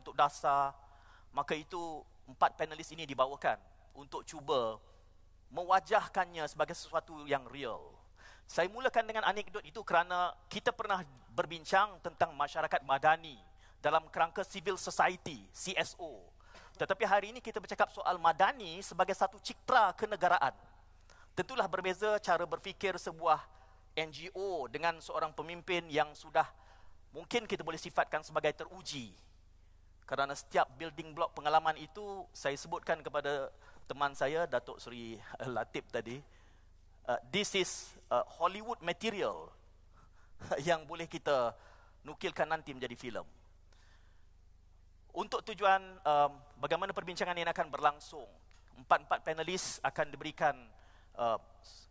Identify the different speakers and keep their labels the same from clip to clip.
Speaker 1: bentuk dasar, maka itu empat panelis ini dibawakan untuk cuba mewajahkannya sebagai sesuatu yang real. Saya mulakan dengan anekdot itu kerana kita pernah berbincang tentang masyarakat madani dalam kerangka civil society, CSO. Tetapi hari ini kita bercakap soal madani sebagai satu citra kenegaraan. Tentulah berbeza cara berfikir sebuah NGO dengan seorang pemimpin yang sudah mungkin kita boleh sifatkan sebagai teruji. Kerana setiap building block pengalaman itu saya sebutkan kepada teman saya Datuk Seri Latif tadi uh, this is uh, Hollywood material yang boleh kita nukilkan nanti menjadi filem. Untuk tujuan um, bagaimana perbincangan ini akan berlangsung, empat-empat panelis akan diberikan uh,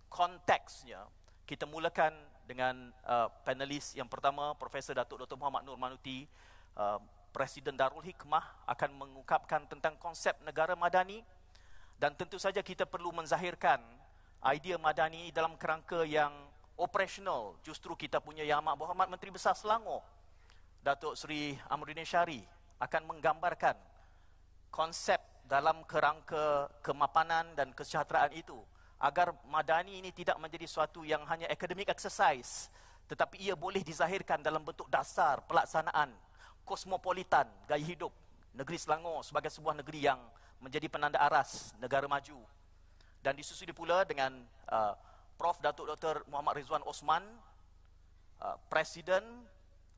Speaker 1: konteksnya. Kita mulakan dengan uh, panelis yang pertama, Profesor Datuk Dr. Muhammad Nur Manuti, uh, Presiden Darul Hikmah akan mengungkapkan tentang konsep negara madani dan tentu saja kita perlu menzahirkan idea madani dalam kerangka yang operasional. Justru kita punya Yang Amat Berhormat Menteri Besar Selangor, Datuk Seri Amruddin Syari akan menggambarkan konsep dalam kerangka kemapanan dan kesejahteraan itu agar madani ini tidak menjadi suatu yang hanya academic exercise tetapi ia boleh dizahirkan dalam bentuk dasar pelaksanaan kosmopolitan gaya hidup negeri Selangor sebagai sebuah negeri yang menjadi penanda aras negara maju. Dan disusuli pula dengan uh, Prof. Datuk Dr Muhammad Rizwan Osman uh, Presiden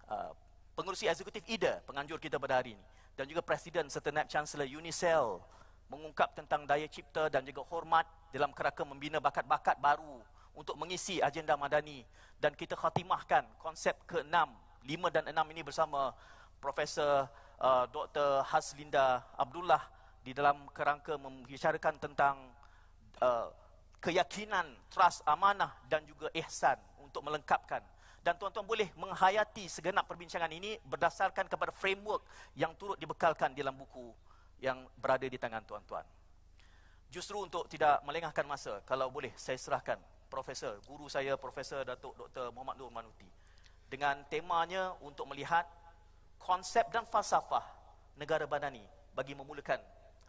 Speaker 1: uh, pengurusi eksekutif IDA penganjur kita pada hari ini. Dan juga Presiden serta Naib Chancellor UNICEF mengungkap tentang daya cipta dan juga hormat dalam kerangka membina bakat-bakat baru untuk mengisi agenda madani. Dan kita khatimahkan konsep ke-6, 5 dan 6 ini bersama Profesor uh, Dr. Haslinda Abdullah di dalam kerangka membicarakan tentang uh, keyakinan, trust, amanah dan juga ihsan untuk melengkapkan. Dan tuan-tuan boleh menghayati segenap perbincangan ini berdasarkan kepada framework yang turut dibekalkan dalam buku yang berada di tangan tuan-tuan. Justru untuk tidak melengahkan masa, kalau boleh saya serahkan Profesor, guru saya Profesor Datuk Dr. Muhammad Nur Manuti dengan temanya untuk melihat konsep dan falsafah negara badani bagi memulakan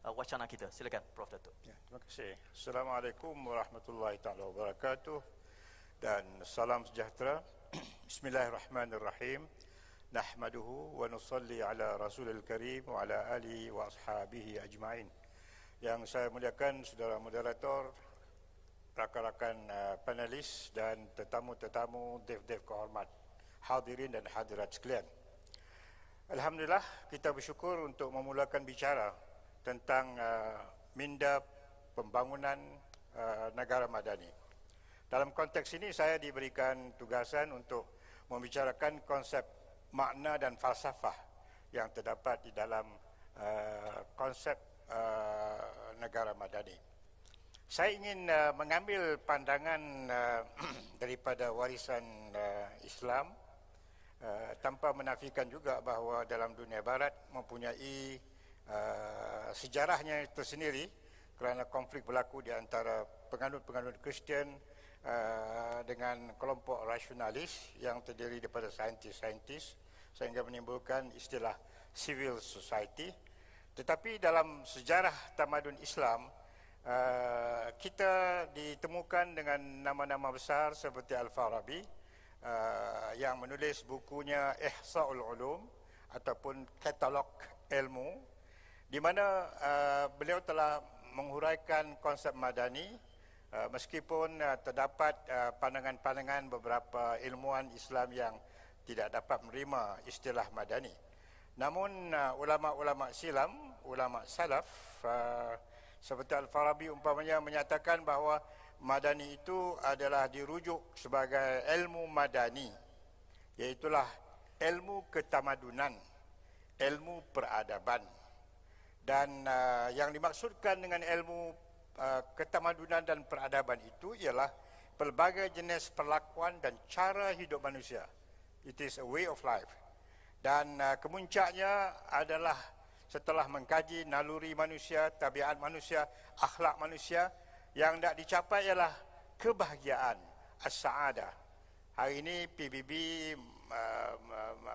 Speaker 1: uh, wacana kita. Silakan Prof Datuk.
Speaker 2: Ya, terima kasih. Assalamualaikum warahmatullahi taala wabarakatuh dan salam sejahtera. Bismillahirrahmanirrahim. Nahmaduhu wa nusalli ala Rasulil Karim wa ala alihi wa ashabihi ajma'in. Yang saya muliakan saudara moderator, rakan-rakan uh, panelis dan tetamu-tetamu dev-dev kehormat, hadirin dan hadirat sekalian. Alhamdulillah kita bersyukur untuk memulakan bicara tentang uh, minda pembangunan uh, negara madani. Dalam konteks ini saya diberikan tugasan untuk membicarakan konsep makna dan falsafah yang terdapat di dalam uh, konsep uh, negara madani. Saya ingin uh, mengambil pandangan uh, daripada warisan uh, Islam uh, tanpa menafikan juga bahawa dalam dunia barat mempunyai Uh, sejarahnya tersendiri kerana konflik berlaku di antara penganut-penganut Kristian uh, dengan kelompok rasionalis yang terdiri daripada saintis-saintis sehingga menimbulkan istilah civil society. Tetapi dalam sejarah tamadun Islam uh, kita ditemukan dengan nama-nama besar seperti Al-Farabi uh, yang menulis bukunya Ihsa'ul Ulum ataupun katalog ilmu di mana uh, beliau telah menghuraikan konsep madani uh, meskipun uh, terdapat uh, pandangan-pandangan beberapa ilmuwan Islam yang tidak dapat menerima istilah madani. Namun uh, ulama-ulama silam, ulama salaf uh, seperti Al-Farabi umpamanya menyatakan bahawa madani itu adalah dirujuk sebagai ilmu madani iaitulah ilmu ketamadunan, ilmu peradaban dan uh, yang dimaksudkan dengan ilmu uh, ketamadunan dan peradaban itu ialah pelbagai jenis perlakuan dan cara hidup manusia. It is a way of life. Dan uh, kemuncaknya adalah setelah mengkaji naluri manusia, tabiat manusia, akhlak manusia, yang nak dicapai ialah kebahagiaan, as-sa'adah. Hari ini PBB uh,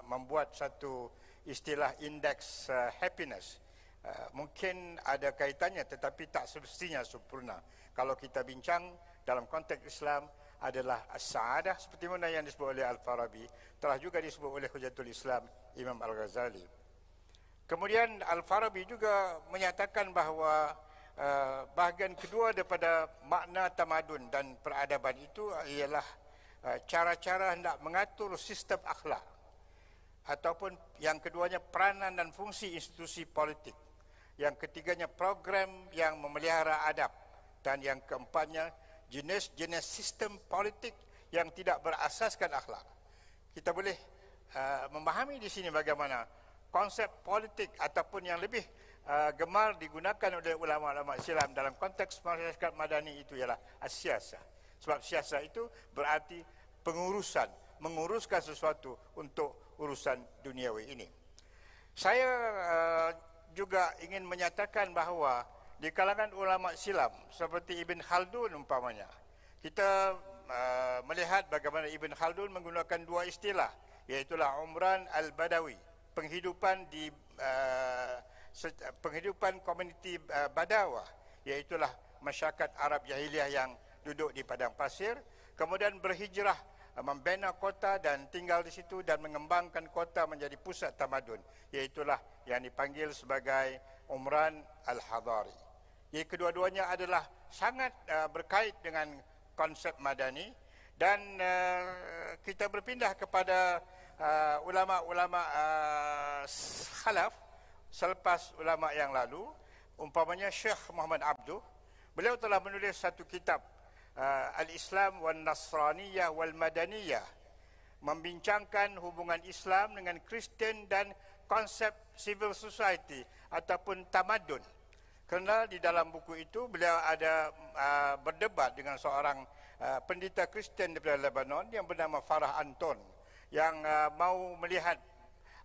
Speaker 2: membuat satu istilah indeks uh, happiness. Uh, mungkin ada kaitannya tetapi tak semestinya sempurna. Kalau kita bincang dalam konteks Islam adalah as-sa'adah seperti mana yang disebut oleh Al-Farabi, telah juga disebut oleh Hujatul Islam Imam Al-Ghazali. Kemudian Al-Farabi juga menyatakan bahawa uh, bahagian kedua daripada makna tamadun dan peradaban itu ialah uh, cara-cara hendak mengatur sistem akhlak ataupun yang keduanya peranan dan fungsi institusi politik. Yang ketiganya program yang memelihara adab dan yang keempatnya jenis-jenis sistem politik yang tidak berasaskan akhlak. Kita boleh uh, memahami di sini bagaimana konsep politik ataupun yang lebih uh, gemar digunakan oleh ulama-ulama Islam dalam konteks masyarakat madani itu ialah siasah. Sebab siasah itu berarti pengurusan, menguruskan sesuatu untuk urusan duniawi ini. Saya uh, juga ingin menyatakan bahawa di kalangan ulama silam seperti Ibn Khaldun umpamanya, kita uh, melihat bagaimana Ibn Khaldun menggunakan dua istilah, iaitu Umran al-Badawi, penghidupan di uh, penghidupan komuniti uh, Badawah, iaitu masyarakat Arab Jahiliyah yang duduk di padang pasir, kemudian berhijrah membina kota dan tinggal di situ dan mengembangkan kota menjadi pusat tamadun iaitulah yang dipanggil sebagai Umran Al-Hadari. Jadi kedua-duanya adalah sangat berkait dengan konsep madani dan kita berpindah kepada ulama-ulama khalaf selepas ulama yang lalu umpamanya Syekh Muhammad Abduh beliau telah menulis satu kitab uh, al-Islam wal Nasraniyah wal Madaniyah membincangkan hubungan Islam dengan Kristen dan konsep civil society ataupun tamadun. Kerana di dalam buku itu beliau ada uh, berdebat dengan seorang uh, pendeta Kristen di Lebanon yang bernama Farah Anton yang uh, mau melihat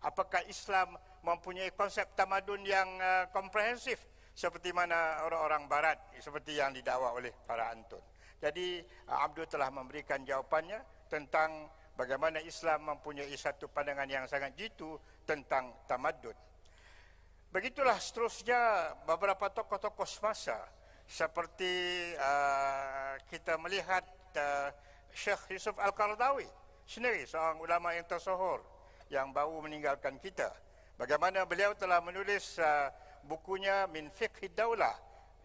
Speaker 2: apakah Islam mempunyai konsep tamadun yang uh, komprehensif seperti mana orang-orang barat seperti yang didakwa oleh Farah Anton. Jadi uh, Abdul telah memberikan jawapannya tentang bagaimana Islam mempunyai satu pandangan yang sangat jitu tentang tamadun. Begitulah seterusnya beberapa tokoh-tokoh semasa seperti uh, kita melihat uh, Syekh Yusuf Al-Qardawi sendiri seorang ulama yang tersohor yang baru meninggalkan kita. Bagaimana beliau telah menulis uh, bukunya Min Fiqh Daulah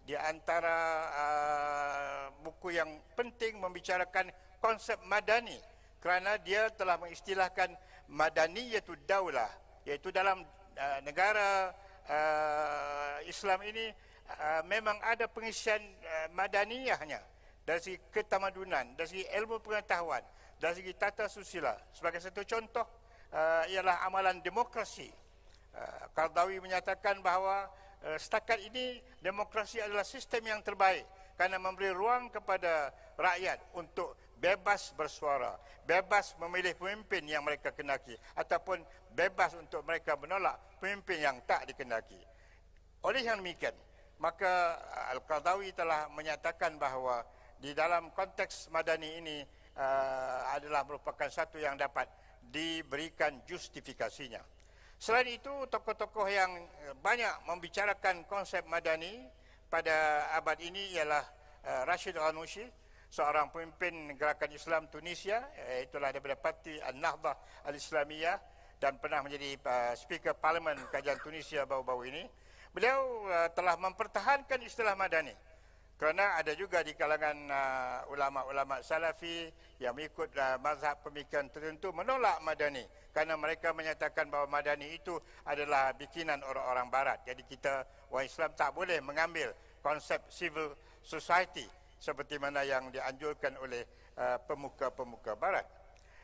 Speaker 2: di antara uh, buku yang penting membicarakan konsep madani kerana dia telah mengistilahkan madani iaitu daulah iaitu dalam uh, negara uh, Islam ini uh, memang ada pengisian uh, madaniyahnya dari segi ketamadunan, dari segi ilmu pengetahuan, dari segi tata susila. Sebagai satu contoh uh, ialah amalan demokrasi. Kardawi menyatakan bahawa Eh, setakat ini demokrasi adalah sistem yang terbaik kerana memberi ruang kepada rakyat untuk bebas bersuara, bebas memilih pemimpin yang mereka kenaki ataupun bebas untuk mereka menolak pemimpin yang tak dikenaki. Oleh yang demikian, maka Al-Qadawi telah menyatakan bahawa di dalam konteks madani ini uh, adalah merupakan satu yang dapat diberikan justifikasinya. Selain itu, tokoh-tokoh yang eh, banyak membicarakan konsep madani pada abad ini ialah uh, Rashid Ghanouchi, seorang pemimpin gerakan Islam Tunisia, itulah daripada parti Al-Nahdah Al-Islamiyah dan pernah menjadi speaker parlimen kajian Tunisia baru-baru ini. Beliau telah mempertahankan istilah madani. Kerana ada juga di kalangan uh, ulama-ulama salafi yang mengikut uh, mazhab pemikiran tertentu menolak madani kerana mereka menyatakan bahawa madani itu adalah bikinan orang-orang barat. Jadi kita orang Islam tak boleh mengambil konsep civil society seperti mana yang dianjurkan oleh uh, pemuka-pemuka barat.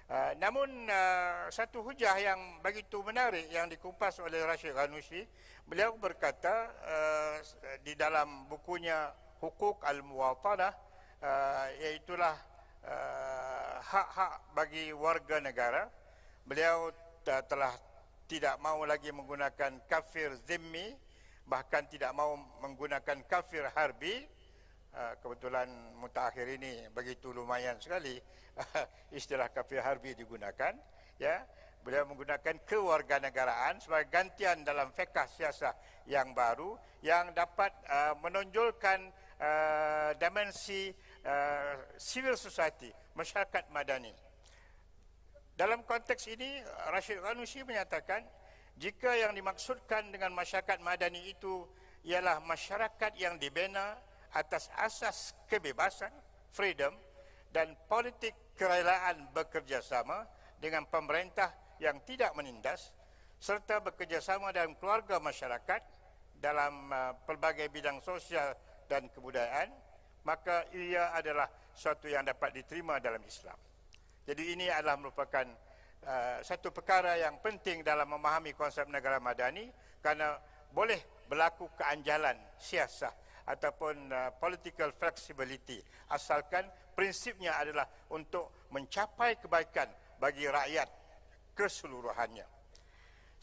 Speaker 2: Uh, namun uh, satu hujah yang begitu menarik yang dikupas oleh Rashid Ghanouchi, beliau berkata uh, di dalam bukunya hukuk al-muwatanah uh, iaitulah uh, hak-hak bagi warga negara. Beliau uh, telah tidak mahu lagi menggunakan kafir zimmi bahkan tidak mahu menggunakan kafir harbi. Kebetulan mutakhir ini begitu lumayan sekali istilah kafir harbi digunakan ya beliau menggunakan kewarganegaraan sebagai gantian dalam fiqh siasah yang baru yang dapat uh, menonjolkan uh, dimensi uh, civil society, masyarakat madani. Dalam konteks ini, Rashid Ghanushi menyatakan, jika yang dimaksudkan dengan masyarakat madani itu ialah masyarakat yang dibina atas asas kebebasan, freedom, dan politik kerelaan bekerjasama dengan pemerintah yang tidak menindas serta bekerjasama dalam keluarga masyarakat dalam uh, pelbagai bidang sosial dan kebudayaan maka ia adalah suatu yang dapat diterima dalam Islam. Jadi ini adalah merupakan uh, satu perkara yang penting dalam memahami konsep negara madani kerana boleh berlaku keanjalan siasah ataupun uh, political flexibility asalkan prinsipnya adalah untuk mencapai kebaikan bagi rakyat keseluruhannya.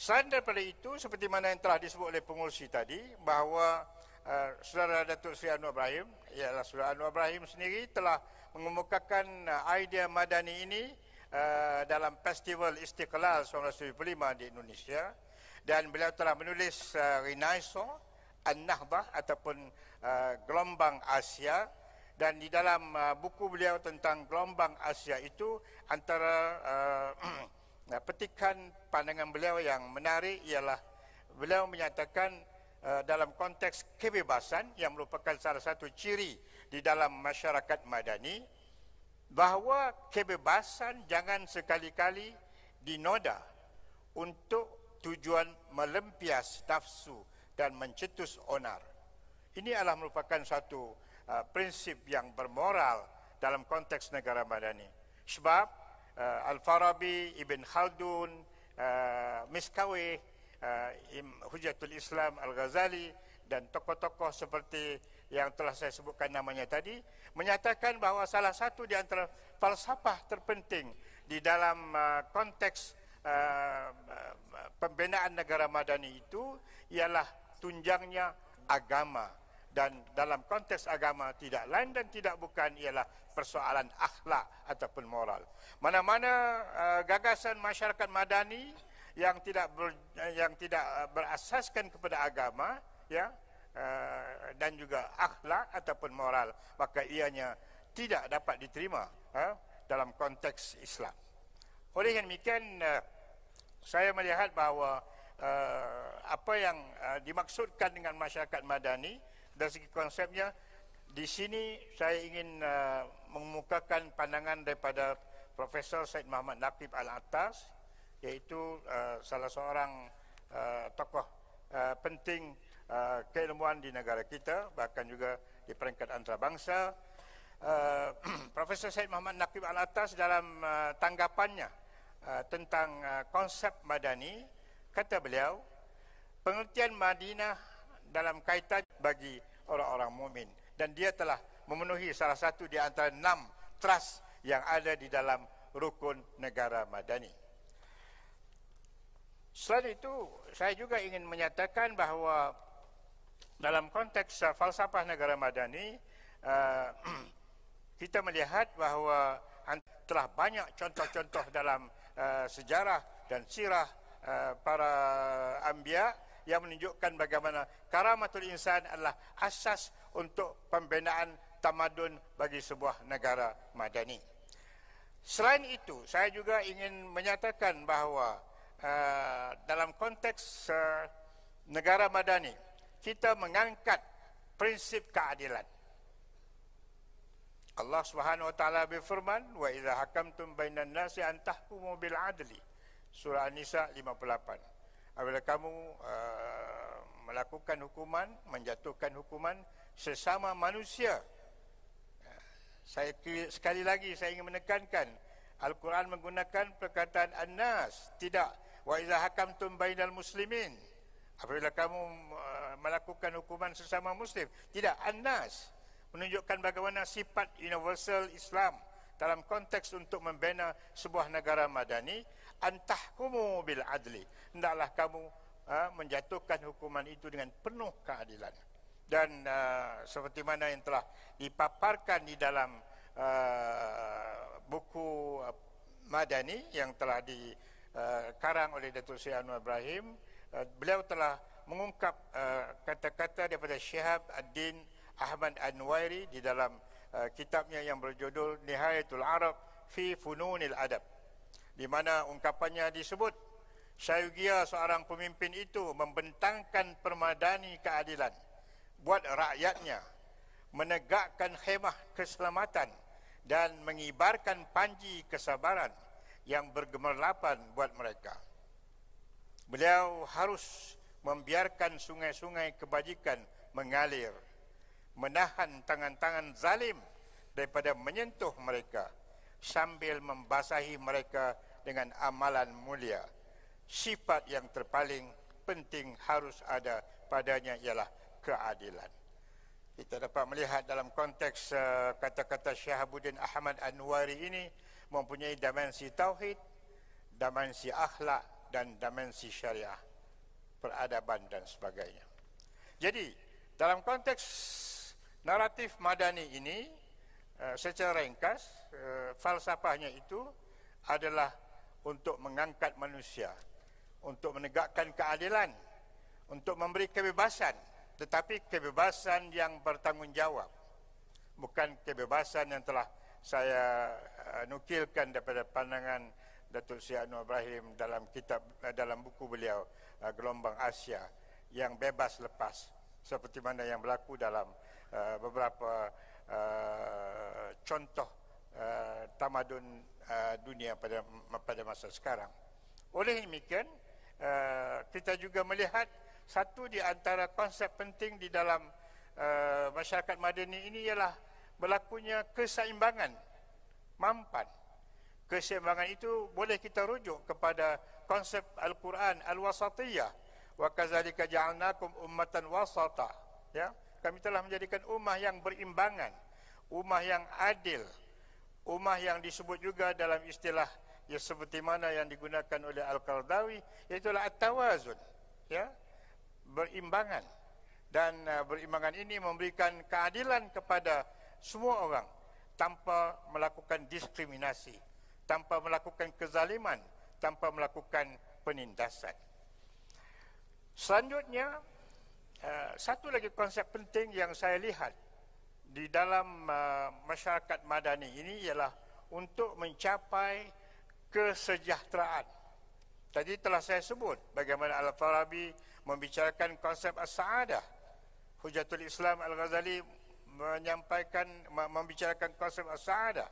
Speaker 2: Selain daripada itu, seperti mana yang telah disebut oleh pengurusi tadi, bahawa uh, saudara Datuk Seri Anwar Ibrahim, ialah saudara Anwar Ibrahim sendiri telah mengemukakan uh, idea madani ini uh, dalam Festival Istiqlal 1975 di Indonesia. Dan beliau telah menulis uh, Renaissance, An-Nahbah ataupun uh, Gelombang Asia. Dan di dalam uh, buku beliau tentang gelombang Asia itu antara uh, petikan pandangan beliau yang menarik ialah beliau menyatakan dalam konteks kebebasan yang merupakan salah satu ciri di dalam masyarakat madani bahawa kebebasan jangan sekali-kali dinoda untuk tujuan melempias nafsu dan mencetus onar. Ini adalah merupakan satu Uh, prinsip yang bermoral dalam konteks negara madani. Sebab uh, Al-Farabi, Ibn Khaldun, uh, Miskawi, uh, Hujatul Islam Al-Ghazali dan tokoh-tokoh seperti yang telah saya sebutkan namanya tadi menyatakan bahawa salah satu di antara falsafah terpenting di dalam uh, konteks uh, pembinaan negara madani itu ialah tunjangnya agama dan dalam konteks agama tidak lain dan tidak bukan ialah persoalan akhlak ataupun moral. Mana-mana uh, gagasan masyarakat madani yang tidak ber, yang tidak uh, berasaskan kepada agama ya uh, dan juga akhlak ataupun moral maka ianya tidak dapat diterima uh, dalam konteks Islam. Oleh demikian saya melihat bahawa apa yang dimaksudkan dengan masyarakat madani dari segi konsepnya di sini saya ingin mengemukakan pandangan daripada Profesor Said Muhammad Naqib Al-Atas iaitu uh, salah seorang uh, tokoh uh, penting uh, keilmuan di negara kita bahkan juga di peringkat antarabangsa uh, Profesor Said Muhammad Naqib Al-Atas dalam uh, tanggapannya uh, tentang uh, konsep madani kata beliau pengertian Madinah dalam kaitan bagi orang-orang mukmin dan dia telah memenuhi salah satu di antara enam trust yang ada di dalam rukun negara madani. Selain itu, saya juga ingin menyatakan bahawa dalam konteks uh, falsafah negara madani, uh, kita melihat bahawa telah banyak contoh-contoh dalam uh, sejarah dan sirah uh, para anbiya yang menunjukkan bagaimana karamatul insan adalah asas untuk pembinaan tamadun bagi sebuah negara madani. Selain itu, saya juga ingin menyatakan bahawa uh, dalam konteks uh, negara madani, kita mengangkat prinsip keadilan. Allah Subhanahu wa taala berfirman, "Wa idza hakamtum bainan nasi an tahkumu bil adli." Surah An-Nisa 58 apabila kamu uh, melakukan hukuman, menjatuhkan hukuman sesama manusia. Saya sekali lagi saya ingin menekankan Al-Quran menggunakan perkataan an-nas, tidak wa idza hakamtum bainal muslimin. Apabila kamu uh, melakukan hukuman sesama muslim, tidak an-nas menunjukkan bagaimana sifat universal Islam dalam konteks untuk membina sebuah negara madani antahkumu bil adli hendaklah kamu uh, menjatuhkan hukuman itu dengan penuh keadilan dan uh, seperti mana yang telah dipaparkan di dalam uh, buku uh, Madani yang telah di uh, karang oleh Datuk Seri Anwar Ibrahim, uh, beliau telah mengungkap uh, kata-kata daripada Syihab Ad-Din Ahmad Anwairi di dalam uh, kitabnya yang berjudul Nihayatul Arab fi Fununil Adab di mana ungkapannya disebut Syayugia seorang pemimpin itu membentangkan permadani keadilan buat rakyatnya menegakkan khemah keselamatan dan mengibarkan panji kesabaran yang bergemerlapan buat mereka. Beliau harus membiarkan sungai-sungai kebajikan mengalir, menahan tangan-tangan zalim daripada menyentuh mereka sambil membasahi mereka dengan amalan mulia. Sifat yang terpaling penting harus ada padanya ialah keadilan. Kita dapat melihat dalam konteks uh, kata-kata Syahabuddin Ahmad Anwari ini mempunyai dimensi tauhid, dimensi akhlak dan dimensi syariah peradaban dan sebagainya. Jadi, dalam konteks naratif madani ini, eh, secara ringkas, eh, falsafahnya itu adalah untuk mengangkat manusia, untuk menegakkan keadilan, untuk memberi kebebasan, tetapi kebebasan yang bertanggungjawab. Bukan kebebasan yang telah saya eh, nukilkan daripada pandangan Datuk Seri Anwar Ibrahim dalam kitab dalam buku beliau uh, gelombang Asia yang bebas lepas seperti mana yang berlaku dalam beberapa contoh tamadun dunia pada pada masa sekarang. Oleh demikian, kita juga melihat satu di antara konsep penting di dalam masyarakat madani ini ialah berlakunya keseimbangan mampan. Keseimbangan itu boleh kita rujuk kepada konsep Al-Quran Al-Wasatiyah. Wa kadzalika ja'alnakum ummatan wasata. Ya kami telah menjadikan ummah yang berimbangan ummah yang adil ummah yang disebut juga dalam istilah ya seperti mana yang digunakan oleh Al-Qardawi iaitu at-tawazun ya berimbangan. Dan uh, berimbangan ini memberikan keadilan kepada semua orang tanpa melakukan diskriminasi tanpa melakukan kezaliman tanpa melakukan penindasan. Selanjutnya, uh, satu lagi konsep penting yang saya lihat di dalam uh, masyarakat madani ini ialah untuk mencapai kesejahteraan. Tadi telah saya sebut bagaimana Al-Farabi membicarakan konsep as-sa'adah. Hujatul Islam Al-Ghazali menyampaikan membicarakan konsep as-sa'adah.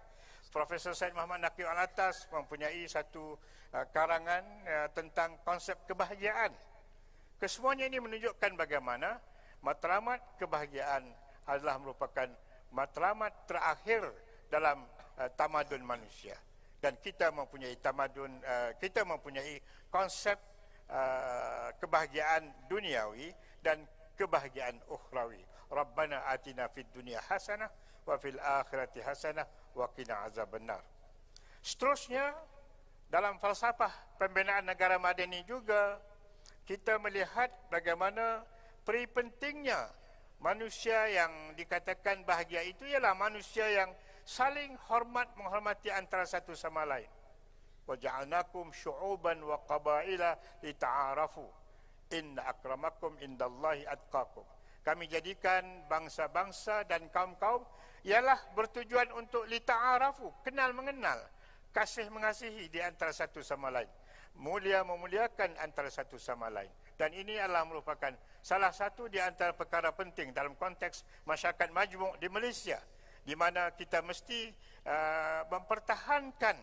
Speaker 2: Profesor Said Muhammad Naqib Al-Atas mempunyai satu uh, karangan uh, tentang konsep kebahagiaan. Kesemuanya ini menunjukkan bagaimana matlamat kebahagiaan adalah merupakan matlamat terakhir dalam uh, tamadun manusia. Dan kita mempunyai tamadun, kita mempunyai konsep kebahagiaan duniawi dan kebahagiaan ukhrawi. Rabbana atina fid dunia hasanah wa fil akhirati hasanah wa qina azabannar. Seterusnya dalam falsafah pembinaan negara madani juga kita melihat bagaimana peri pentingnya manusia yang dikatakan bahagia itu ialah manusia yang saling hormat menghormati antara satu sama lain. Wa ja'alnakum syu'uban wa qabaila lita'arafu. Inna akramakum indallahi atqakum. Kami jadikan bangsa-bangsa dan kaum-kaum ialah bertujuan untuk lita'arafu, kenal mengenal, kasih mengasihi di antara satu sama lain. Mulia memuliakan antara satu sama lain. Dan ini adalah merupakan salah satu di antara perkara penting dalam konteks masyarakat majmuk di Malaysia. Di mana kita mesti uh, mempertahankan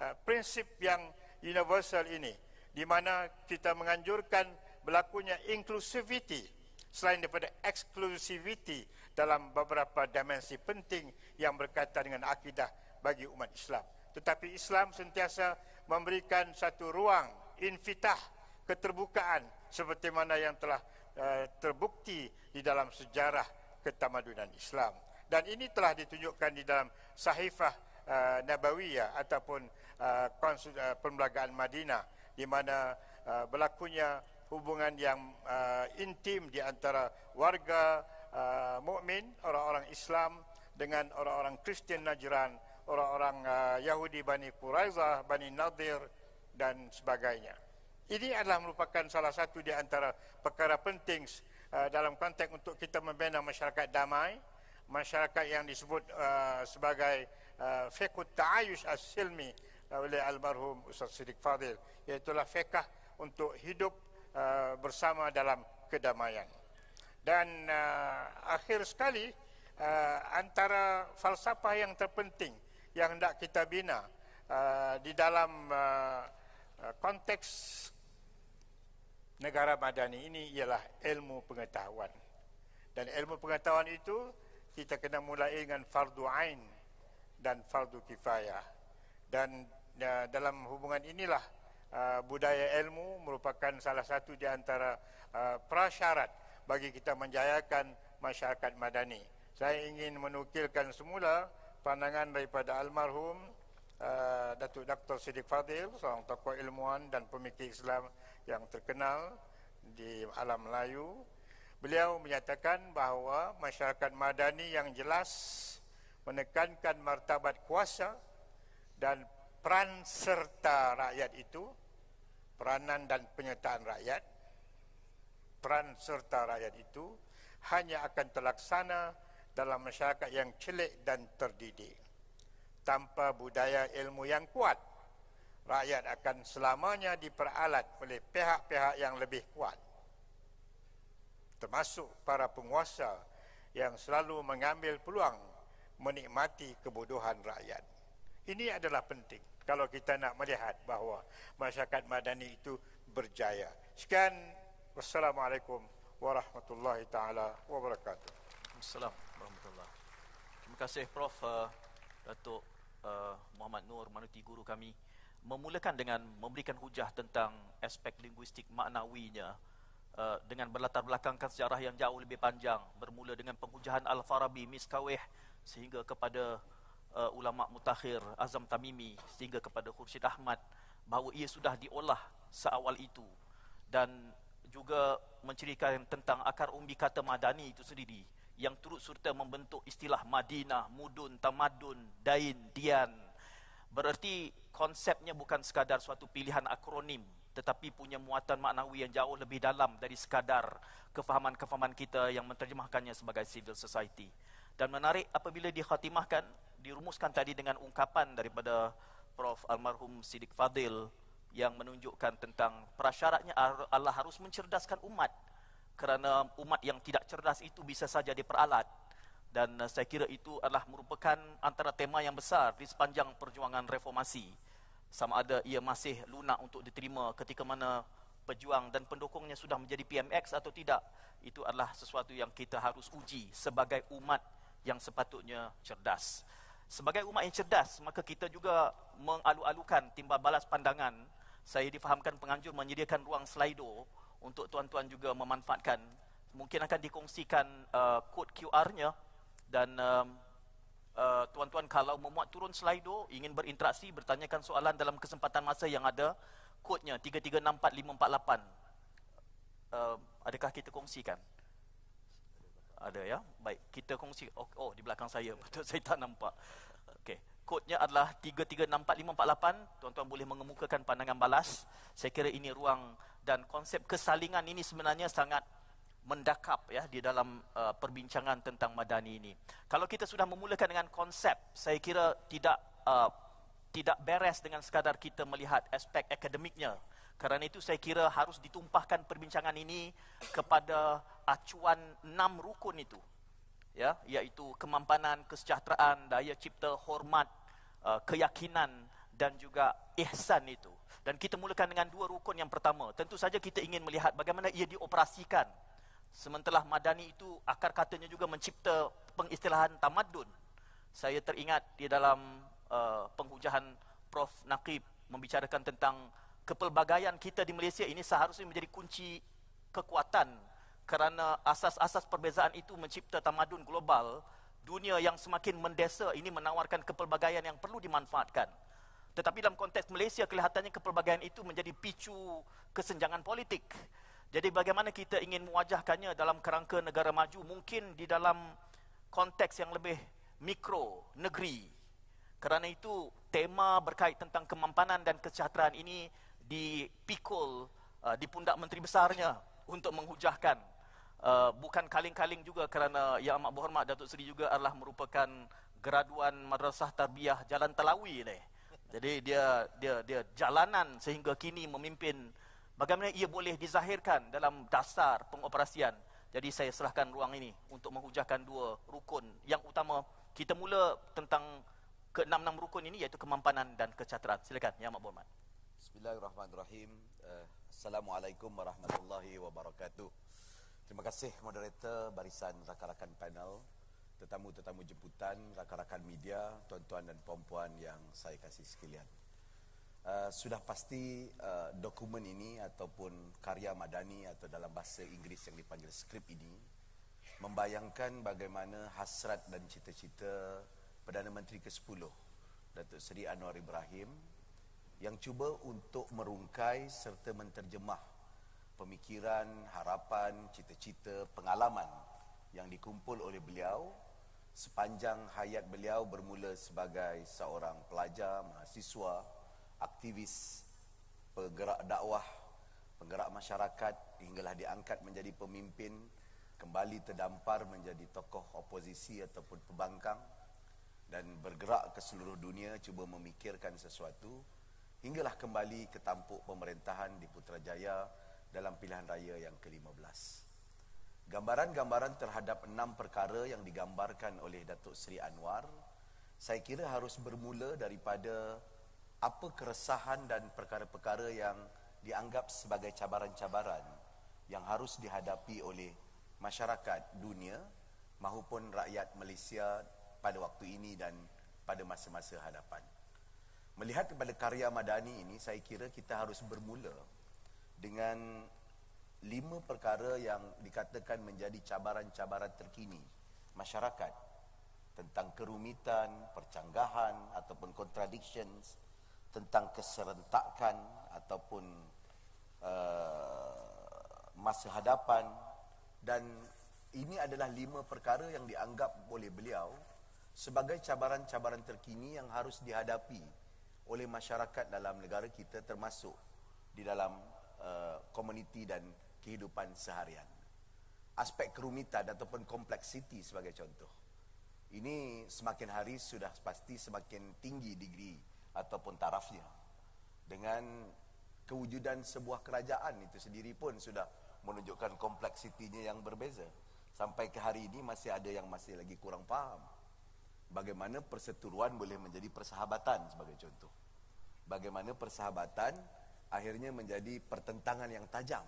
Speaker 2: uh, prinsip yang universal ini. Di mana kita menganjurkan berlakunya inclusivity selain daripada exclusivity dalam beberapa dimensi penting yang berkaitan dengan akidah bagi umat Islam. Tetapi Islam sentiasa memberikan satu ruang infitah keterbukaan seperti mana yang telah uh, terbukti di dalam sejarah ketamadunan Islam. Dan ini telah ditunjukkan di dalam sahifah uh, Nabawiyah ataupun uh, konsul, uh, perlembagaan Madinah di mana uh, berlakunya hubungan yang uh, intim di antara warga uh, mukmin, orang-orang Islam dengan orang-orang Kristian Najran, orang-orang uh, Yahudi Bani Quraizah, Bani Nadir dan sebagainya. Ini adalah merupakan salah satu di antara perkara penting uh, dalam konteks untuk kita membina masyarakat damai, masyarakat yang disebut uh, sebagai uh, fiqh ta'ayush as-silmi uh, oleh almarhum Ustaz Siddiq Fadil, iaitu fiqh untuk hidup uh, bersama dalam kedamaian. Dan uh, akhir sekali uh, antara falsafah yang terpenting yang hendak kita bina uh, di dalam uh, uh konteks negara madani ini ialah ilmu pengetahuan. Dan ilmu pengetahuan itu kita kena mulai dengan fardu ain dan fardu kifayah. Dan ya, dalam hubungan inilah uh, budaya ilmu merupakan salah satu di antara uh, prasyarat bagi kita menjayakan masyarakat madani. Saya ingin menukilkan semula pandangan daripada almarhum uh, Datuk Dr. Siddiq Fadil, seorang tokoh ilmuwan dan pemikir Islam yang terkenal di alam Melayu. Beliau menyatakan bahawa masyarakat madani yang jelas menekankan martabat kuasa dan peran serta rakyat itu, peranan dan penyertaan rakyat, peran serta rakyat itu hanya akan terlaksana dalam masyarakat yang celik dan terdidik. Tanpa budaya ilmu yang kuat, rakyat akan selamanya diperalat oleh pihak-pihak yang lebih kuat termasuk para penguasa yang selalu mengambil peluang menikmati kebodohan rakyat ini adalah penting kalau kita nak melihat bahawa masyarakat madani itu berjaya. Sekian. Wassalamualaikum warahmatullahi taala wabarakatuh.
Speaker 1: Assalamualaikum warahmatullahi Terima kasih Prof uh, Datuk uh, Muhammad Nur Manuti guru kami. Memulakan dengan memberikan hujah tentang aspek linguistik maknawinya uh, dengan berlatar belakangkan sejarah yang jauh lebih panjang. Bermula dengan penghujahan Al-Farabi Miskawih sehingga kepada uh, ulama mutakhir Azam Tamimi sehingga kepada Khursyid Ahmad bahawa ia sudah diolah seawal itu dan juga menceritakan tentang akar umbi kata madani itu sendiri yang turut serta membentuk istilah Madinah, Mudun, Tamadun, Dain, Dian, Berarti konsepnya bukan sekadar suatu pilihan akronim tetapi punya muatan maknawi yang jauh lebih dalam dari sekadar kefahaman-kefahaman kita yang menterjemahkannya sebagai civil society. Dan menarik apabila dikhatimahkan, dirumuskan tadi dengan ungkapan daripada Prof. Almarhum Siddiq Fadil yang menunjukkan tentang prasyaratnya Allah harus mencerdaskan umat kerana umat yang tidak cerdas itu bisa saja diperalat. Dan uh, saya kira itu adalah merupakan antara tema yang besar di sepanjang perjuangan reformasi. Sama ada ia masih lunak untuk diterima ketika mana pejuang dan pendukungnya sudah menjadi PMX atau tidak itu adalah sesuatu yang kita harus uji sebagai umat yang sepatutnya cerdas sebagai umat yang cerdas maka kita juga mengalu-alukan timbal balas pandangan. Saya difahamkan penganjur menyediakan ruang slido untuk tuan-tuan juga memanfaatkan. Mungkin akan dikongsikan uh, kod QR-nya dan um, uh, tuan-tuan kalau memuat turun slido ingin berinteraksi bertanyakan soalan dalam kesempatan masa yang ada kodnya 336458 uh, adakah kita kongsikan ada ya? Baik kita kongsi. Oh, oh di belakang saya. Betul saya tak nampak. Okey kodnya adalah 336458 tuan-tuan boleh mengemukakan pandangan balas. Saya kira ini ruang dan konsep kesalingan ini sebenarnya sangat mendakap ya di dalam uh, perbincangan tentang madani ini. Kalau kita sudah memulakan dengan konsep, saya kira tidak uh, tidak beres dengan sekadar kita melihat aspek akademiknya. Kerana itu saya kira harus ditumpahkan perbincangan ini kepada acuan enam rukun itu. Ya, iaitu kemampanan, kesejahteraan, daya cipta, hormat, uh, keyakinan dan juga ihsan itu. Dan kita mulakan dengan dua rukun yang pertama. Tentu saja kita ingin melihat bagaimana ia dioperasikan Sementara Madani itu akar katanya juga mencipta pengistilahan tamadun. Saya teringat di dalam uh, penghujahan Prof. Naqib membicarakan tentang kepelbagaian kita di Malaysia ini seharusnya menjadi kunci kekuatan kerana asas-asas perbezaan itu mencipta tamadun global dunia yang semakin mendesa ini menawarkan kepelbagaian yang perlu dimanfaatkan tetapi dalam konteks Malaysia kelihatannya kepelbagaian itu menjadi picu kesenjangan politik jadi bagaimana kita ingin mewajahkannya dalam kerangka negara maju mungkin di dalam konteks yang lebih mikro negeri. Kerana itu tema berkait tentang kemampanan dan kesejahteraan ini dipikul uh, di pundak menteri besarnya untuk menghujahkan uh, bukan kaling-kaling juga kerana yang amat berhormat Datuk Seri juga adalah merupakan graduan madrasah tarbiyah Jalan Telawi ni. Jadi dia dia dia jalanan sehingga kini memimpin bagaimana ia boleh dizahirkan dalam dasar pengoperasian. Jadi saya serahkan ruang ini untuk menghujahkan dua rukun yang utama. Kita mula tentang ke-66 rukun ini iaitu kemampanan dan kecakaran. Silakan Yang Amat Berhormat.
Speaker 3: Bismillahirrahmanirrahim. Uh, Assalamualaikum warahmatullahi wabarakatuh. Terima kasih moderator barisan rakan-rakan panel, tetamu-tetamu jemputan, rakan-rakan media, tuan-tuan dan puan-puan yang saya kasih sekalian. Uh, sudah pasti uh, dokumen ini ataupun karya madani atau dalam bahasa Inggeris yang dipanggil skrip ini membayangkan bagaimana hasrat dan cita-cita Perdana Menteri ke-10 Datuk Seri Anwar Ibrahim yang cuba untuk merungkai serta menterjemah pemikiran, harapan, cita-cita, pengalaman yang dikumpul oleh beliau sepanjang hayat beliau bermula sebagai seorang pelajar, mahasiswa, aktivis, penggerak dakwah, penggerak masyarakat hinggalah diangkat menjadi pemimpin, kembali terdampar menjadi tokoh oposisi ataupun pembangkang dan bergerak ke seluruh dunia cuba memikirkan sesuatu hinggalah kembali ke tampuk pemerintahan di Putrajaya dalam pilihan raya yang ke-15. Gambaran-gambaran terhadap enam perkara yang digambarkan oleh Datuk Seri Anwar, saya kira harus bermula daripada apa keresahan dan perkara-perkara yang dianggap sebagai cabaran-cabaran yang harus dihadapi oleh masyarakat dunia maupun rakyat Malaysia pada waktu ini dan pada masa-masa hadapan. Melihat kepada karya Madani ini, saya kira kita harus bermula dengan lima perkara yang dikatakan menjadi cabaran-cabaran terkini masyarakat tentang kerumitan, percanggahan ataupun contradictions tentang keserentakan ataupun uh, masa hadapan. Dan ini adalah lima perkara yang dianggap oleh beliau sebagai cabaran-cabaran terkini yang harus dihadapi oleh masyarakat dalam negara kita termasuk di dalam Uh, komuniti dan kehidupan seharian. Aspek kerumitan ataupun kompleksiti sebagai contoh. Ini semakin hari sudah pasti semakin tinggi degree ataupun tarafnya. Dengan kewujudan sebuah kerajaan itu sendiri pun sudah menunjukkan kompleksitinya yang berbeza. Sampai ke hari ini masih ada yang masih lagi kurang faham. Bagaimana perseturuan boleh menjadi persahabatan sebagai contoh. Bagaimana persahabatan akhirnya menjadi pertentangan yang tajam.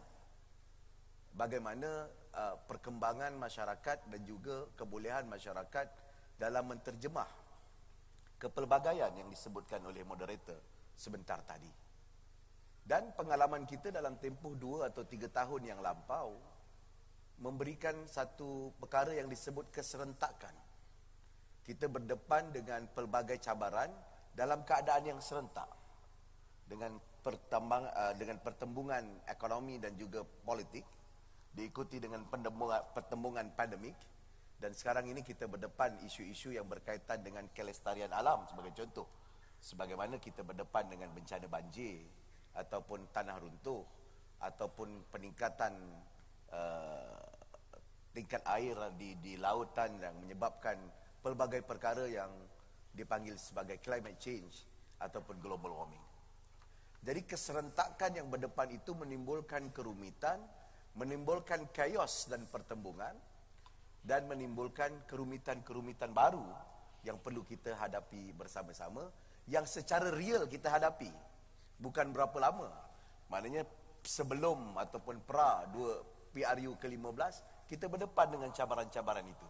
Speaker 3: Bagaimana uh, perkembangan masyarakat dan juga kebolehan masyarakat dalam menterjemah kepelbagaian yang disebutkan oleh moderator sebentar tadi. Dan pengalaman kita dalam tempoh dua atau tiga tahun yang lampau memberikan satu perkara yang disebut keserentakan. Kita berdepan dengan pelbagai cabaran dalam keadaan yang serentak. Dengan pertambang uh, dengan pertembungan ekonomi dan juga politik diikuti dengan pertembungan pandemik. Dan sekarang ini kita berdepan isu-isu yang berkaitan dengan kelestarian alam sebagai contoh. Sebagaimana kita berdepan dengan bencana banjir ataupun tanah runtuh ataupun peningkatan uh, tingkat air di di lautan yang menyebabkan pelbagai perkara yang dipanggil sebagai climate change ataupun global warming jadi keserentakan yang berdepan itu menimbulkan kerumitan, menimbulkan chaos dan pertembungan dan menimbulkan kerumitan-kerumitan baru yang perlu kita hadapi bersama-sama yang secara real kita hadapi bukan berapa lama. Maknanya sebelum ataupun pra 2 PRU ke-15 kita berdepan dengan cabaran-cabaran itu.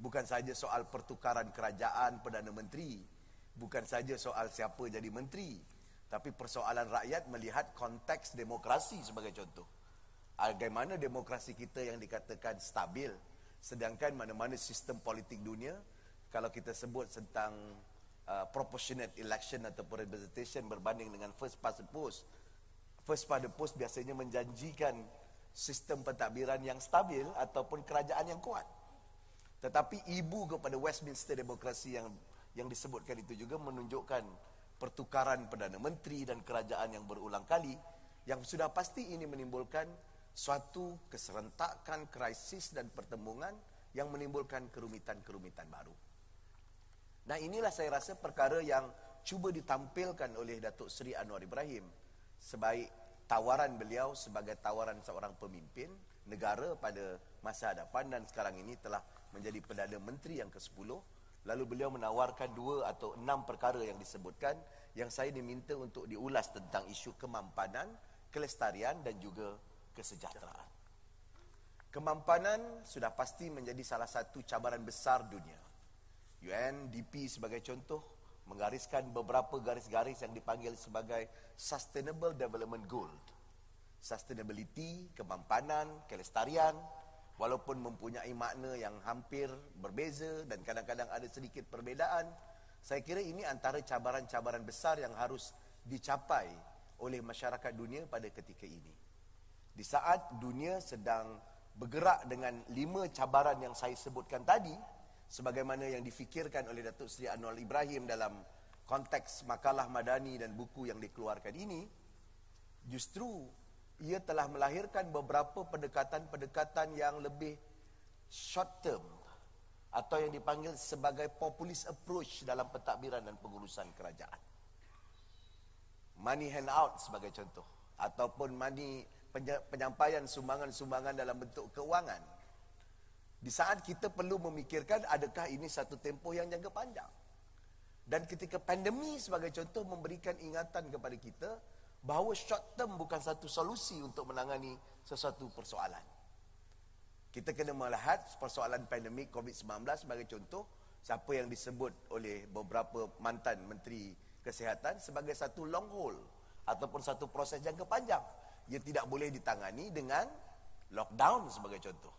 Speaker 3: Bukan saja soal pertukaran kerajaan Perdana Menteri, bukan saja soal siapa jadi menteri, tapi persoalan rakyat melihat konteks demokrasi sebagai contoh. Bagaimana demokrasi kita yang dikatakan stabil, sedangkan mana-mana sistem politik dunia, kalau kita sebut tentang uh, proportionate election atau representation berbanding dengan first past the post, first past the post biasanya menjanjikan sistem pentadbiran yang stabil ataupun kerajaan yang kuat. Tetapi ibu kepada Westminster demokrasi yang yang disebutkan itu juga menunjukkan pertukaran Perdana Menteri dan kerajaan yang berulang kali, yang sudah pasti ini menimbulkan suatu keserentakan, krisis dan pertembungan yang menimbulkan kerumitan-kerumitan baru. Nah inilah saya rasa perkara yang cuba ditampilkan oleh Datuk Seri Anwar Ibrahim sebaik tawaran beliau sebagai tawaran seorang pemimpin negara pada masa hadapan dan sekarang ini telah menjadi Perdana Menteri yang ke-10 lalu beliau menawarkan dua atau enam perkara yang disebutkan yang saya diminta untuk diulas tentang isu kemampanan, kelestarian dan juga kesejahteraan. Kemampanan sudah pasti menjadi salah satu cabaran besar dunia. UNDP sebagai contoh menggariskan beberapa garis-garis yang dipanggil sebagai Sustainable Development Goal. Sustainability, kemampanan, kelestarian, walaupun mempunyai makna yang hampir berbeza dan kadang-kadang ada sedikit perbedaan, saya kira ini antara cabaran-cabaran besar yang harus dicapai oleh masyarakat dunia pada ketika ini. Di saat dunia sedang bergerak dengan lima cabaran yang saya sebutkan tadi, sebagaimana yang difikirkan oleh Datuk Seri Anwar Ibrahim dalam konteks makalah madani dan buku yang dikeluarkan ini, justru ia telah melahirkan beberapa pendekatan-pendekatan yang lebih short term atau yang dipanggil sebagai populist approach dalam pentadbiran dan pengurusan kerajaan. Money hand out sebagai contoh ataupun money penyampaian sumbangan-sumbangan dalam bentuk keuangan. Di saat kita perlu memikirkan adakah ini satu tempoh yang jangka panjang. Dan ketika pandemi sebagai contoh memberikan ingatan kepada kita bahawa short term bukan satu solusi untuk menangani sesuatu persoalan. Kita kena melihat persoalan pandemik COVID-19 sebagai contoh siapa yang disebut oleh beberapa mantan menteri kesihatan sebagai satu long haul ataupun satu proses jangka panjang ia tidak boleh ditangani dengan lockdown sebagai contoh.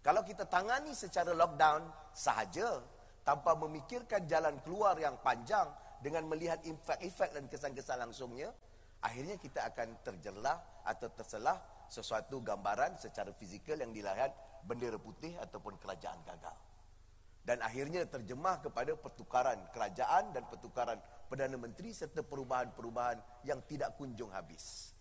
Speaker 3: Kalau kita tangani secara lockdown sahaja tanpa memikirkan jalan keluar yang panjang dengan melihat efek-efek dan kesan-kesan langsungnya, akhirnya kita akan terjelah atau terselah sesuatu gambaran secara fizikal yang dilihat bendera putih ataupun kerajaan gagal. Dan akhirnya terjemah kepada pertukaran kerajaan dan pertukaran Perdana Menteri serta perubahan-perubahan yang tidak kunjung habis.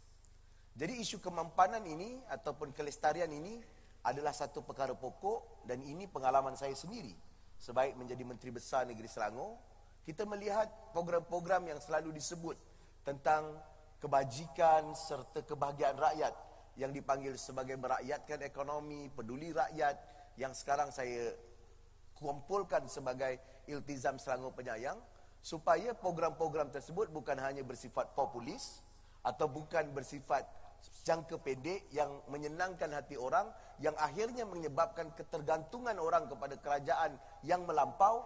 Speaker 3: Jadi isu kemampanan ini ataupun kelestarian ini adalah satu perkara pokok dan ini pengalaman saya sendiri. Sebaik menjadi Menteri Besar Negeri Selangor, kita melihat program-program yang selalu disebut tentang kebajikan serta kebahagiaan rakyat. Yang dipanggil sebagai merakyatkan ekonomi, peduli rakyat yang sekarang saya kumpulkan sebagai Iltizam Selangor Penyayang supaya program-program tersebut bukan hanya bersifat populis atau bukan bersifat jangka pendek yang menyenangkan hati orang yang akhirnya menyebabkan ketergantungan orang kepada kerajaan yang melampau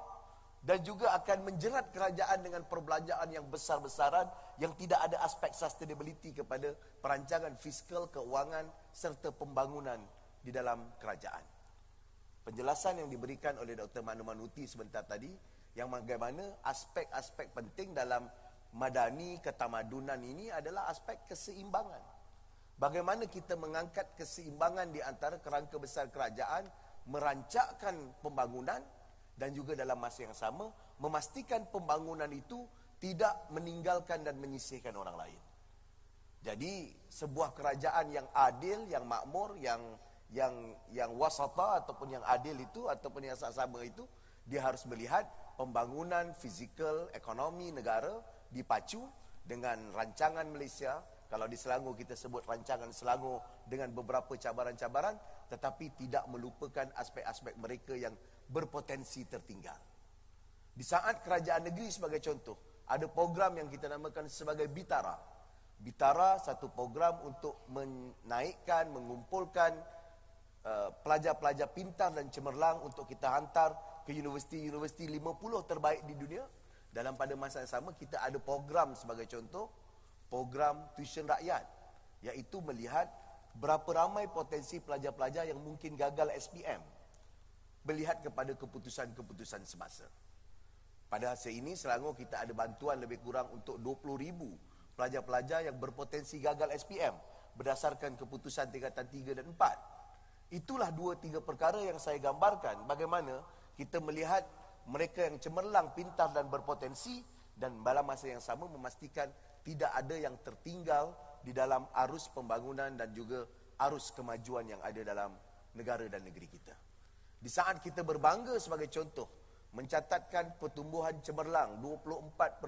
Speaker 3: dan juga akan menjerat kerajaan dengan perbelanjaan yang besar-besaran yang tidak ada aspek sustainability kepada perancangan fiskal, keuangan serta pembangunan di dalam kerajaan. Penjelasan yang diberikan oleh Dr. Manu Manuti sebentar tadi yang bagaimana aspek-aspek penting dalam madani ketamadunan ini adalah aspek keseimbangan. Bagaimana kita mengangkat keseimbangan di antara kerangka besar kerajaan, merancakkan pembangunan dan juga dalam masa yang sama memastikan pembangunan itu tidak meninggalkan dan menyisihkan orang lain. Jadi sebuah kerajaan yang adil, yang makmur, yang yang yang wasata ataupun yang adil itu ataupun yang sama itu dia harus melihat pembangunan fizikal ekonomi negara dipacu dengan rancangan Malaysia kalau di Selangor kita sebut rancangan Selangor dengan beberapa cabaran-cabaran tetapi tidak melupakan aspek-aspek mereka yang berpotensi tertinggal. Di saat kerajaan negeri sebagai contoh, ada program yang kita namakan sebagai Bitara. Bitara satu program untuk menaikkan, mengumpulkan uh, pelajar-pelajar pintar dan cemerlang untuk kita hantar ke universiti-universiti 50 terbaik di dunia. Dalam pada masa yang sama kita ada program sebagai contoh program tuition rakyat iaitu melihat berapa ramai potensi pelajar-pelajar yang mungkin gagal SPM melihat kepada keputusan-keputusan semasa. Pada hari ini Selangor kita ada bantuan lebih kurang untuk 20 ribu pelajar-pelajar yang berpotensi gagal SPM berdasarkan keputusan tingkatan 3 dan 4. Itulah dua tiga perkara yang saya gambarkan bagaimana kita melihat mereka yang cemerlang, pintar dan berpotensi dan dalam masa yang sama memastikan tidak ada yang tertinggal di dalam arus pembangunan dan juga arus kemajuan yang ada dalam negara dan negeri kita. Di saat kita berbangga sebagai contoh mencatatkan pertumbuhan cemerlang 24.8%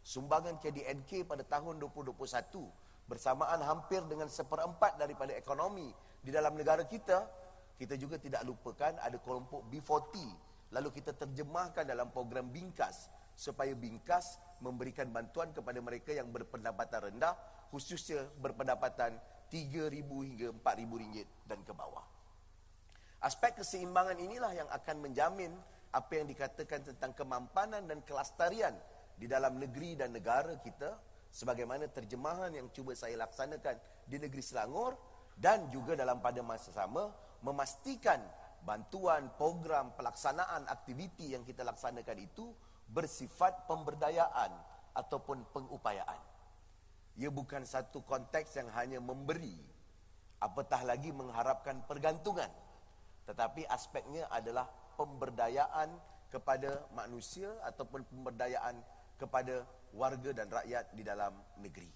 Speaker 3: sumbangan KDNK pada tahun 2021 bersamaan hampir dengan seperempat daripada ekonomi di dalam negara kita, kita juga tidak lupakan ada kelompok B40 lalu kita terjemahkan dalam program Bingkas supaya Bingkas memberikan bantuan kepada mereka yang berpendapatan rendah khususnya berpendapatan 3000 hingga 4000 ringgit dan ke bawah. Aspek keseimbangan inilah yang akan menjamin apa yang dikatakan tentang kemampanan dan kelestarian di dalam negeri dan negara kita sebagaimana terjemahan yang cuba saya laksanakan di negeri Selangor dan juga dalam pada masa sama memastikan bantuan program pelaksanaan aktiviti yang kita laksanakan itu bersifat pemberdayaan ataupun pengupayaan. Ia bukan satu konteks yang hanya memberi, apatah lagi mengharapkan pergantungan. Tetapi aspeknya adalah pemberdayaan kepada manusia ataupun pemberdayaan kepada warga dan rakyat di dalam negeri.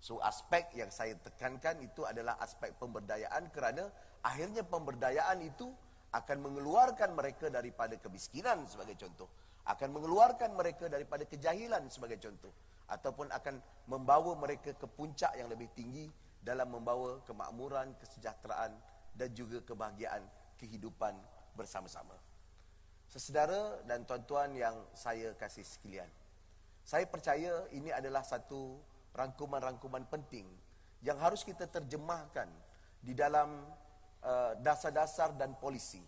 Speaker 3: So aspek yang saya tekankan itu adalah aspek pemberdayaan kerana akhirnya pemberdayaan itu akan mengeluarkan mereka daripada kemiskinan sebagai contoh akan mengeluarkan mereka daripada kejahilan sebagai contoh ataupun akan membawa mereka ke puncak yang lebih tinggi dalam membawa kemakmuran, kesejahteraan dan juga kebahagiaan kehidupan bersama-sama. Sesedara dan tuan-tuan yang saya kasih sekalian. Saya percaya ini adalah satu rangkuman-rangkuman penting yang harus kita terjemahkan di dalam uh, dasar-dasar dan polisi.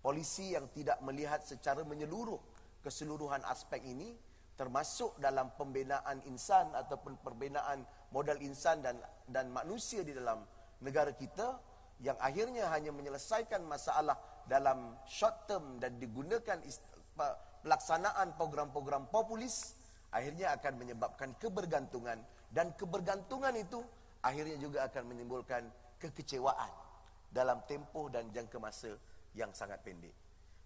Speaker 3: Polisi yang tidak melihat secara menyeluruh keseluruhan aspek ini termasuk dalam pembinaan insan ataupun pembinaan modal insan dan dan manusia di dalam negara kita yang akhirnya hanya menyelesaikan masalah dalam short term dan digunakan pelaksanaan program-program populis akhirnya akan menyebabkan kebergantungan dan kebergantungan itu akhirnya juga akan menimbulkan kekecewaan dalam tempoh dan jangka masa yang sangat pendek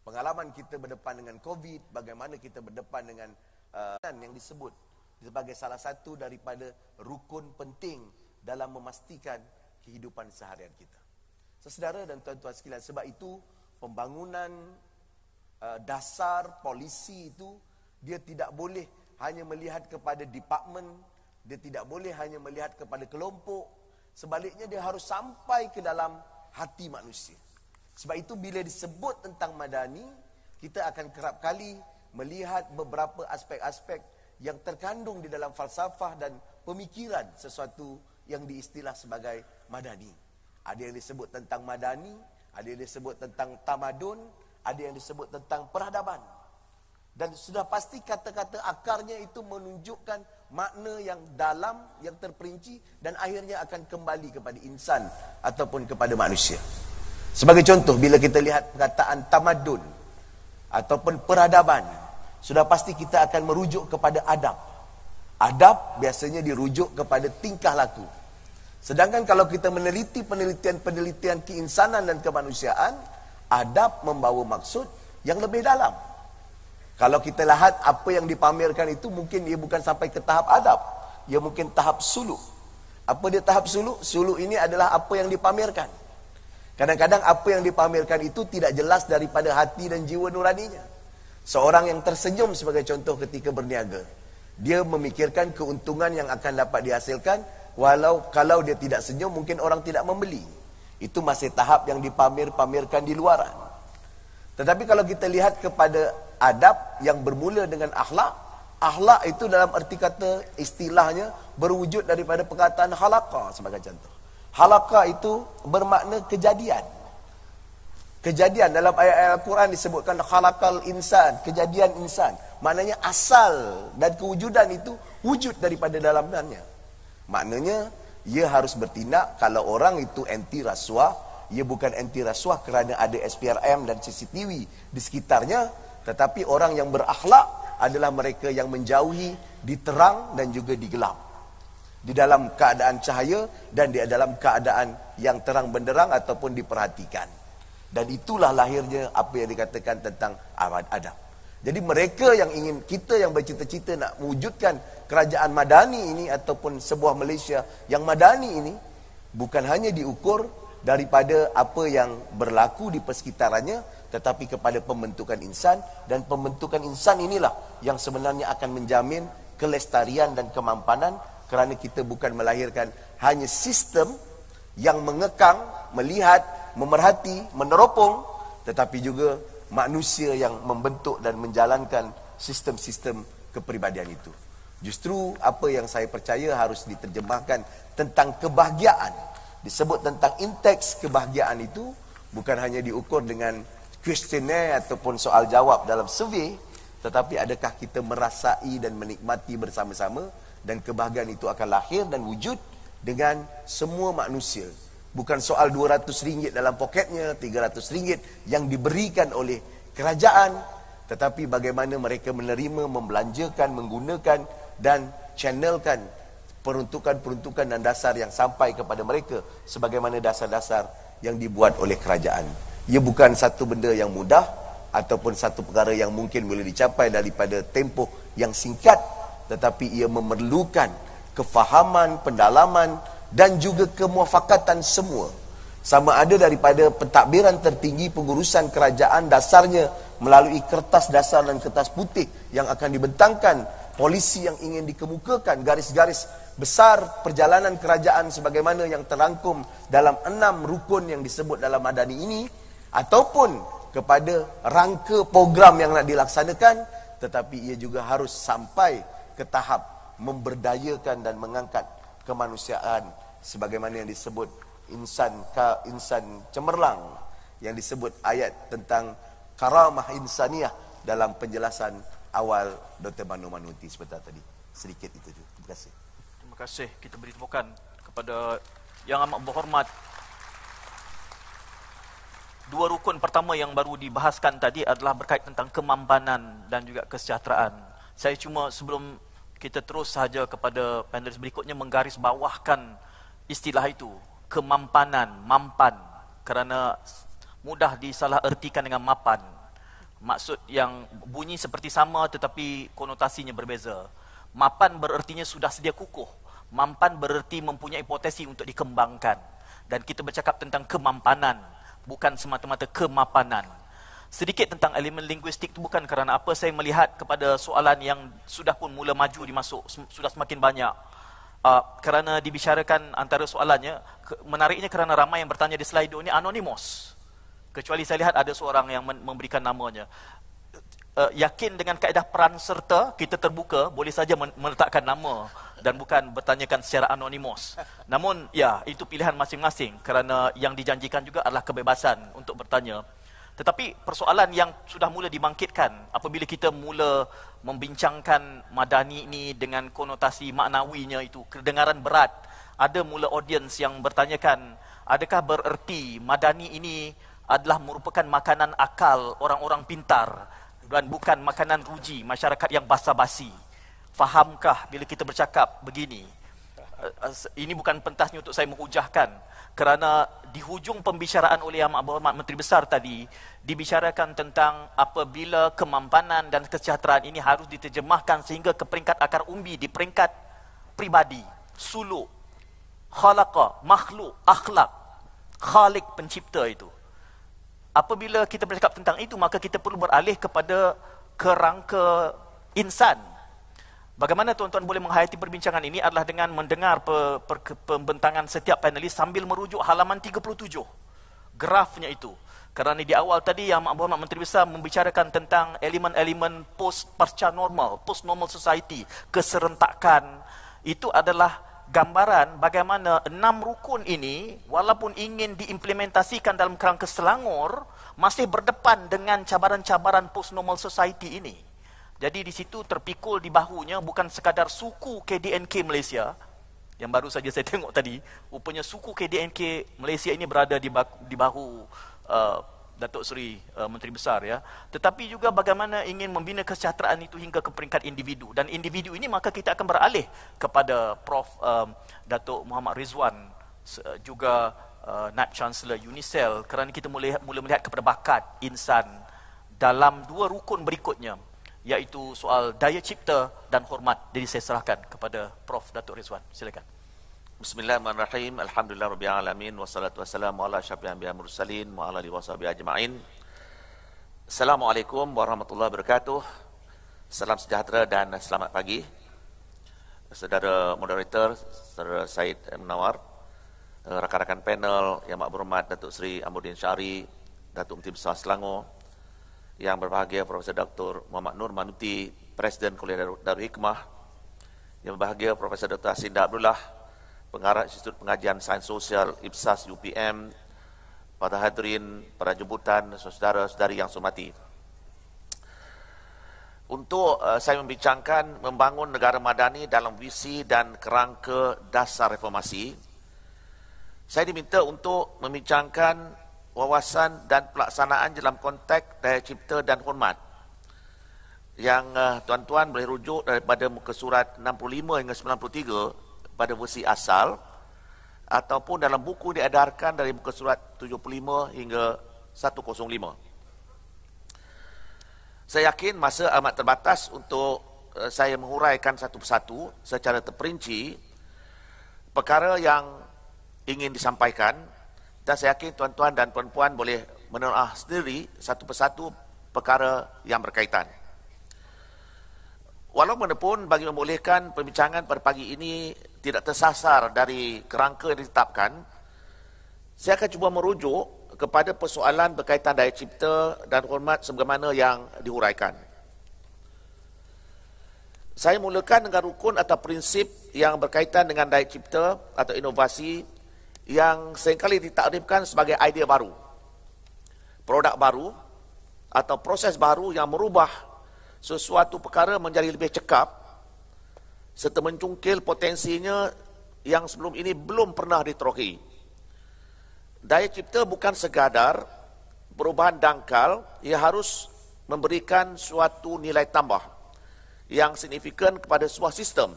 Speaker 3: pengalaman kita berdepan dengan COVID, bagaimana kita berdepan dengan uh, yang disebut sebagai salah satu daripada rukun penting dalam memastikan kehidupan seharian kita. Sesedara dan tuan-tuan sekalian, sebab itu pembangunan uh, dasar polisi itu dia tidak boleh hanya melihat kepada department, dia tidak boleh hanya melihat kepada kelompok, sebaliknya dia harus sampai ke dalam hati manusia. Sebab itu bila disebut tentang madani, kita akan kerap kali melihat beberapa aspek-aspek yang terkandung di dalam falsafah dan pemikiran sesuatu yang diistilah sebagai madani. Ada yang disebut tentang madani, ada yang disebut tentang tamadun, ada yang disebut tentang peradaban. Dan sudah pasti kata-kata akarnya itu menunjukkan makna yang dalam, yang terperinci dan akhirnya akan kembali kepada insan ataupun kepada manusia. Sebagai contoh, bila kita lihat perkataan tamadun ataupun peradaban, sudah pasti kita akan merujuk kepada adab. Adab biasanya dirujuk kepada tingkah laku. Sedangkan kalau kita meneliti penelitian-penelitian keinsanan dan kemanusiaan, adab membawa maksud yang lebih dalam. Kalau kita lihat apa yang dipamerkan itu mungkin dia bukan sampai ke tahap adab. Ia mungkin tahap suluk. Apa dia tahap suluk? Suluk ini adalah apa yang dipamerkan. Kadang-kadang apa yang dipamerkan itu tidak jelas daripada hati dan jiwa nuraninya. Seorang yang tersenyum sebagai contoh ketika berniaga. Dia memikirkan keuntungan yang akan dapat dihasilkan. Walau kalau dia tidak senyum mungkin orang tidak membeli. Itu masih tahap yang dipamer-pamerkan di luaran. Tetapi kalau kita lihat kepada adab yang bermula dengan akhlak. Akhlak itu dalam arti kata istilahnya berwujud daripada perkataan halakah sebagai contoh. Halakah itu bermakna kejadian. Kejadian dalam ayat-ayat Al-Quran disebutkan halakal insan, kejadian insan. Maknanya asal dan kewujudan itu wujud daripada dalamnya. Maknanya ia harus bertindak kalau orang itu anti rasuah, ia bukan anti rasuah kerana ada SPRM dan CCTV di sekitarnya, tetapi orang yang berakhlak adalah mereka yang menjauhi di terang dan juga di gelap di dalam keadaan cahaya dan di dalam keadaan yang terang benderang ataupun diperhatikan. Dan itulah lahirnya apa yang dikatakan tentang adab. Jadi mereka yang ingin kita yang bercita-cita nak mewujudkan kerajaan madani ini ataupun sebuah Malaysia yang madani ini bukan hanya diukur daripada apa yang berlaku di persekitarannya tetapi kepada pembentukan insan. Dan pembentukan insan inilah yang sebenarnya akan menjamin kelestarian dan kemampanan kerana kita bukan melahirkan hanya sistem yang mengekang, melihat, memerhati, meneropong tetapi juga manusia yang membentuk dan menjalankan sistem-sistem kepribadian itu. Justru apa yang saya percaya harus diterjemahkan tentang kebahagiaan. Disebut tentang inteks kebahagiaan itu bukan hanya diukur dengan kuestioner ataupun soal jawab dalam survey, tetapi adakah kita merasai dan menikmati bersama-sama dan kebahagiaan itu akan lahir dan wujud dengan semua manusia bukan soal 200 ringgit dalam poketnya, 300 ringgit yang diberikan oleh kerajaan, tetapi bagaimana mereka menerima, membelanjakan, menggunakan dan channelkan peruntukan-peruntukan dan dasar yang sampai kepada mereka sebagaimana dasar-dasar yang dibuat oleh kerajaan. Ia bukan satu benda yang mudah ataupun satu perkara yang mungkin boleh dicapai daripada tempoh yang singkat tetapi ia memerlukan kefahaman, pendalaman, dan juga kemuafakatan semua. Sama ada daripada pentadbiran tertinggi pengurusan kerajaan dasarnya melalui kertas dasar dan kertas putih yang akan dibentangkan polisi yang ingin dikemukakan garis-garis besar perjalanan kerajaan sebagaimana yang terangkum dalam enam rukun yang disebut dalam madani ini ataupun kepada rangka program yang nak dilaksanakan tetapi ia juga harus sampai ke tahap memberdayakan dan mengangkat kemanusiaan sebagaimana yang disebut insan ka insan cemerlang yang disebut ayat tentang karamah insaniah dalam penjelasan awal Dr. Banu Manuti seperti tadi. Sedikit itu juga. Terima kasih.
Speaker 1: Terima kasih. Kita beri tepukan kepada yang amat berhormat Dua rukun pertama yang baru dibahaskan tadi adalah berkait tentang kemampanan dan juga kesejahteraan. Saya cuma sebelum kita terus saja kepada panelis berikutnya menggaris bawahkan istilah itu kemampanan mampan. Kerana mudah disalah ertikan dengan mapan maksud yang bunyi seperti sama tetapi konotasinya berbeza. Mapan berertinya sudah sedia kukuh. Mampan bererti mempunyai potensi untuk dikembangkan. Dan kita bercakap tentang kemampanan bukan semata-mata kemapanan. Sedikit tentang elemen linguistik itu bukan kerana apa saya melihat kepada soalan yang sudah pun mula maju dimasuk sudah semakin banyak uh, kerana dibicarakan antara soalannya menariknya kerana ramai yang bertanya di Slido ini anonymous. Kecuali saya lihat ada seorang yang memberikan namanya. Uh, yakin dengan kaedah peran serta kita terbuka boleh saja meletakkan nama dan bukan bertanyakan secara anonymous. Namun ya itu pilihan masing-masing. Kerana yang dijanjikan juga adalah kebebasan untuk bertanya tetapi persoalan yang sudah mula dibangkitkan apabila kita mula membincangkan madani ini dengan konotasi maknawinya itu kedengaran berat ada mula audience yang bertanyakan adakah bererti madani ini adalah merupakan makanan akal orang-orang pintar dan bukan makanan ruji masyarakat yang basa-basi? Fahamkah bila kita bercakap begini ini bukan pentasnya untuk saya menghujahkan kerana di hujung pembicaraan oleh Yang Berhormat Menteri Besar tadi dibicarakan tentang apabila kemampanan dan kesejahteraan ini harus diterjemahkan sehingga ke peringkat akar umbi di peringkat pribadi, suluk, khalaqa, makhluk, akhlak, khalik pencipta itu. Apabila kita bercakap tentang itu maka kita perlu beralih kepada kerangka insan Bagaimana tuan-tuan boleh menghayati perbincangan ini adalah dengan mendengar pe, pe, pembentangan setiap panelis sambil merujuk halaman 37. Grafnya itu. Kerana di awal tadi yang Mak Berhormat Menteri Besar membicarakan tentang elemen-elemen post-pasca normal, post-normal society, keserentakan. Itu adalah gambaran bagaimana enam rukun ini walaupun ingin diimplementasikan dalam kerangka Selangor masih berdepan dengan cabaran-cabaran post-normal society ini. Jadi di situ terpikul di bahunya bukan sekadar suku KDNK Malaysia yang baru saja saya tengok tadi, rupanya suku KDNK Malaysia ini berada di bahu, di bahu uh, Datuk Seri uh, Menteri Besar ya. Tetapi juga bagaimana ingin membina kesejahteraan itu hingga ke peringkat individu. Dan individu ini maka kita akan beralih kepada Prof um, Datuk Muhammad Rizwan juga uh, Naib Chancellor UNICEF kerana kita mula, mula melihat kepada bakat insan dalam dua rukun berikutnya iaitu soal daya cipta dan hormat. Jadi saya serahkan kepada Prof. Datuk Rizwan. Silakan.
Speaker 4: Bismillahirrahmanirrahim. Alhamdulillah rabbil alamin wassalatu wassalamu ala asyrafil anbiya'i mursalin wa ala alihi washabihi ajma'in. Assalamualaikum warahmatullahi wabarakatuh. Salam sejahtera dan selamat pagi. Saudara moderator, saudara Said Munawar, rakan-rakan panel yang berhormat Datuk Seri Amuddin Syari, Datuk Menteri Besar Selangor, yang berbahagia Profesor Dr. Muhammad Nur Manuti, Presiden Kuliah Darul Hikmah, yang berbahagia Profesor Dr. Asinda Abdullah, Pengarah Institut Pengajian Sains Sosial IPSAS UPM, para hadirin, para jemputan, saudara-saudari yang hormati. Untuk uh, saya membincangkan membangun negara madani dalam visi dan kerangka dasar reformasi, saya diminta untuk membincangkan wawasan dan pelaksanaan dalam konteks daya cipta dan hormat yang uh, tuan-tuan boleh rujuk daripada muka surat 65 hingga 93 pada versi asal ataupun dalam buku diedarkan dari muka surat 75 hingga 105. Saya yakin masa amat terbatas untuk uh, saya menguraikan satu persatu secara terperinci perkara yang ingin disampaikan dan saya yakin tuan-tuan dan puan-puan boleh menelaah sendiri satu persatu perkara yang berkaitan. Walaupun pun bagi membolehkan perbincangan pada pagi ini tidak tersasar dari kerangka yang ditetapkan, saya akan cuba merujuk kepada persoalan berkaitan daya cipta dan hormat sebagaimana yang diuraikan. Saya mulakan dengan rukun atau prinsip yang berkaitan dengan daya cipta atau inovasi yang seringkali ditakrifkan sebagai idea baru. Produk baru atau proses baru yang merubah sesuatu perkara menjadi lebih cekap serta mencungkil potensinya yang sebelum ini belum pernah diteroki. Daya cipta bukan sekadar perubahan dangkal, ia harus memberikan suatu nilai tambah yang signifikan kepada sebuah sistem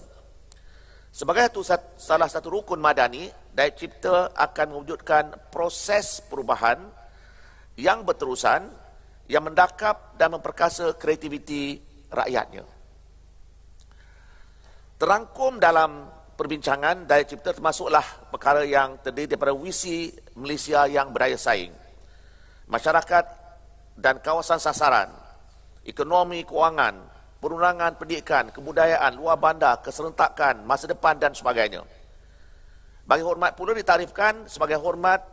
Speaker 4: Sebagai satu, salah satu rukun madani, daya cipta akan mewujudkan proses perubahan yang berterusan yang mendakap dan memperkasa kreativiti rakyatnya. Terangkum dalam perbincangan daya cipta termasuklah perkara yang terdiri daripada visi Malaysia yang berdaya saing. Masyarakat dan kawasan sasaran, ekonomi, keuangan, perundangan pendidikan, kebudayaan, luar bandar, keserentakan, masa depan dan sebagainya. Bagi hormat pula ditarifkan sebagai hormat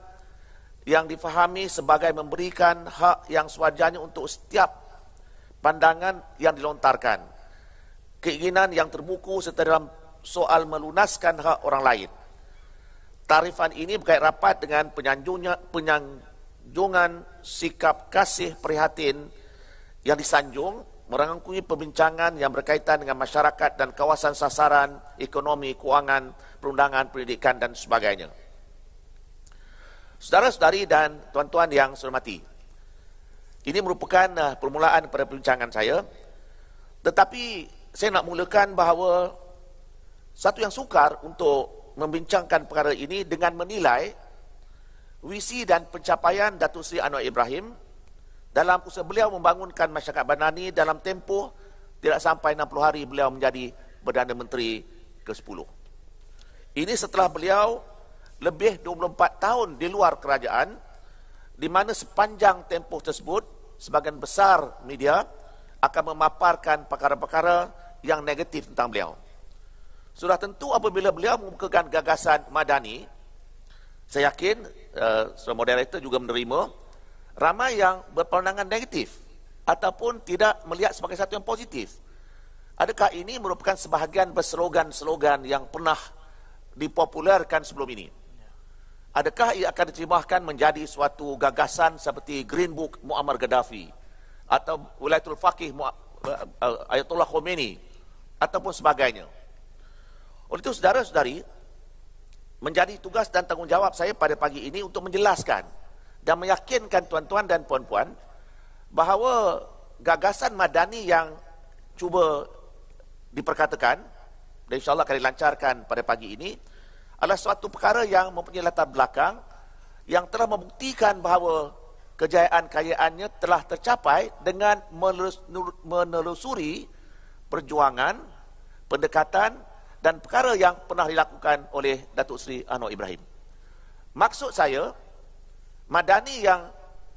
Speaker 4: yang difahami sebagai memberikan hak yang sewajarnya untuk setiap pandangan yang dilontarkan. Keinginan yang terbuku serta dalam soal melunaskan hak orang lain. Tarifan ini berkait rapat dengan penyanjungan sikap kasih prihatin yang disanjung merangkumi perbincangan yang berkaitan dengan masyarakat dan kawasan sasaran, ekonomi, keuangan, perundangan, pendidikan dan sebagainya. Saudara-saudari dan tuan-tuan yang saya hormati, ini merupakan uh, permulaan pada perbincangan saya. Tetapi saya nak mulakan bahawa satu yang sukar untuk membincangkan perkara ini dengan menilai visi dan pencapaian Datuk Seri Anwar Ibrahim dalam usaha beliau membangunkan masyarakat Banani dalam tempoh tidak sampai 60 hari beliau menjadi Perdana Menteri ke-10. Ini setelah beliau lebih 24 tahun di luar kerajaan di mana sepanjang tempoh tersebut sebagian besar media akan memaparkan perkara-perkara yang negatif tentang beliau. Sudah tentu apabila beliau membukakan gagasan madani, saya yakin uh, moderator juga menerima ramai yang berpandangan negatif ataupun tidak melihat sebagai satu yang positif. Adakah ini merupakan sebahagian berslogan-slogan yang pernah dipopulerkan sebelum ini? Adakah ia akan diterjemahkan menjadi suatu gagasan seperti Green Book Muammar Gaddafi atau Wilayatul Faqih Ayatollah Khomeini ataupun sebagainya? Oleh itu saudara-saudari, menjadi tugas dan tanggungjawab saya pada pagi ini untuk menjelaskan dan meyakinkan tuan-tuan dan puan-puan bahawa gagasan madani yang cuba diperkatakan dan insyaAllah akan dilancarkan pada pagi ini adalah suatu perkara yang mempunyai latar belakang yang telah membuktikan bahawa kejayaan-kayaannya telah tercapai dengan menelusuri perjuangan, pendekatan dan perkara yang pernah dilakukan oleh Datuk Seri Anwar Ibrahim. Maksud saya, Madani yang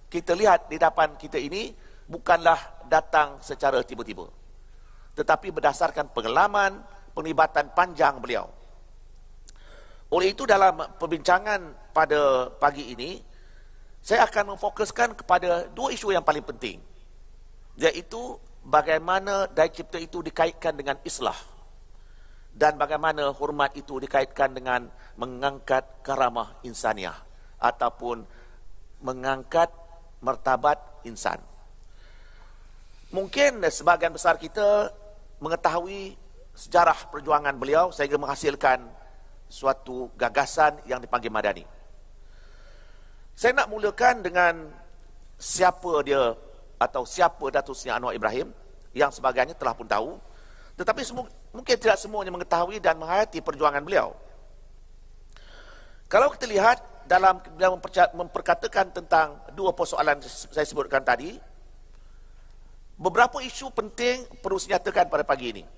Speaker 4: kita lihat di depan kita ini bukanlah datang secara tiba-tiba. Tetapi berdasarkan pengalaman, penglibatan panjang beliau. Oleh itu dalam perbincangan pada pagi ini, saya akan memfokuskan kepada dua isu yang paling penting. Iaitu bagaimana daya cipta itu dikaitkan dengan islah. Dan bagaimana hormat itu dikaitkan dengan mengangkat karamah insaniah. Ataupun mengangkat martabat insan. Mungkin sebagian besar kita mengetahui sejarah perjuangan beliau sehingga menghasilkan suatu gagasan yang dipanggil Madani. Saya nak mulakan dengan siapa dia atau siapa Datuk Seri Anwar Ibrahim yang sebagainya telah pun tahu. Tetapi semu, mungkin tidak semuanya mengetahui dan menghayati perjuangan beliau. Kalau kita lihat dalam beliau memperkatakan tentang dua persoalan saya sebutkan tadi, beberapa isu penting perlu dinyatakan pada pagi ini.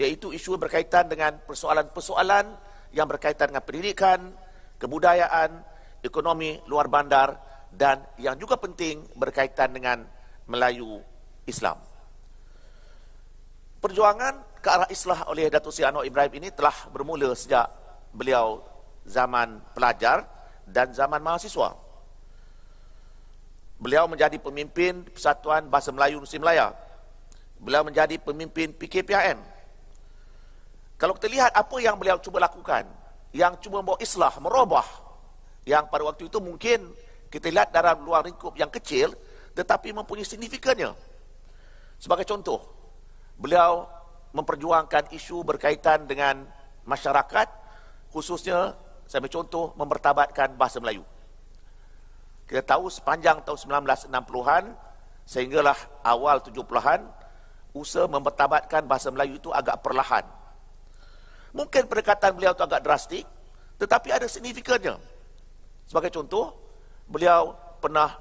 Speaker 4: Iaitu isu berkaitan dengan persoalan-persoalan yang berkaitan dengan pendidikan, kebudayaan, ekonomi luar bandar dan yang juga penting berkaitan dengan Melayu Islam. Perjuangan ke arah islah oleh Datuk Seri Anwar Ibrahim ini telah bermula sejak beliau zaman pelajar dan zaman mahasiswa. Beliau menjadi pemimpin Persatuan Bahasa Melayu Nusa Melaya. Beliau menjadi pemimpin PKPIM. Kalau kita lihat apa yang beliau cuba lakukan, yang cuba membawa islah, merubah yang pada waktu itu mungkin kita lihat dalam luar lingkup yang kecil tetapi mempunyai signifikannya. Sebagai contoh, beliau memperjuangkan isu berkaitan dengan masyarakat khususnya saya contoh memertabatkan bahasa Melayu. Kita tahu sepanjang tahun 1960-an sehinggalah awal 70-an usaha memertabatkan bahasa Melayu itu agak perlahan. Mungkin pendekatan beliau itu agak drastik tetapi ada signifikannya. Sebagai contoh, beliau pernah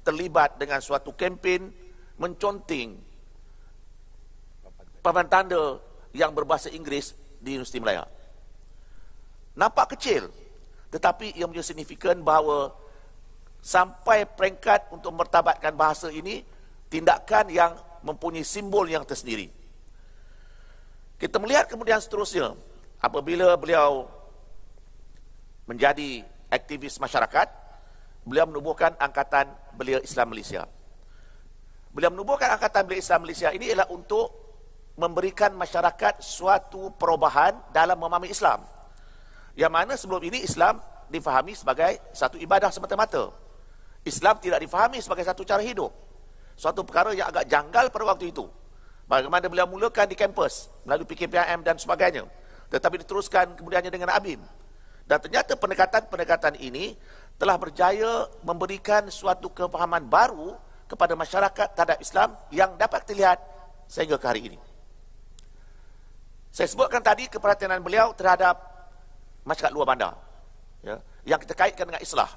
Speaker 4: terlibat dengan suatu kempen menconting papan tanda yang berbahasa Inggeris di Universiti Melaya. Nampak kecil, tetapi ia punya signifikan bahawa sampai peringkat untuk mertabatkan bahasa ini, tindakan yang mempunyai simbol yang tersendiri. Kita melihat kemudian seterusnya, apabila beliau menjadi aktivis masyarakat, beliau menubuhkan Angkatan Belia Islam Malaysia. Beliau menubuhkan Angkatan Belia Islam Malaysia ini ialah untuk memberikan masyarakat suatu perubahan dalam memahami Islam. Yang mana sebelum ini Islam difahami sebagai satu ibadah semata-mata. Islam tidak difahami sebagai satu cara hidup. Suatu perkara yang agak janggal pada waktu itu. Bagaimana beliau mulakan di kampus melalui PKPIM dan sebagainya. Tetapi diteruskan kemudiannya dengan ABIM. Dan ternyata pendekatan-pendekatan ini telah berjaya memberikan suatu kefahaman baru kepada masyarakat terhadap Islam yang dapat dilihat sehingga ke hari ini. Saya sebutkan tadi keperhatianan beliau terhadap masyarakat luar bandar. Ya, yang kita kaitkan dengan islah.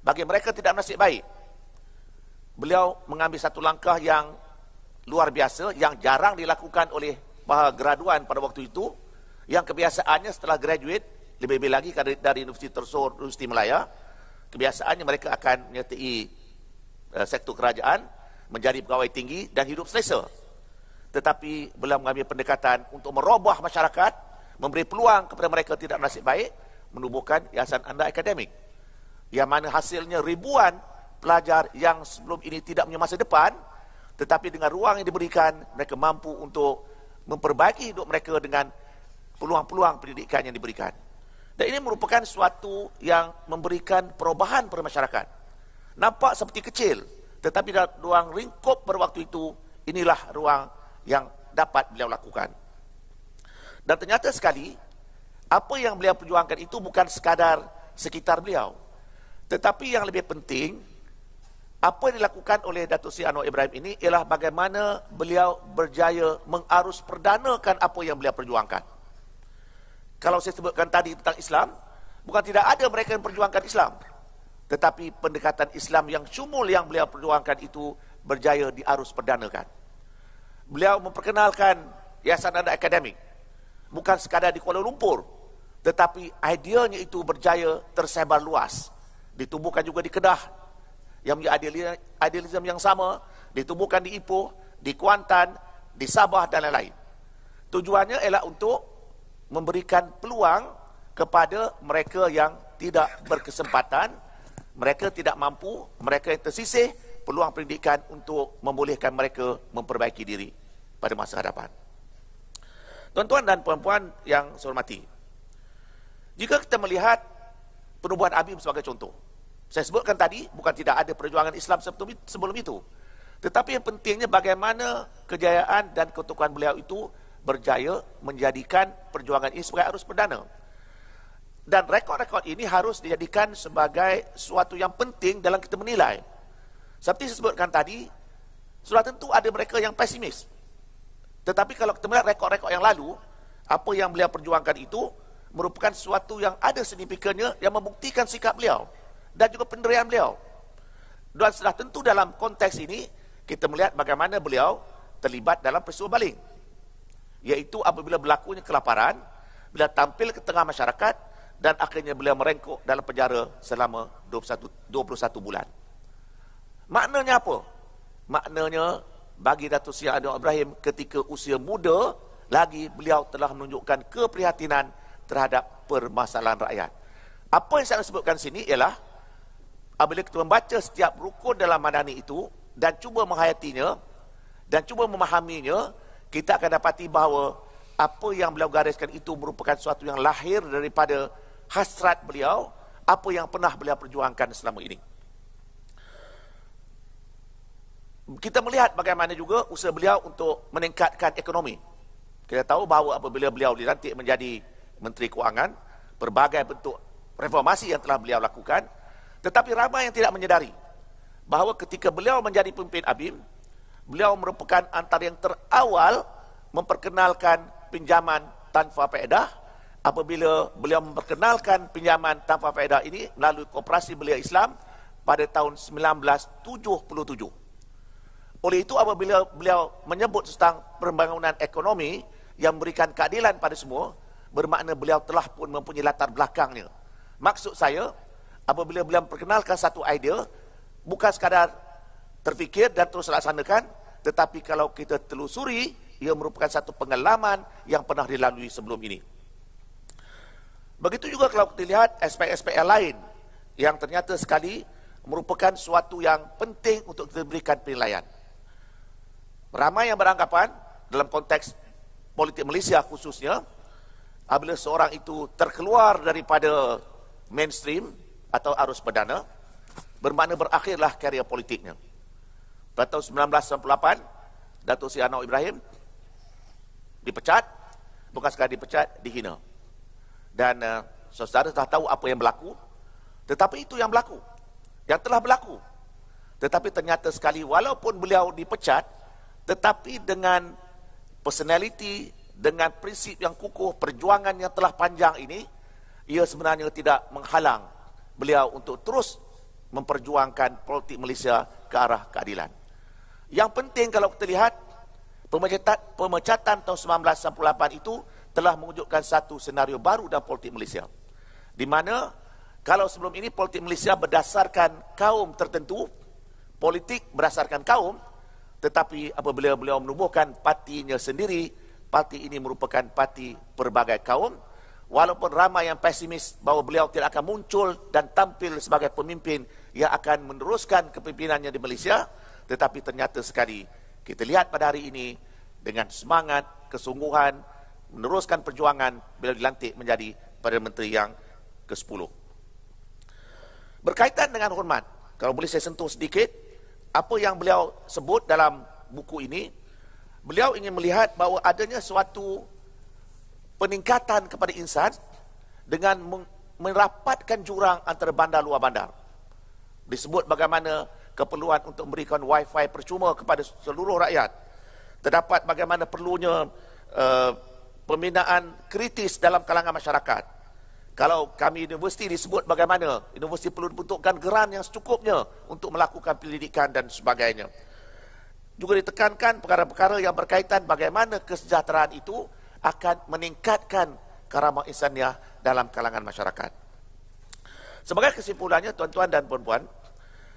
Speaker 4: Bagi mereka tidak nasib baik. Beliau mengambil satu langkah yang luar biasa, yang jarang dilakukan oleh graduan pada waktu itu, yang kebiasaannya setelah graduate, lebih-lebih lagi dari Universiti Tersor, Universiti Melaya, kebiasaannya mereka akan menyertai uh, sektor kerajaan, menjadi pegawai tinggi dan hidup selesa. Tetapi beliau mengambil pendekatan untuk merubah masyarakat, memberi peluang kepada mereka tidak nasib baik, menubuhkan Yayasan Anda Akademik. Yang mana hasilnya ribuan pelajar yang sebelum ini tidak punya masa depan, tetapi dengan ruang yang diberikan, mereka mampu untuk memperbaiki hidup mereka dengan peluang-peluang pendidikan yang diberikan. Dan ini merupakan suatu yang memberikan perubahan pada masyarakat. Nampak seperti kecil, tetapi dalam ruang lingkup pada waktu itu, inilah ruang yang dapat beliau lakukan. Dan ternyata sekali, apa yang beliau perjuangkan itu bukan sekadar sekitar beliau. Tetapi yang lebih penting, apa yang dilakukan oleh Datuk Sri Anwar Ibrahim ini ialah bagaimana beliau berjaya mengarus perdanakan apa yang beliau perjuangkan kalau saya sebutkan tadi tentang Islam, bukan tidak ada mereka yang perjuangkan Islam. tetapi pendekatan Islam yang syumul yang beliau perjuangkan itu berjaya diarus perdanakan. Beliau memperkenalkan Yayasan Anak Akademik bukan sekadar di Kuala Lumpur tetapi ideanya itu berjaya tersebar luas. Ditubuhkan juga di Kedah yang punya idealisme yang sama, ditubuhkan di Ipoh, di Kuantan, di Sabah dan lain-lain. Tujuannya ialah untuk memberikan peluang kepada mereka yang tidak berkesempatan mereka tidak mampu, mereka yang tersisih, peluang pendidikan untuk membolehkan mereka memperbaiki diri pada masa hadapan. Tuan-tuan dan puan-puan yang saya hormati, jika kita melihat penubuhan Abim sebagai contoh, saya sebutkan tadi, bukan tidak ada perjuangan Islam sebelum itu. Tetapi yang pentingnya bagaimana kejayaan dan ketukuhan beliau itu berjaya menjadikan perjuangan ini sebagai arus perdana dan rekod-rekod ini harus dijadikan sebagai suatu yang penting dalam kita menilai. Seperti saya sebutkan tadi, sudah tentu ada mereka yang pesimis. Tetapi kalau kita melihat rekod-rekod yang lalu, apa yang beliau perjuangkan itu merupakan sesuatu yang ada signifikannya yang membuktikan sikap beliau dan juga penderian beliau. Dan sudah tentu dalam konteks ini, kita melihat bagaimana beliau terlibat dalam peristiwa baling. Iaitu apabila berlakunya kelaparan, bila tampil ke tengah masyarakat, dan akhirnya beliau merengkuk dalam penjara selama 21, 21 bulan. Maknanya apa? Maknanya bagi Datuk Seri Anwar Ibrahim ketika usia muda lagi beliau telah menunjukkan keprihatinan terhadap permasalahan rakyat. Apa yang saya sebutkan sini ialah apabila kita membaca setiap rukun dalam madani itu dan cuba menghayatinya dan cuba memahaminya, kita akan dapati bahawa apa yang beliau gariskan itu merupakan sesuatu yang lahir daripada hasrat beliau, apa yang pernah beliau perjuangkan selama ini. Kita melihat bagaimana juga usaha beliau untuk meningkatkan ekonomi. Kita tahu bahawa apabila beliau dilantik menjadi Menteri Keuangan, berbagai bentuk reformasi yang telah beliau lakukan, tetapi ramai yang tidak menyedari bahawa ketika beliau menjadi pemimpin ABIM, beliau merupakan antara yang terawal memperkenalkan pinjaman tanpa faedah apabila beliau memperkenalkan pinjaman tanpa faedah ini melalui koperasi belia Islam pada tahun 1977. Oleh itu apabila beliau menyebut tentang pembangunan ekonomi yang memberikan keadilan pada semua, bermakna beliau telah pun mempunyai latar belakangnya. Maksud saya, apabila beliau memperkenalkan satu idea, bukan sekadar terfikir dan terus laksanakan, tetapi kalau kita telusuri, ia merupakan satu pengalaman yang pernah dilalui sebelum ini. Begitu juga kalau kita lihat aspek-aspek lain yang ternyata sekali merupakan suatu yang penting untuk kita berikan penilaian. Ramai yang beranggapan dalam konteks politik Malaysia khususnya, apabila seorang itu terkeluar daripada mainstream atau arus perdana, bermakna berakhirlah karier politiknya. Pada tahun 1998, Datuk Seri Anwar Ibrahim dipecat, bukan sekadar dipecat, dihina dan uh, saudara telah tahu apa yang berlaku tetapi itu yang berlaku yang telah berlaku tetapi ternyata sekali walaupun beliau dipecat tetapi dengan personality dengan prinsip yang kukuh perjuangan yang telah panjang ini ia sebenarnya tidak menghalang beliau untuk terus memperjuangkan politik Malaysia ke arah keadilan yang penting kalau kita lihat pemecatan, pemecatan tahun 1998 itu telah mewujudkan satu senario baru dalam politik Malaysia. Di mana kalau sebelum ini politik Malaysia berdasarkan kaum tertentu, politik berdasarkan kaum, tetapi apabila beliau menubuhkan partinya sendiri, parti ini merupakan parti berbagai kaum, walaupun ramai yang pesimis bahawa beliau tidak akan muncul dan tampil sebagai pemimpin yang akan meneruskan kepemimpinannya di Malaysia, tetapi ternyata sekali kita lihat pada hari ini dengan semangat, kesungguhan, meneruskan perjuangan bila dilantik menjadi Perdana Menteri yang ke-10. Berkaitan dengan hormat, kalau boleh saya sentuh sedikit, apa yang beliau sebut dalam buku ini, beliau ingin melihat bahawa adanya suatu peningkatan kepada insan dengan merapatkan jurang antara bandar luar bandar. Disebut bagaimana keperluan untuk memberikan wifi percuma kepada seluruh rakyat. Terdapat bagaimana perlunya uh, pembinaan kritis dalam kalangan masyarakat. Kalau kami universiti disebut bagaimana, universiti perlu dibentukkan geran yang secukupnya untuk melakukan pendidikan dan sebagainya. Juga ditekankan perkara-perkara yang berkaitan bagaimana kesejahteraan itu akan meningkatkan karamah insaniah dalam kalangan masyarakat. Sebagai kesimpulannya, tuan-tuan dan puan-puan,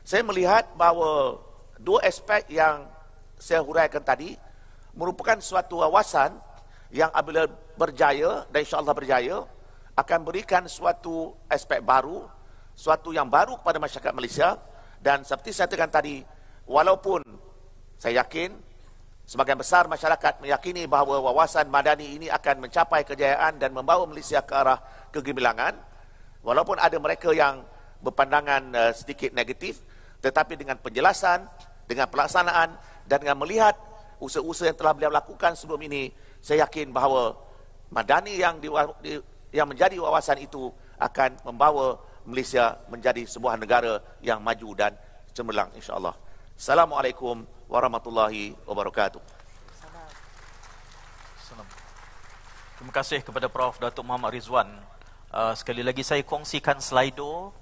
Speaker 4: saya melihat bahawa dua aspek yang saya huraikan tadi merupakan suatu wawasan yang apabila berjaya dan insyaAllah berjaya, akan berikan suatu aspek baru, suatu yang baru kepada masyarakat Malaysia dan seperti saya katakan tadi, walaupun saya yakin sebagian besar masyarakat meyakini bahawa wawasan madani ini akan mencapai kejayaan dan membawa Malaysia ke arah kegemilangan, walaupun ada mereka yang berpandangan uh, sedikit negatif, tetapi dengan penjelasan, dengan pelaksanaan dan dengan melihat usaha-usaha yang telah beliau lakukan sebelum ini, saya yakin bahawa madani yang di, yang menjadi wawasan itu akan membawa Malaysia menjadi sebuah negara yang maju dan cemerlang insyaAllah. Assalamualaikum warahmatullahi wabarakatuh.
Speaker 1: Terima kasih kepada Prof. Datuk Muhammad Rizwan. Uh, sekali lagi saya kongsikan slido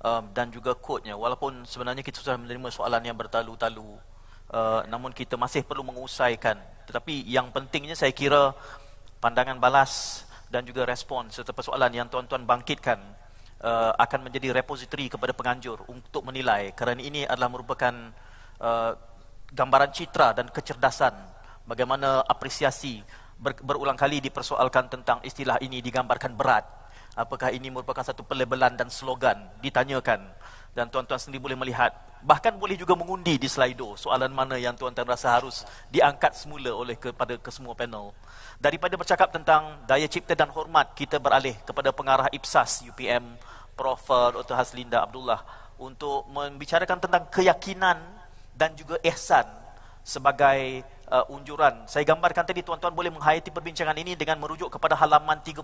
Speaker 1: um, dan juga kod-nya. Walaupun sebenarnya kita sudah menerima soalan yang bertalu-talu. Uh, namun kita masih perlu mengusaikan. Tetapi yang pentingnya saya kira pandangan balas dan juga respon serta persoalan yang tuan-tuan bangkitkan uh, akan menjadi repository kepada penganjur untuk menilai kerana ini adalah merupakan uh, gambaran citra dan kecerdasan bagaimana apresiasi ber, berulang kali dipersoalkan tentang istilah ini digambarkan berat. Apakah ini merupakan satu pelabelan dan slogan? Ditanyakan. Dan tuan-tuan sendiri boleh melihat bahkan boleh juga mengundi di slido. Soalan mana yang tuan-tuan rasa harus diangkat semula oleh kepada kesemua panel? Daripada bercakap tentang daya cipta dan hormat kita beralih kepada pengarah IPSAS UPM Prof. Dr. Haslinda Abdullah untuk membicarakan tentang keyakinan dan juga ihsan sebagai uh, unjuran saya gambarkan tadi tuan-tuan boleh menghayati perbincangan ini dengan merujuk kepada halaman 37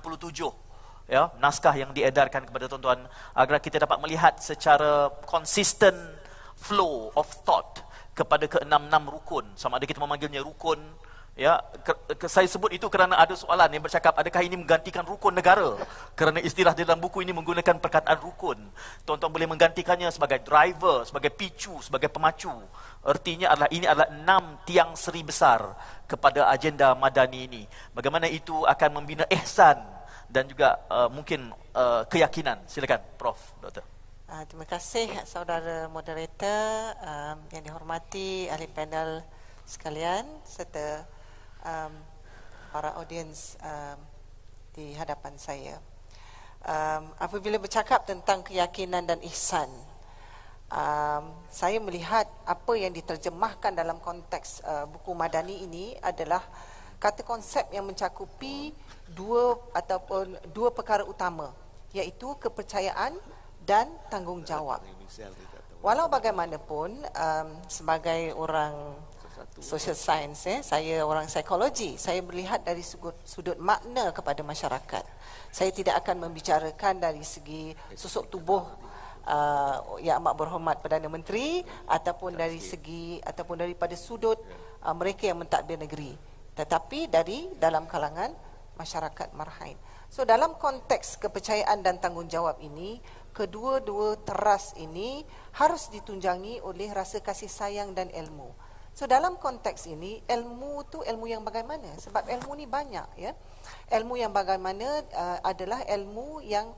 Speaker 1: ya naskah yang diedarkan kepada tuan-tuan agar kita dapat melihat secara konsisten flow of thought kepada keenam-enam rukun. Sama ada kita memanggilnya rukun, ya, ke, ke, saya sebut itu kerana ada soalan yang bercakap adakah ini menggantikan rukun negara? Kerana istilah dalam buku ini menggunakan perkataan rukun. Tuan-tuan boleh menggantikannya sebagai driver, sebagai picu, sebagai pemacu. Artinya adalah ini adalah enam tiang seri besar kepada agenda madani ini. Bagaimana itu akan membina ihsan dan juga uh, mungkin uh, keyakinan. Silakan Prof. Doktor.
Speaker 5: Uh, terima kasih saudara moderator um, yang dihormati ahli panel sekalian serta um, para audiens um, di hadapan saya. Um, apabila bercakap tentang keyakinan dan ihsan, um, saya melihat apa yang diterjemahkan dalam konteks uh, buku Madani ini adalah kata konsep yang mencakupi dua ataupun dua perkara utama iaitu kepercayaan dan tanggungjawab. Walau bagaimanapun um, sebagai orang social science eh, saya orang psikologi. Saya melihat dari sudut, sudut makna kepada masyarakat. Saya tidak akan membicarakan dari segi susuk tubuh uh, yang amat berhormat Perdana Menteri ataupun dari segi ataupun daripada sudut uh, mereka yang mentadbir negeri. Tetapi dari dalam kalangan masyarakat marhain. So dalam konteks kepercayaan dan tanggungjawab ini kedua-dua teras ini harus ditunjangi oleh rasa kasih sayang dan ilmu. So dalam konteks ini ilmu tu ilmu yang bagaimana? Sebab ilmu ni banyak ya. Ilmu yang bagaimana uh, adalah ilmu yang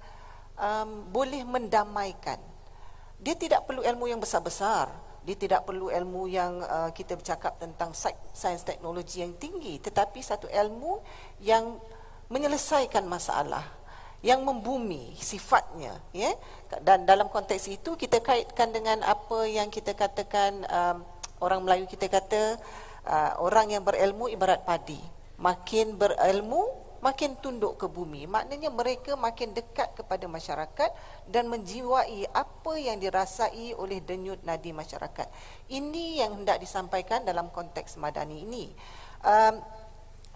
Speaker 5: um, boleh mendamaikan. Dia tidak perlu ilmu yang besar-besar. Dia tidak perlu ilmu yang uh, kita bercakap tentang sains teknologi yang tinggi, tetapi satu ilmu yang menyelesaikan masalah yang membumi sifatnya ya dan dalam konteks itu kita kaitkan dengan apa yang kita katakan um, orang Melayu kita kata uh, orang yang berilmu ibarat padi. Makin berilmu makin tunduk ke bumi. Maknanya mereka makin dekat kepada masyarakat dan menjiwai apa yang dirasai oleh denyut nadi masyarakat. Ini yang hendak disampaikan dalam konteks madani ini. Um,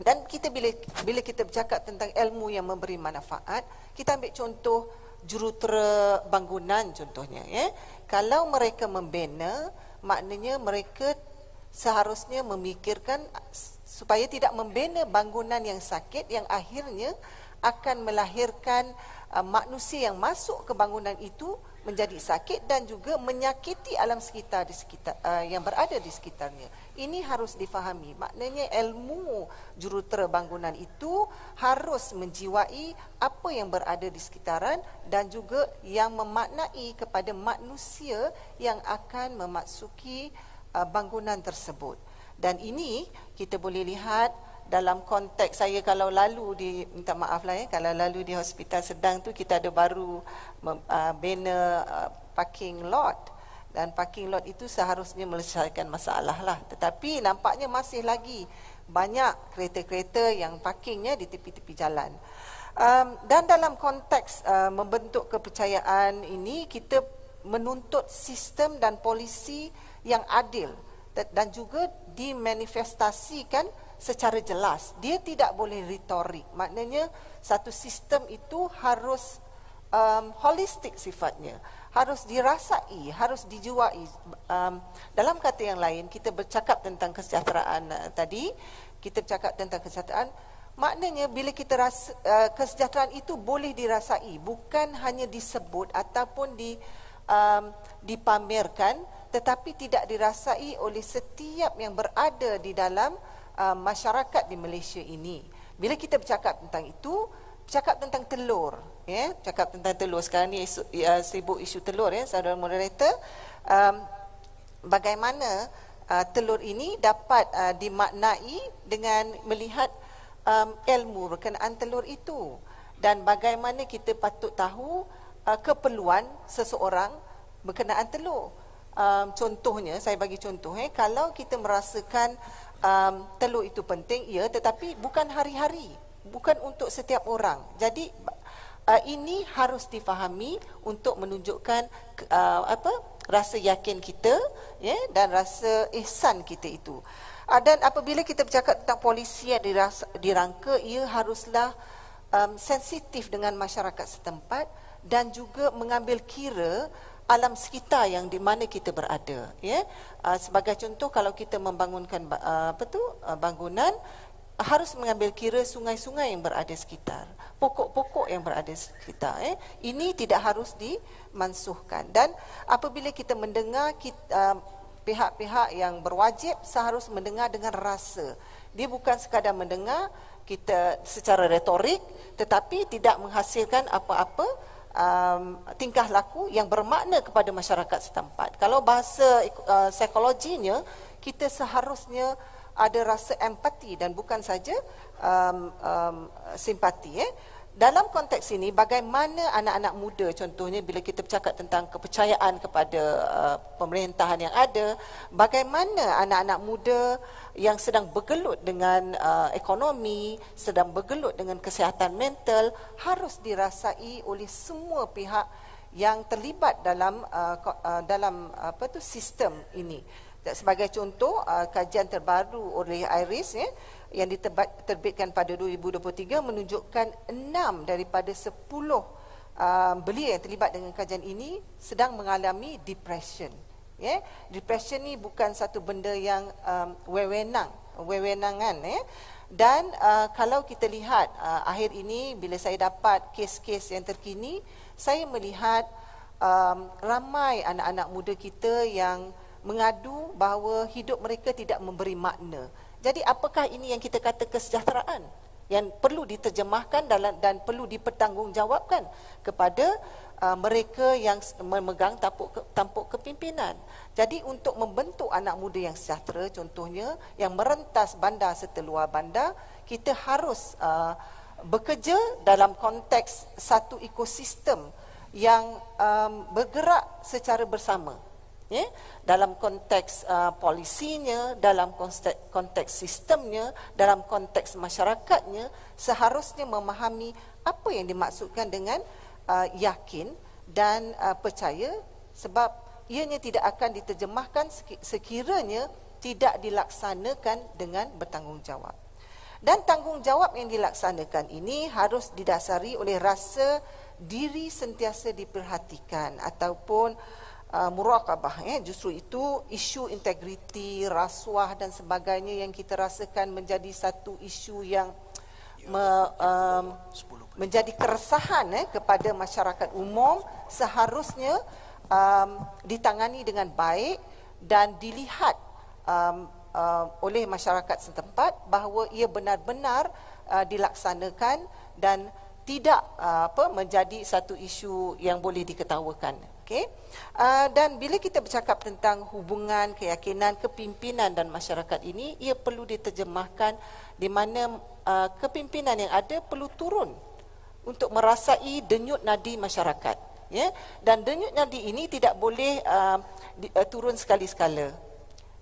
Speaker 5: dan kita bila bila kita bercakap tentang ilmu yang memberi manfaat, kita ambil contoh jurutera bangunan contohnya ya. Kalau mereka membina, maknanya mereka seharusnya memikirkan supaya tidak membina bangunan yang sakit yang akhirnya akan melahirkan uh, manusia yang masuk ke bangunan itu menjadi sakit dan juga menyakiti alam sekitar di sekitar uh, yang berada di sekitarnya. Ini harus difahami. Maknanya ilmu jurutera bangunan itu harus menjiwai apa yang berada di sekitaran dan juga yang memaknai kepada manusia yang akan memasuki uh, bangunan tersebut. Dan ini kita boleh lihat dalam konteks saya kalau lalu di minta maaf lah ya kalau lalu di hospital sedang tu kita ada baru uh, uh, parking lot dan parking lot itu seharusnya melesaikan masalah lah tetapi nampaknya masih lagi banyak kereta-kereta yang parkingnya di tepi-tepi jalan um, dan dalam konteks uh, membentuk kepercayaan ini kita menuntut sistem dan polisi yang adil dan juga dimanifestasikan secara jelas. Dia tidak boleh retorik. Maknanya satu sistem itu harus um, holistik sifatnya. Harus dirasai, harus dijuai. Um, dalam kata yang lain, kita bercakap tentang kesejahteraan uh, tadi. Kita bercakap tentang kesejahteraan. Maknanya bila kita rasa uh, kesejahteraan itu boleh dirasai. Bukan hanya disebut ataupun di, um, dipamerkan. Tetapi tidak dirasai oleh setiap yang berada di dalam uh, masyarakat di Malaysia ini. Bila kita bercakap tentang itu, bercakap tentang telur, ya, bercakap tentang telur. Sekarang ni isu, uh, sibuk isu telur ya, saudara moderator. Um, bagaimana uh, telur ini dapat uh, dimaknai dengan melihat um, ilmu berkenaan telur itu dan bagaimana kita patut tahu uh, keperluan seseorang berkenaan telur. Um, contohnya, saya bagi contoh, eh, kalau kita merasakan um, telur itu penting ya tetapi bukan hari-hari bukan untuk setiap orang jadi uh, ini harus difahami untuk menunjukkan uh, apa rasa yakin kita ya dan rasa ihsan kita itu. Uh, dan apabila kita bercakap tentang polisi yang dirasa, dirangka ia haruslah um, sensitif dengan masyarakat setempat dan juga mengambil kira alam sekitar yang di mana kita berada ya. Uh, sebagai contoh kalau kita membangunkan uh, apa tu uh, bangunan harus mengambil kira sungai-sungai yang berada sekitar pokok-pokok yang berada sekitar eh ini tidak harus dimansuhkan dan apabila kita mendengar kita, uh, pihak-pihak yang berwajib seharus mendengar dengan rasa dia bukan sekadar mendengar kita secara retorik tetapi tidak menghasilkan apa-apa um, tingkah laku yang bermakna kepada masyarakat setempat. Kalau bahasa uh, psikologinya, kita seharusnya ada rasa empati dan bukan saja um, um, simpati. Eh dalam konteks ini bagaimana anak-anak muda contohnya bila kita bercakap tentang kepercayaan kepada uh, pemerintahan yang ada bagaimana anak-anak muda yang sedang bergelut dengan uh, ekonomi sedang bergelut dengan kesihatan mental harus dirasai oleh semua pihak yang terlibat dalam uh, uh, dalam apa tu sistem ini sebagai contoh uh, kajian terbaru oleh IRIS ya yang diterbitkan pada 2023 menunjukkan 6 daripada 10 uh, belia yang terlibat dengan kajian ini sedang mengalami depression. Yeah? depression ni bukan satu benda yang um, wewenang, wewenangan. Yeah? Dan uh, kalau kita lihat uh, akhir ini bila saya dapat kes-kes yang terkini, saya melihat um, ramai anak-anak muda kita yang mengadu bahawa hidup mereka tidak memberi makna. Jadi apakah ini yang kita kata kesejahteraan? Yang perlu diterjemahkan dalam dan perlu dipertanggungjawabkan kepada uh, mereka yang memegang tampuk tampuk kepimpinan. Jadi untuk membentuk anak muda yang sejahtera contohnya yang merentas bandar seteluar bandar, kita harus uh, bekerja dalam konteks satu ekosistem yang um, bergerak secara bersama. Ya dalam konteks uh, polisinya dalam konteks, konteks sistemnya dalam konteks masyarakatnya seharusnya memahami apa yang dimaksudkan dengan uh, yakin dan uh, percaya sebab ianya tidak akan diterjemahkan sekiranya tidak dilaksanakan dengan bertanggungjawab. Dan tanggungjawab yang dilaksanakan ini harus didasari oleh rasa diri sentiasa diperhatikan ataupun uh, muraqabah ya. Justru itu isu integriti rasuah dan sebagainya yang kita rasakan menjadi satu isu yang me, um, menjadi keresahan eh, kepada masyarakat umum seharusnya um, ditangani dengan baik dan dilihat um, uh, oleh masyarakat setempat bahawa ia benar-benar uh, dilaksanakan dan tidak uh, apa menjadi satu isu yang boleh diketawakan okey. Uh, dan bila kita bercakap tentang hubungan keyakinan kepimpinan dan masyarakat ini ia perlu diterjemahkan di mana uh, kepimpinan yang ada perlu turun untuk merasai denyut nadi masyarakat ya. Dan denyut nadi ini tidak boleh uh, di, uh, turun sekali-sekala.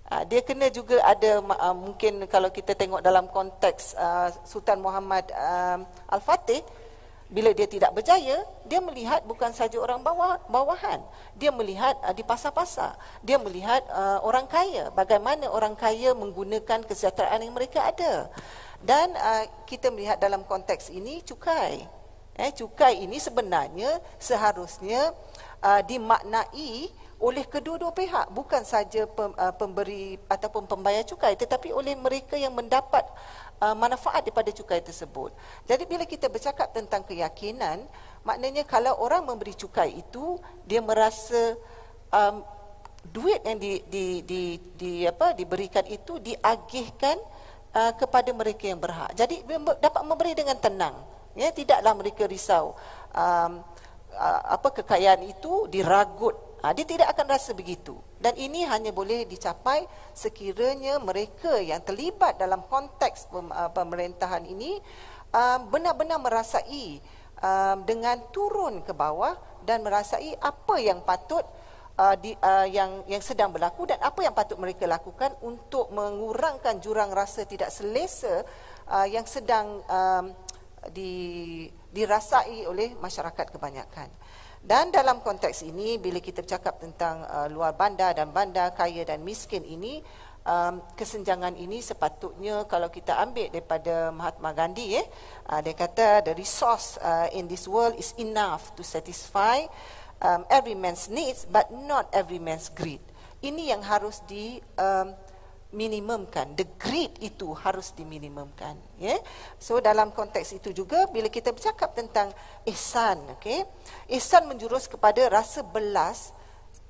Speaker 5: Uh, dia kena juga ada mungkin kalau kita tengok dalam konteks Sultan Muhammad uh, Al-Fatih bila dia tidak berjaya dia melihat bukan saja orang bawah bawahan. Dia melihat uh, di pasar-pasar. Dia melihat uh, orang kaya. Bagaimana orang kaya menggunakan kesejahteraan yang mereka ada. Dan uh, kita melihat dalam konteks ini cukai. Eh, cukai ini sebenarnya seharusnya uh, dimaknai oleh kedua-dua pihak. Bukan saja pem, uh, pemberi ataupun pembayar cukai tetapi oleh mereka yang mendapat uh, manfaat daripada cukai tersebut. Jadi bila kita bercakap tentang keyakinan, maknanya kalau orang memberi cukai itu dia merasa um, duit yang di, di, di, di apa diberikan itu diagihkan uh, kepada mereka yang berhak. Jadi dapat memberi dengan tenang ya tidaklah mereka risau um, uh, apa kekayaan itu diragut ha, dia tidak akan rasa begitu dan ini hanya boleh dicapai sekiranya mereka yang terlibat dalam konteks uh, pemerintahan ini um, benar-benar merasai um, dengan turun ke bawah dan merasai apa yang patut yang yang sedang berlaku dan apa yang patut mereka lakukan untuk mengurangkan jurang rasa tidak selesa yang sedang di, dirasai oleh masyarakat kebanyakan. Dan dalam konteks ini, bila kita bercakap tentang uh, luar bandar dan bandar, kaya dan miskin ini, um, kesenjangan ini sepatutnya kalau kita ambil daripada Mahatma Gandhi, eh, uh, dia kata the resource uh, in this world is enough to satisfy um, every man's needs but not every man's greed. Ini yang harus di... Um, minimumkan. The greed itu harus diminimumkan ya. Yeah? so dalam konteks itu juga bila kita bercakap tentang ihsan okey ihsan menjurus kepada rasa belas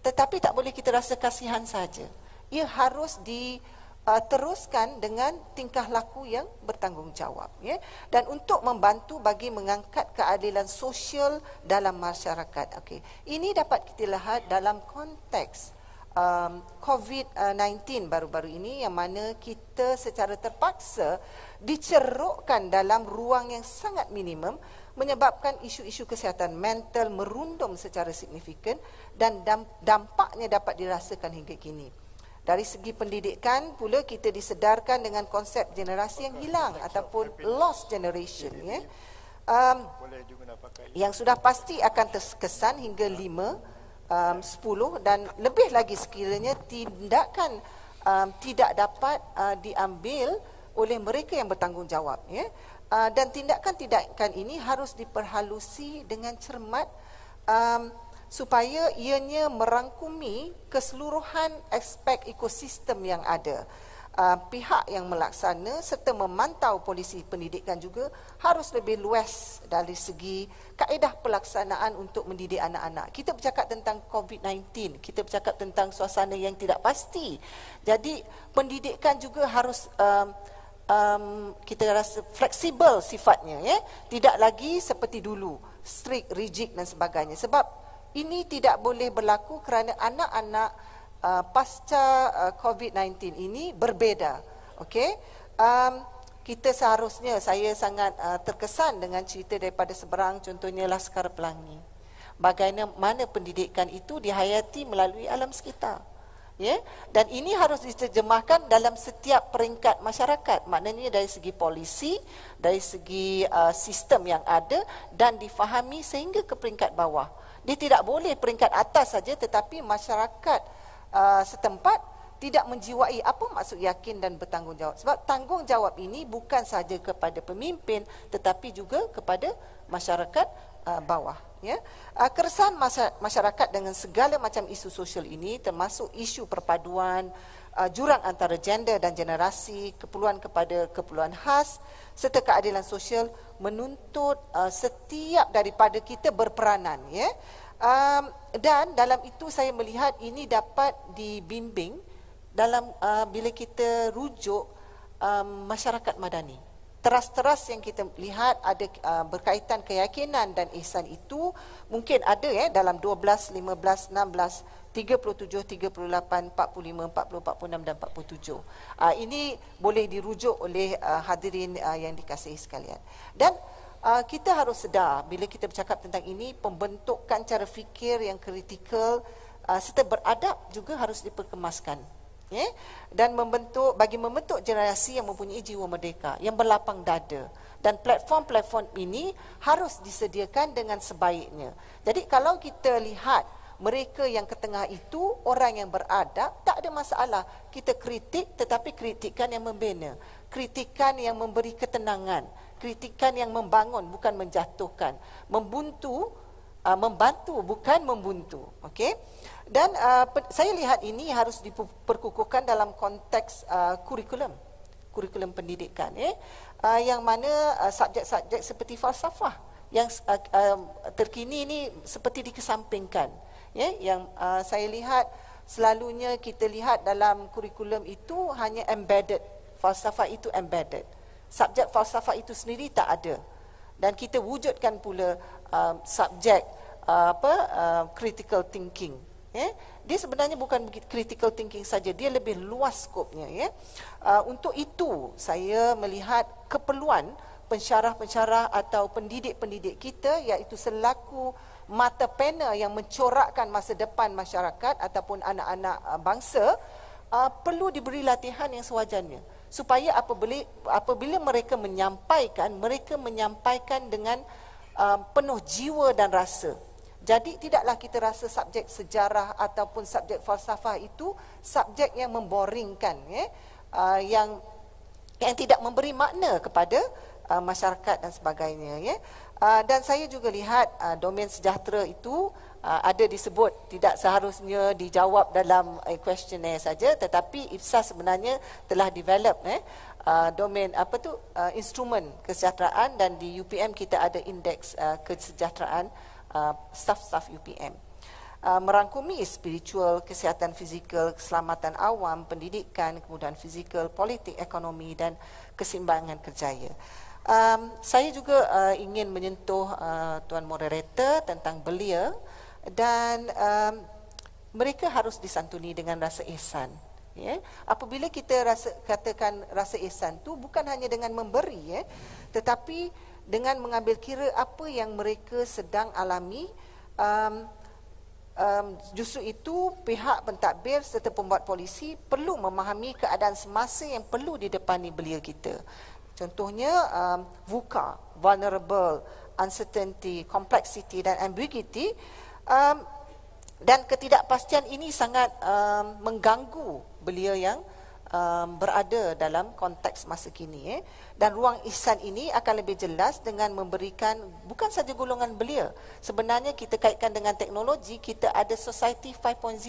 Speaker 5: tetapi tak boleh kita rasa kasihan saja. Ia harus di uh, teruskan dengan tingkah laku yang bertanggungjawab ya. Dan untuk membantu bagi mengangkat keadilan sosial dalam masyarakat okey. Ini dapat kita lihat dalam konteks um, COVID-19 baru-baru ini yang mana kita secara terpaksa dicerukkan dalam ruang yang sangat minimum menyebabkan isu-isu kesihatan mental merundum secara signifikan dan dampaknya dapat dirasakan hingga kini. Dari segi pendidikan pula kita disedarkan dengan konsep generasi yang hilang ataupun lost generation ya. Um, yang sudah pasti akan terkesan hingga lima um, 10 dan lebih lagi sekiranya tindakan um, tidak dapat uh, diambil oleh mereka yang bertanggungjawab ya. Uh, dan tindakan-tindakan ini harus diperhalusi dengan cermat um, supaya ianya merangkumi keseluruhan aspek ekosistem yang ada. Uh, pihak yang melaksana serta memantau polisi pendidikan juga harus lebih luas dari segi kaedah pelaksanaan untuk mendidik anak-anak. Kita bercakap tentang COVID-19, kita bercakap tentang suasana yang tidak pasti. Jadi pendidikan juga harus um, um, kita rasa fleksibel sifatnya, ya, tidak lagi seperti dulu strict, rigid dan sebagainya. Sebab ini tidak boleh berlaku kerana anak-anak uh, pasca uh, COVID-19 ini berbeza. Okey. Um, kita seharusnya saya sangat uh, terkesan dengan cerita daripada seberang contohnya Laskar Pelangi. Bagaimana pendidikan itu dihayati melalui alam sekitar. Ya? Dan ini harus diterjemahkan dalam setiap peringkat masyarakat. Maknanya dari segi polisi, dari segi uh, sistem yang ada dan difahami sehingga ke peringkat bawah. Dia tidak boleh peringkat atas saja tetapi masyarakat uh, setempat tidak menjiwai apa maksud yakin dan bertanggungjawab. Sebab tanggungjawab ini bukan saja kepada pemimpin tetapi juga kepada masyarakat uh, bawah. Ya. Uh, keresahan masyarakat dengan segala macam isu sosial ini termasuk isu perpaduan, uh, jurang antara gender dan generasi, keperluan kepada keperluan khas serta keadilan sosial menuntut uh, setiap daripada kita berperanan ya um, dan dalam itu saya melihat ini dapat dibimbing dalam uh, bila kita rujuk um, masyarakat madani. Teras-teras yang kita lihat ada uh, berkaitan keyakinan dan ihsan itu mungkin ada ya dalam 12 15 16 37 38 45 40 46 dan 47 uh, ini boleh dirujuk oleh uh, hadirin uh, yang dikasihi sekalian. Dan uh, kita harus sedar bila kita bercakap tentang ini pembentukan cara fikir yang kritikal uh, serta beradab juga harus diperkemaskan ya? Dan membentuk bagi membentuk generasi yang mempunyai jiwa merdeka yang berlapang dada. Dan platform-platform ini harus disediakan dengan sebaiknya. Jadi kalau kita lihat mereka yang ke tengah itu orang yang beradab tak ada masalah. Kita kritik tetapi kritikan yang membina, kritikan yang memberi ketenangan, kritikan yang membangun bukan menjatuhkan, membuntu uh, membantu bukan membuntu. Okey? Dan uh, saya lihat ini harus diperkukuhkan dalam konteks uh, kurikulum, kurikulum pendidikan, eh? uh, yang mana uh, subjek-subjek seperti falsafah yang uh, uh, terkini ini seperti dikesampingkan, ya? Yang uh, saya lihat selalunya kita lihat dalam kurikulum itu hanya embedded, falsafah itu embedded, subjek falsafah itu sendiri tak ada, dan kita wujudkan pula uh, subjek uh, apa uh, critical thinking ya. Dia sebenarnya bukan critical thinking saja dia lebih luas skopnya ya. Uh, untuk itu saya melihat keperluan pensyarah-pensyarah atau pendidik-pendidik kita iaitu selaku mata pena yang mencorakkan masa depan masyarakat ataupun anak-anak uh, bangsa uh, perlu diberi latihan yang sewajarnya. Supaya apabila apabila mereka menyampaikan mereka menyampaikan dengan uh, penuh jiwa dan rasa jadi tidaklah kita rasa subjek sejarah ataupun subjek falsafah itu subjek yang memboringkan ya. Uh, yang yang tidak memberi makna kepada uh, masyarakat dan sebagainya ya. Uh, dan saya juga lihat uh, domain sejahtera itu uh, ada disebut tidak seharusnya dijawab dalam uh, questionnaire saja tetapi IPSA sebenarnya telah develop eh uh, domain apa tu uh, instrumen kesejahteraan dan di UPM kita ada indeks uh, kesejahteraan Uh, staff-staff UPM. Uh, merangkumi spiritual, kesihatan fizikal, keselamatan awam, pendidikan, kemudahan fizikal, politik, ekonomi dan keseimbangan kerjaya. Um, saya juga uh, ingin menyentuh uh, Tuan Moderator tentang belia dan um, mereka harus disantuni dengan rasa ihsan. Ya, apabila kita rasa katakan rasa ihsan tu bukan hanya dengan memberi ya, tetapi dengan mengambil kira apa yang mereka sedang alami um, um, justru itu pihak pentadbir serta pembuat polisi perlu memahami keadaan semasa yang perlu didepani belia kita. Contohnya um, VUCA vulnerable uncertainty complexity dan ambiguity um, dan ketidakpastian ini sangat um, mengganggu belia yang um, berada dalam konteks masa kini eh. dan ruang ihsan ini akan lebih jelas dengan memberikan bukan saja golongan belia. Sebenarnya kita kaitkan dengan teknologi kita ada society 5.0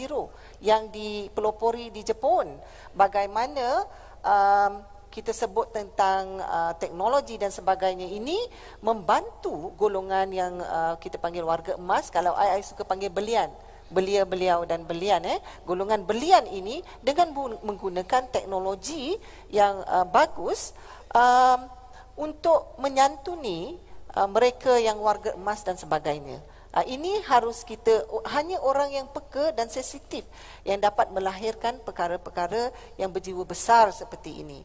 Speaker 5: yang dipelopori di Jepun. Bagaimana um, kita sebut tentang uh, teknologi dan sebagainya ini membantu golongan yang uh, kita panggil warga emas. Kalau ai suka panggil belian belia beliau dan belian eh golongan belian ini dengan menggunakan teknologi yang uh, bagus um, untuk menyantuni uh, mereka yang warga emas dan sebagainya. Uh, ini harus kita hanya orang yang peka dan sensitif yang dapat melahirkan perkara-perkara yang berjiwa besar seperti ini.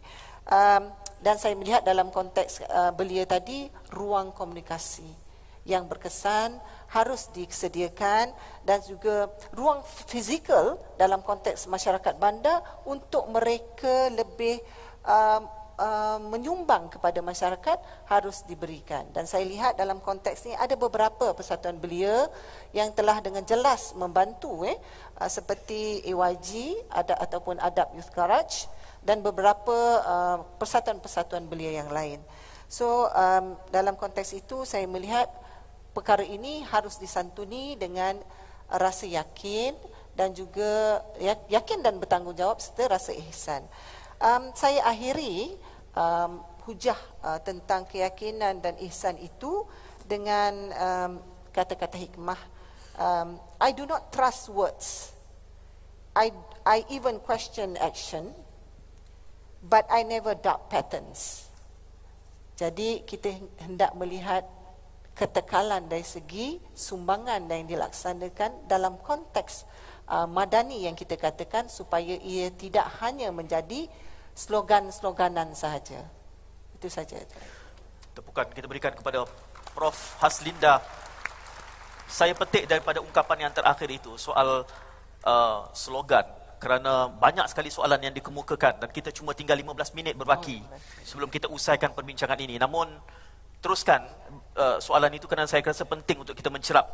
Speaker 5: Um, dan saya melihat dalam konteks uh, belia tadi ruang komunikasi yang berkesan harus disediakan dan juga ruang fizikal dalam konteks masyarakat bandar untuk mereka lebih uh, uh, menyumbang kepada masyarakat harus diberikan. Dan saya lihat dalam konteks ini ada beberapa persatuan belia yang telah dengan jelas membantu eh uh, seperti AYG ada ataupun Adab Youth Garage dan beberapa uh, persatuan-persatuan belia yang lain. So um, dalam konteks itu saya melihat perkara ini harus disantuni dengan rasa yakin dan juga ya, yakin dan bertanggungjawab serta rasa ihsan. Um, saya akhiri um, hujah uh, tentang keyakinan dan ihsan itu dengan um, kata-kata hikmah. Um, I do not trust words. I I even question action but I never doubt patterns. Jadi kita hendak melihat ketekalan dari segi sumbangan yang dilaksanakan dalam konteks uh, madani yang kita katakan supaya ia tidak hanya menjadi slogan-sloganan sahaja. Itu saja.
Speaker 1: Tepukan kita berikan kepada Prof Haslinda. Saya petik daripada ungkapan yang terakhir itu soal uh, slogan kerana banyak sekali soalan yang dikemukakan dan kita cuma tinggal 15 minit berbaki oh, sebelum kita usaikan perbincangan ini. Namun teruskan uh, soalan itu kerana saya rasa penting untuk kita mencerap.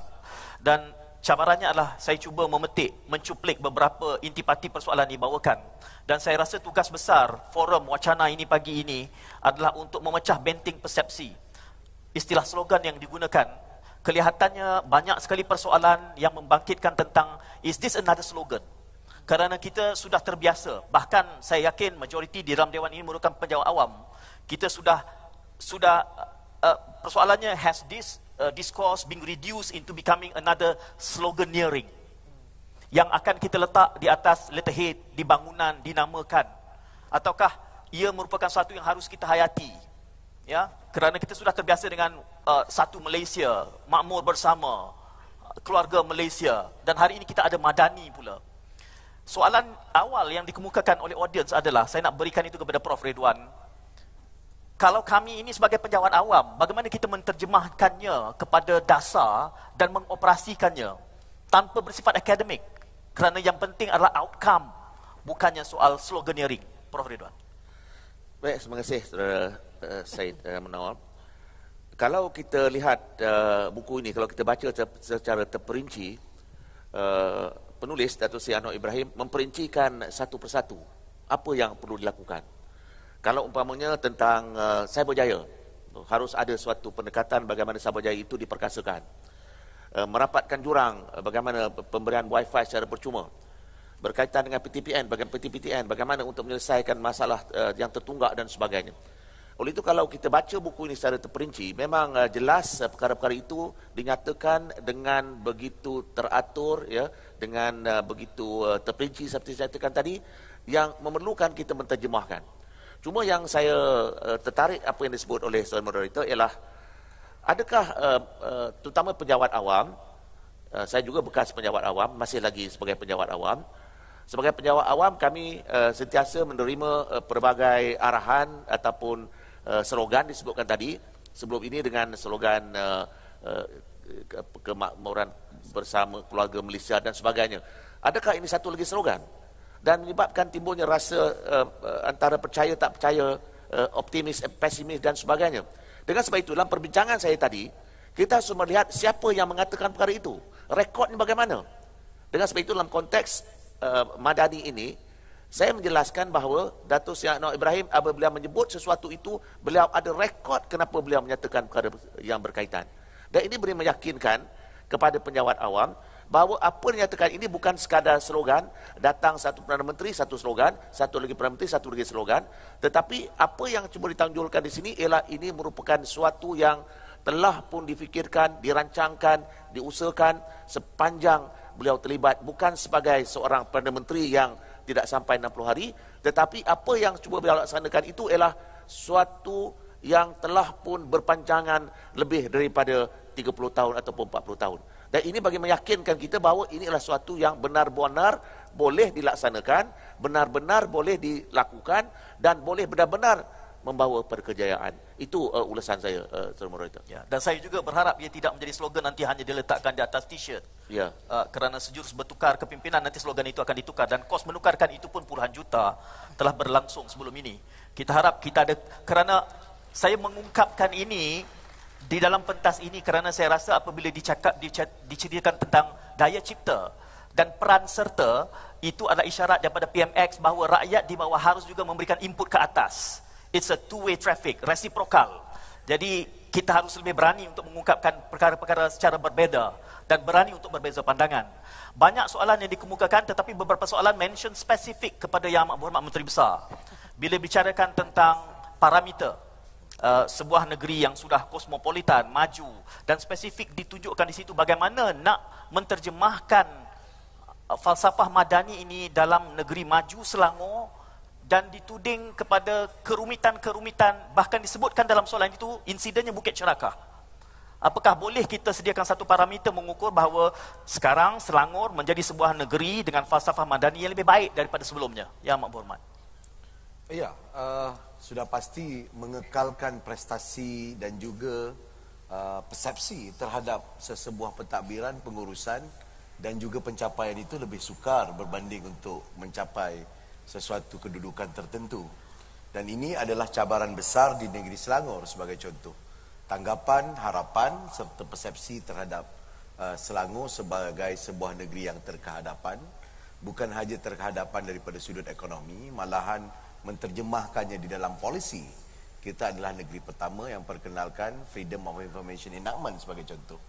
Speaker 1: Dan cabarannya adalah saya cuba memetik, mencuplik beberapa intipati persoalan dibawakan dan saya rasa tugas besar forum wacana ini pagi ini adalah untuk memecah benting persepsi. Istilah slogan yang digunakan kelihatannya banyak sekali persoalan yang membangkitkan tentang is this another slogan? Kerana kita sudah terbiasa bahkan saya yakin majoriti di dalam dewan ini merupakan penjawab awam. Kita sudah sudah uh, persoalannya has this uh, discourse being reduced into becoming another sloganeering yang akan kita letak di atas letterhead di bangunan dinamakan. Ataukah ia merupakan satu yang harus kita hayati? Ya kerana kita sudah terbiasa dengan uh, satu Malaysia makmur bersama keluarga Malaysia. Dan hari ini kita ada madani pula. Soalan awal yang dikemukakan oleh audience adalah saya nak berikan itu kepada Prof. Redwan kalau kami ini sebagai penjawat awam, bagaimana kita menterjemahkannya kepada dasar dan mengoperasikannya tanpa bersifat akademik? Kerana yang penting adalah outcome, bukannya soal sloganeering. Prof. Ridwan.
Speaker 4: Baik, terima kasih Saudara uh, Syed uh, Menawar. Kalau kita lihat uh, buku ini, kalau kita baca secara terperinci, uh, penulis Datuk Seri Anwar Ibrahim memperincikan satu persatu apa yang perlu dilakukan kalau umpamanya tentang uh, cyberjaya harus ada suatu pendekatan bagaimana cyberjaya itu diperkasakan. Uh, merapatkan jurang uh, bagaimana pemberian wifi secara percuma. Berkaitan dengan PTPN bagaimana PTPTN bagaimana untuk menyelesaikan masalah uh, yang tertunggak dan sebagainya. Oleh itu kalau kita baca buku ini secara terperinci memang uh, jelas uh, perkara-perkara itu dinyatakan dengan begitu teratur ya dengan uh, begitu uh, terperinci seperti saya katakan tadi yang memerlukan kita menterjemahkan Cuma yang saya uh, tertarik apa yang disebut oleh Tuan Moderator ialah adakah uh, uh, terutama penjawat awam, uh, saya juga bekas penjawat awam, masih lagi sebagai penjawat awam. Sebagai penjawat awam kami uh, sentiasa menerima uh, pelbagai arahan ataupun uh, slogan disebutkan tadi sebelum ini dengan slogan uh, uh, kemakmuran bersama keluarga Malaysia dan sebagainya. Adakah ini satu lagi slogan? Dan menyebabkan timbulnya rasa uh, antara percaya tak percaya, uh, optimis, pesimis dan sebagainya. Dengan sebab itu dalam perbincangan saya tadi, kita harus melihat siapa yang mengatakan perkara itu. Rekodnya bagaimana? Dengan sebab itu dalam konteks uh, Madani ini, saya menjelaskan bahawa Datuk Seri Anwar Ibrahim apabila menyebut sesuatu itu, beliau ada rekod kenapa beliau menyatakan perkara yang berkaitan. Dan ini boleh meyakinkan kepada penjawat awam bahawa apa yang dinyatakan ini bukan sekadar slogan datang satu Perdana Menteri satu slogan satu lagi Perdana Menteri satu lagi slogan tetapi apa yang cuba ditanjulkan di sini ialah ini merupakan suatu yang telah pun difikirkan dirancangkan diusahakan sepanjang beliau terlibat bukan sebagai seorang Perdana Menteri yang tidak sampai 60 hari tetapi apa yang cuba beliau laksanakan itu ialah suatu yang telah pun berpanjangan lebih daripada 30 tahun ataupun 40 tahun. Dan ini bagi meyakinkan kita bahawa ini adalah suatu yang benar-benar boleh dilaksanakan, benar-benar boleh dilakukan dan boleh benar-benar membawa perkejayaan. Itu uh, ulasan saya, uh, Tuan Moderator.
Speaker 1: Ya. Dan saya juga berharap ia tidak menjadi slogan nanti hanya diletakkan di atas t-shirt.
Speaker 4: Ya.
Speaker 1: Uh, kerana sejurus bertukar kepimpinan, nanti slogan itu akan ditukar. Dan kos menukarkan itu pun puluhan juta telah berlangsung sebelum ini. Kita harap kita ada, kerana saya mengungkapkan ini di dalam pentas ini kerana saya rasa apabila dicakap diceritakan tentang daya cipta dan peran serta itu adalah isyarat daripada PMX bahawa rakyat di bawah harus juga memberikan input ke atas. It's a two way traffic, reciprocal. Jadi kita harus lebih berani untuk mengungkapkan perkara-perkara secara berbeza dan berani untuk berbeza pandangan. Banyak soalan yang dikemukakan tetapi beberapa soalan mention spesifik kepada Yang Amat Berhormat Menteri Besar. Bila bicarakan tentang parameter uh, sebuah negeri yang sudah kosmopolitan, maju dan spesifik ditunjukkan di situ bagaimana nak menterjemahkan uh, falsafah madani ini dalam negeri maju Selangor dan dituding kepada kerumitan-kerumitan bahkan disebutkan dalam soalan itu insidennya Bukit Cerakah. Apakah boleh kita sediakan satu parameter mengukur bahawa sekarang Selangor menjadi sebuah negeri dengan falsafah madani yang lebih baik daripada sebelumnya? Ya, Mak Berhormat.
Speaker 3: Ya, uh, sudah pasti mengekalkan prestasi dan juga uh, persepsi terhadap sesebuah pentadbiran, pengurusan dan juga pencapaian itu lebih sukar berbanding untuk mencapai sesuatu kedudukan tertentu. Dan ini adalah cabaran besar di negeri Selangor sebagai contoh tanggapan, harapan serta persepsi terhadap uh, Selangor sebagai sebuah negeri yang terkehadapan bukan hanya terkehadapan daripada sudut ekonomi malahan menterjemahkannya di dalam polisi kita adalah negeri pertama yang perkenalkan freedom of information enactment sebagai contoh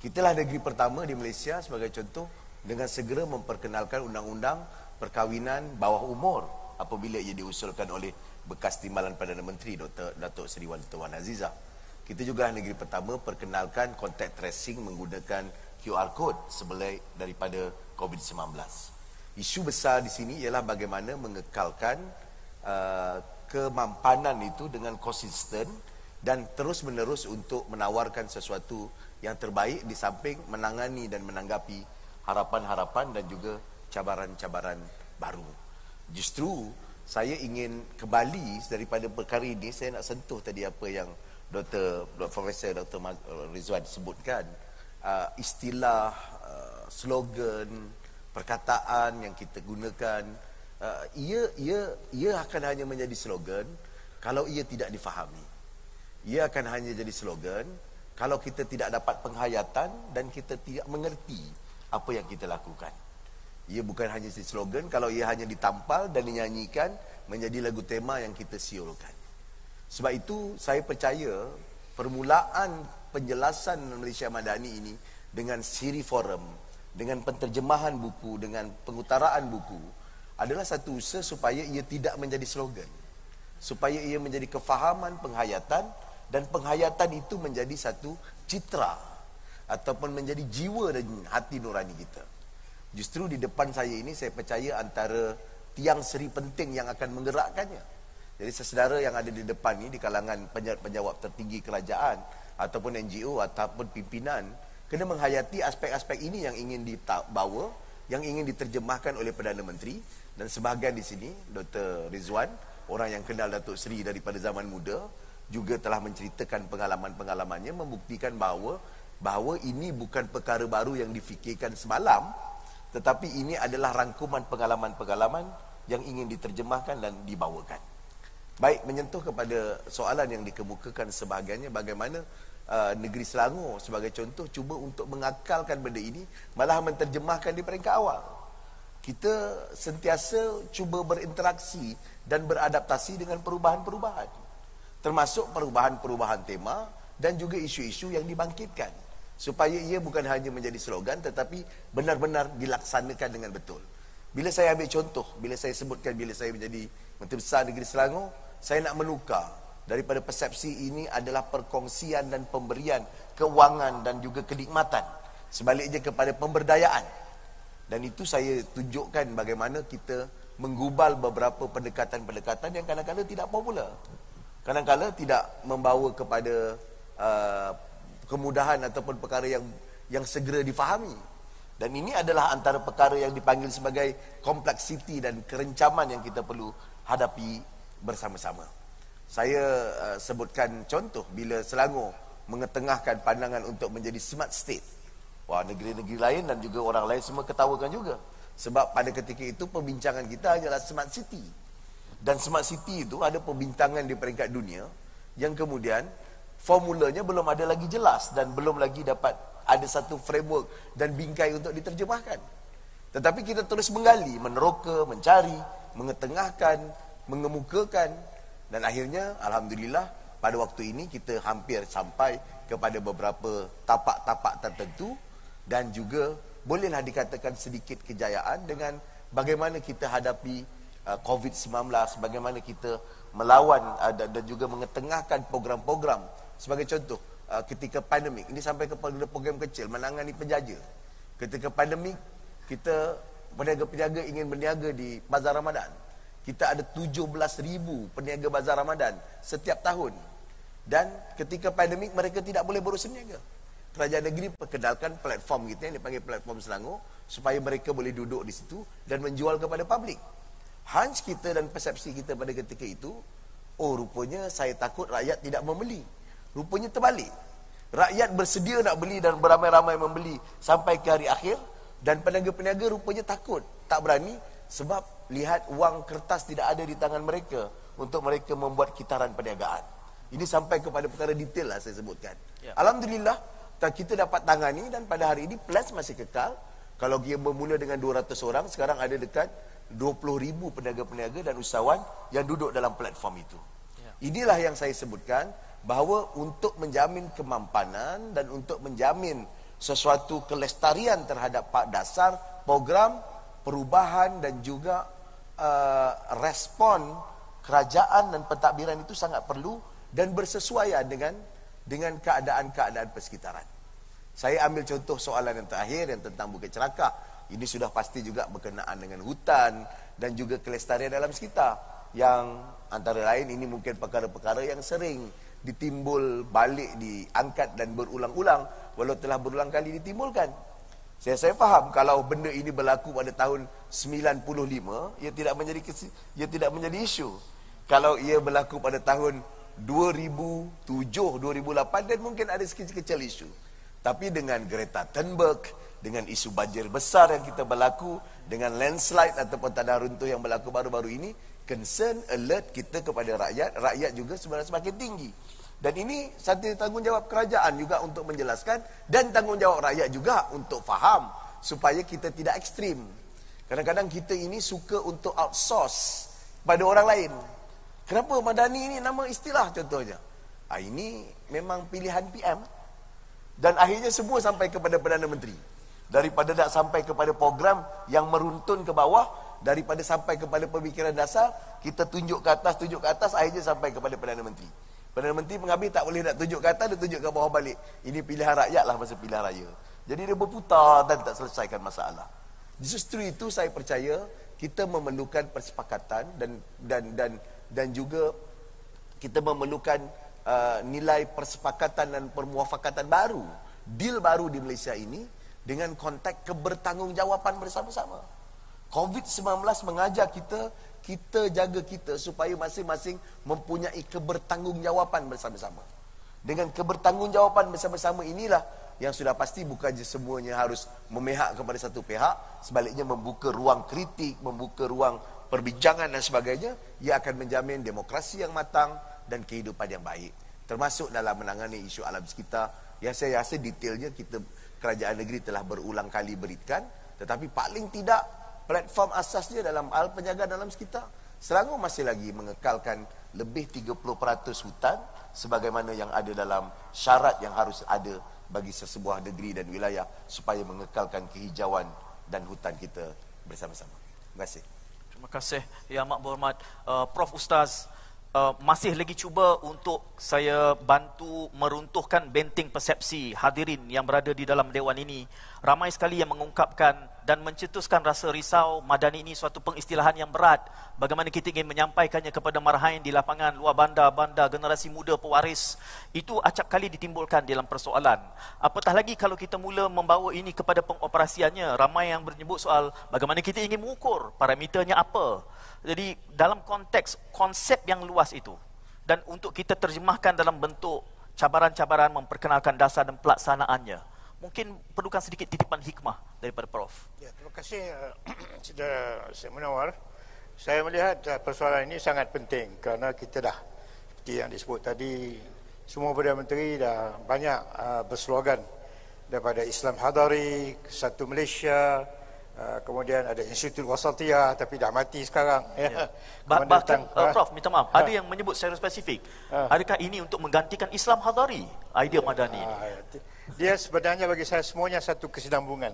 Speaker 3: kita lah negeri pertama di Malaysia sebagai contoh dengan segera memperkenalkan undang-undang perkahwinan bawah umur apabila ia diusulkan oleh bekas timbalan Perdana Menteri Dr. Datuk Seri Wan Azizah kita juga negeri pertama perkenalkan contact tracing menggunakan QR code sebelah daripada COVID-19. Isu besar di sini ialah bagaimana mengekalkan uh, kemampanan itu dengan konsisten dan terus menerus untuk menawarkan sesuatu yang terbaik di samping menangani dan menanggapi harapan-harapan dan juga cabaran-cabaran baru. Justru saya ingin kembali daripada perkara ini saya nak sentuh tadi apa yang Dr. Profesor Dr. Rizwan sebutkan uh, istilah uh, slogan perkataan yang kita gunakan uh, ia ia ia akan hanya menjadi slogan kalau ia tidak difahami. Ia akan hanya jadi slogan kalau kita tidak dapat penghayatan dan kita tidak mengerti apa yang kita lakukan. Ia bukan hanya jadi slogan kalau ia hanya ditampal dan dinyanyikan menjadi lagu tema yang kita siulkan. Sebab itu saya percaya permulaan penjelasan Malaysia Madani ini dengan siri forum, dengan penterjemahan buku, dengan pengutaraan buku adalah satu usaha supaya ia tidak menjadi slogan. Supaya ia menjadi kefahaman penghayatan dan penghayatan itu menjadi satu citra ataupun menjadi jiwa dan hati nurani kita. Justru di depan saya ini saya percaya antara tiang seri penting yang akan menggerakkannya jadi sesedara yang ada di depan ni di kalangan penjawab tertinggi kerajaan ataupun NGO ataupun pimpinan kena menghayati aspek-aspek ini yang ingin dibawa, yang ingin diterjemahkan oleh Perdana Menteri dan sebahagian di sini Dr. Rizwan, orang yang kenal Datuk Seri daripada zaman muda juga telah menceritakan pengalaman-pengalamannya membuktikan bahawa bahawa ini bukan perkara baru yang difikirkan semalam tetapi ini adalah rangkuman pengalaman-pengalaman yang ingin diterjemahkan dan dibawakan. Baik menyentuh kepada soalan yang dikemukakan sebahagiannya bagaimana uh, negeri Selangor sebagai contoh cuba untuk mengakalkan benda ini malah menterjemahkan di peringkat awal. Kita sentiasa cuba berinteraksi dan beradaptasi dengan perubahan-perubahan. Termasuk perubahan-perubahan tema dan juga isu-isu yang dibangkitkan. Supaya ia bukan hanya menjadi slogan tetapi benar-benar dilaksanakan dengan betul. Bila saya ambil contoh, bila saya sebutkan bila saya menjadi Menteri Besar Negeri Selangor, saya nak menukar daripada persepsi ini adalah perkongsian dan pemberian keuangan dan juga kenikmatan. Sebaliknya kepada pemberdayaan. Dan itu saya tunjukkan bagaimana kita menggubal beberapa pendekatan-pendekatan yang kadang-kadang tidak popular. Kadang-kadang tidak membawa kepada uh, kemudahan ataupun perkara yang yang segera difahami. Dan ini adalah antara perkara yang dipanggil sebagai kompleksiti dan kerencaman yang kita perlu hadapi bersama-sama. Saya uh, sebutkan contoh bila Selangor mengetengahkan pandangan untuk menjadi smart state. Wah, negeri-negeri lain dan juga orang lain semua ketawakan juga. Sebab pada ketika itu perbincangan kita hanyalah smart city. Dan smart city itu ada perbincangan di peringkat dunia yang kemudian formulanya belum ada lagi jelas dan belum lagi dapat ada satu framework dan bingkai untuk diterjemahkan. Tetapi kita terus menggali, meneroka, mencari, mengetengahkan, mengemukakan dan akhirnya alhamdulillah pada waktu ini kita hampir sampai kepada beberapa tapak-tapak tertentu dan juga bolehlah dikatakan sedikit kejayaan dengan bagaimana kita hadapi uh, COVID-19 bagaimana kita melawan uh, dan, juga mengetengahkan program-program. Sebagai contoh uh, ketika pandemik ini sampai kepada program kecil menangani penjaja ketika pandemik kita peniaga-peniaga ingin berniaga di bazar Ramadan. Kita ada 17,000 peniaga bazar Ramadan setiap tahun. Dan ketika pandemik mereka tidak boleh berusaha niaga kerajaan negeri perkenalkan platform kita yang dipanggil platform Selangor supaya mereka boleh duduk di situ dan menjual kepada publik. Hunch kita dan persepsi kita pada ketika itu, oh rupanya saya takut rakyat tidak membeli. Rupanya terbalik. Rakyat bersedia nak beli dan beramai-ramai membeli sampai ke hari akhir dan peniaga-peniaga rupanya takut, tak berani sebab lihat wang kertas tidak ada di tangan mereka untuk mereka membuat kitaran perniagaan. Ini sampai kepada perkara detail lah saya sebutkan. Ya. Alhamdulillah, kita dapat tangani dan pada hari ini plus masih kekal kalau dia bermula dengan 200 orang sekarang ada dekat 20 ribu peniaga-peniaga dan usahawan yang duduk dalam platform itu ya. inilah yang saya sebutkan bahawa untuk menjamin kemampanan dan untuk menjamin sesuatu kelestarian terhadap pak dasar program perubahan dan juga uh, respon kerajaan dan pentadbiran itu sangat perlu dan bersesuaian dengan dengan keadaan-keadaan persekitaran. Saya ambil contoh soalan yang terakhir yang tentang Bukit Cerakah. Ini sudah pasti juga berkenaan dengan hutan dan juga kelestarian dalam sekitar. Yang antara lain ini mungkin perkara-perkara yang sering ditimbul balik, diangkat dan berulang-ulang. Walau telah berulang kali ditimbulkan. Saya saya faham kalau benda ini berlaku pada tahun 95, ia tidak menjadi ia tidak menjadi isu. Kalau ia berlaku pada tahun 2007, 2008 dan mungkin ada sekecil-kecil isu. Tapi dengan Greta Thunberg, dengan isu banjir besar yang kita berlaku, dengan landslide ataupun tanah runtuh yang berlaku baru-baru ini, concern alert kita kepada rakyat, rakyat juga sebenarnya semakin tinggi. Dan ini satu tanggungjawab kerajaan juga untuk menjelaskan dan tanggungjawab rakyat juga untuk faham supaya kita tidak ekstrim. Kadang-kadang kita ini suka untuk outsource pada orang lain. Kenapa Madani ini nama istilah contohnya? Ha, ini memang pilihan PM. Dan akhirnya semua sampai kepada Perdana Menteri. Daripada tak sampai kepada program yang meruntun ke bawah, daripada sampai kepada pemikiran dasar, kita tunjuk ke atas, tunjuk ke atas, akhirnya sampai kepada Perdana Menteri. Perdana Menteri mengambil tak boleh nak tunjuk ke atas, dia tunjuk ke bawah balik. Ini pilihan rakyat lah masa pilihan raya. Jadi dia berputar dan tak selesaikan masalah. Justru itu saya percaya kita memerlukan persepakatan dan dan dan dan juga kita memerlukan Uh, nilai persepakatan dan permuafakatan baru, deal baru di Malaysia ini dengan konteks kebertanggungjawaban bersama-sama. COVID-19 mengajar kita, kita jaga kita supaya masing-masing mempunyai kebertanggungjawaban bersama-sama. Dengan kebertanggungjawaban bersama-sama inilah yang sudah pasti bukan je semuanya harus memihak kepada satu pihak, sebaliknya membuka ruang kritik, membuka ruang perbincangan dan sebagainya, ia akan menjamin demokrasi yang matang, dan kehidupan yang baik termasuk dalam menangani isu alam sekitar yang saya rasa detailnya kita kerajaan negeri telah berulang kali berikan tetapi paling tidak platform asasnya dalam hal penjagaan alam sekitar Selangor masih lagi mengekalkan lebih 30% hutan sebagaimana yang ada dalam syarat yang harus ada bagi sesebuah negeri dan wilayah supaya mengekalkan kehijauan dan hutan kita bersama-sama. Terima kasih.
Speaker 1: Terima kasih Yang Amat Berhormat uh, Prof Ustaz uh, masih lagi cuba untuk saya bantu meruntuhkan benteng persepsi hadirin yang berada di dalam dewan ini. Ramai sekali yang mengungkapkan dan mencetuskan rasa risau Madani ini suatu pengistilahan yang berat. Bagaimana kita ingin menyampaikannya kepada marhain di lapangan luar bandar-bandar generasi muda pewaris. Itu acap kali ditimbulkan dalam persoalan. Apatah lagi kalau kita mula membawa ini kepada pengoperasiannya. Ramai yang menyebut soal bagaimana kita ingin mengukur parameternya apa. Jadi dalam konteks konsep yang luas itu dan untuk kita terjemahkan dalam bentuk cabaran-cabaran memperkenalkan dasar dan pelaksanaannya. Mungkin perlukan sedikit titipan hikmah daripada Prof.
Speaker 2: Ya, terima kasih uh, Saudara Syed Munawar. Saya melihat uh, persoalan ini sangat penting kerana kita dah seperti yang disebut tadi semua Perdana Menteri dah banyak uh, berslogan daripada Islam Hadari, Satu Malaysia, Ah, kemudian ada Institut Wasatiyah tapi dah mati sekarang ya.
Speaker 1: ya. Bah, bahkan uh, Prof minta maaf ha. ada yang menyebut secara spesifik ha. adakah ini untuk menggantikan Islam Hadari idea ya. madani ini ha.
Speaker 2: dia sebenarnya bagi saya semuanya satu kesinambungan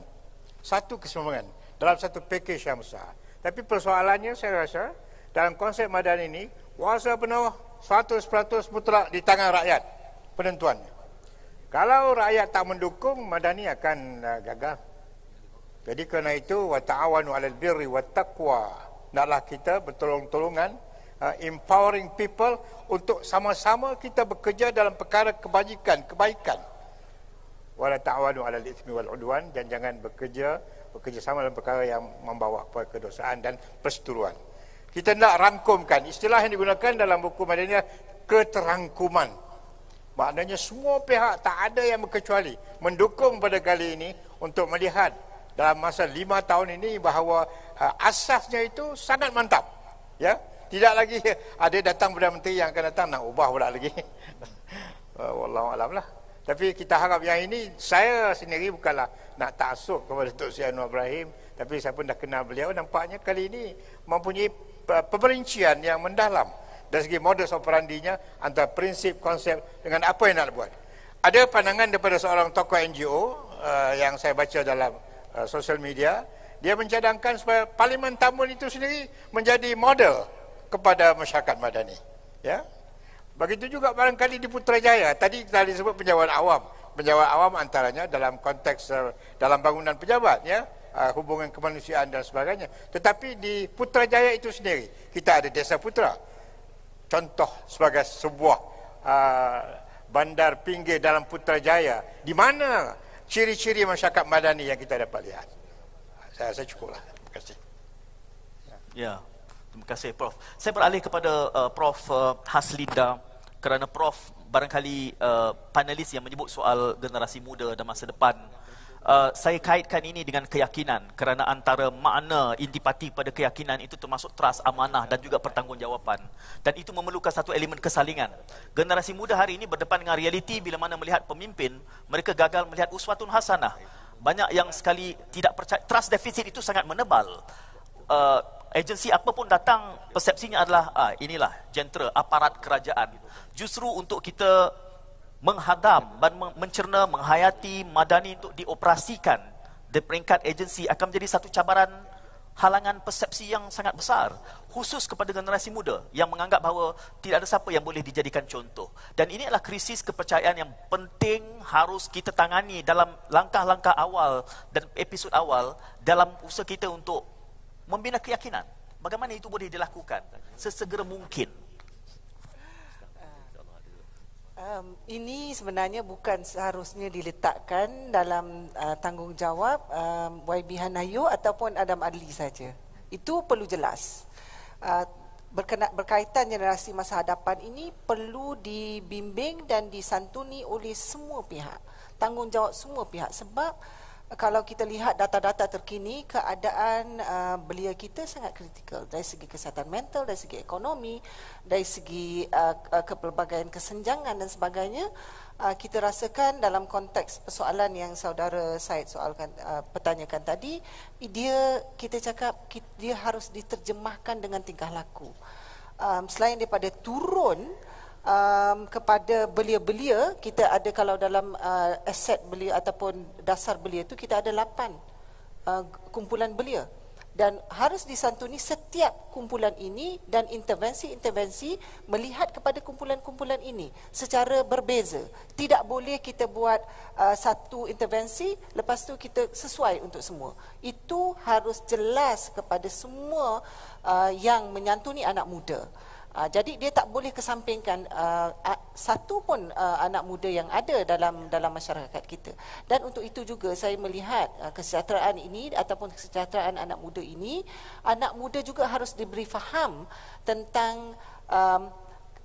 Speaker 2: satu kesinambungan dalam satu package yang besar Tapi persoalannya saya rasa dalam konsep madani ini kuasa penuh 100% mutlak di tangan rakyat penentuannya. Kalau rakyat tak mendukung madani akan uh, gagal. Jadi kerana itu wa ta'awanu 'alal birri wat taqwa. Naklah kita bertolong-tolongan uh, empowering people untuk sama-sama kita bekerja dalam perkara kebajikan, kebaikan. Wa la ta'awanu 'alal itsmi wal 'udwan dan jangan bekerja bekerja sama dalam perkara yang membawa kepada kedosaan dan perseteruan. Kita nak rangkumkan istilah yang digunakan dalam buku Madaniyah keterangkuman. Maknanya semua pihak tak ada yang berkecuali mendukung pada kali ini untuk melihat dalam masa lima tahun ini bahawa uh, asasnya itu sangat mantap. Ya, tidak lagi ada datang Perdana Menteri yang akan datang nak ubah pula lagi. uh, Wallahu alam lah. Tapi kita harap yang ini saya sendiri bukanlah nak taksub kepada Tok Sri Anwar Ibrahim tapi saya pun dah kenal beliau nampaknya kali ini mempunyai peperincian yang mendalam dari segi modus operandinya antara prinsip konsep dengan apa yang nak buat. Ada pandangan daripada seorang tokoh NGO uh, yang saya baca dalam uh, sosial media dia mencadangkan supaya Parlimen Tamun itu sendiri menjadi model kepada masyarakat madani. Ya, Begitu juga barangkali di Putrajaya. Tadi kita disebut penjawat awam. Penjawat awam antaranya dalam konteks uh, dalam bangunan pejabat ya, uh, hubungan kemanusiaan dan sebagainya. Tetapi di Putrajaya itu sendiri kita ada Desa Putra. Contoh sebagai sebuah uh, bandar pinggir dalam Putrajaya di mana ciri-ciri masyarakat madani yang kita dapat lihat. Saya rasa cukuplah. Terima kasih.
Speaker 1: Ya. Terima kasih Prof. Saya beralih kepada uh, Prof uh, Haslinda kerana Prof barangkali uh, panelis yang menyebut soal generasi muda dan masa depan uh, saya kaitkan ini dengan keyakinan kerana antara makna intipati pada keyakinan itu termasuk trust amanah dan juga pertanggungjawapan. Dan itu memerlukan satu elemen kesalingan. Generasi muda hari ini berdepan dengan realiti bila mana melihat pemimpin mereka gagal melihat uswatun hasanah. Banyak yang sekali tidak percaya trust deficit itu sangat menebal. Uh, agensi apapun datang persepsinya adalah ah, inilah jentera aparat kerajaan. Justru untuk kita menghadam dan mencerna menghayati madani untuk dioperasikan di peringkat agensi akan menjadi satu cabaran halangan persepsi yang sangat besar khusus kepada generasi muda yang menganggap bahawa tidak ada siapa yang boleh dijadikan contoh dan ini adalah krisis kepercayaan yang penting harus kita tangani dalam langkah-langkah awal dan episod awal dalam usaha kita untuk membina keyakinan. Bagaimana itu boleh dilakukan sesegera mungkin?
Speaker 5: Um, ini sebenarnya bukan seharusnya diletakkan dalam uh, tanggungjawab um, YB Hanayo ataupun Adam Adli saja. Itu perlu jelas. Uh, berkena, berkaitan generasi masa hadapan ini perlu dibimbing dan disantuni oleh semua pihak. Tanggungjawab semua pihak sebab kalau kita lihat data-data terkini keadaan uh, belia kita sangat kritikal. Dari segi kesihatan mental dari segi ekonomi dari segi uh, uh, kepelbagaian kesenjangan dan sebagainya uh, kita rasakan dalam konteks persoalan yang saudara Said soalkan uh, pertanyakan tadi dia kita cakap dia harus diterjemahkan dengan tingkah laku. Um, selain daripada turun um, kepada belia-belia kita ada kalau dalam uh, aset belia ataupun dasar belia itu kita ada lapan uh, kumpulan belia dan harus disantuni setiap kumpulan ini dan intervensi-intervensi melihat kepada kumpulan-kumpulan ini secara berbeza. Tidak boleh kita buat uh, satu intervensi lepas tu kita sesuai untuk semua. Itu harus jelas kepada semua uh, yang menyantuni anak muda. Uh, jadi dia tak boleh kesampingkan uh, satu pun uh, anak muda yang ada dalam dalam masyarakat kita. Dan untuk itu juga saya melihat uh, kesejahteraan ini ataupun kesejahteraan anak muda ini, anak muda juga harus diberi faham tentang um,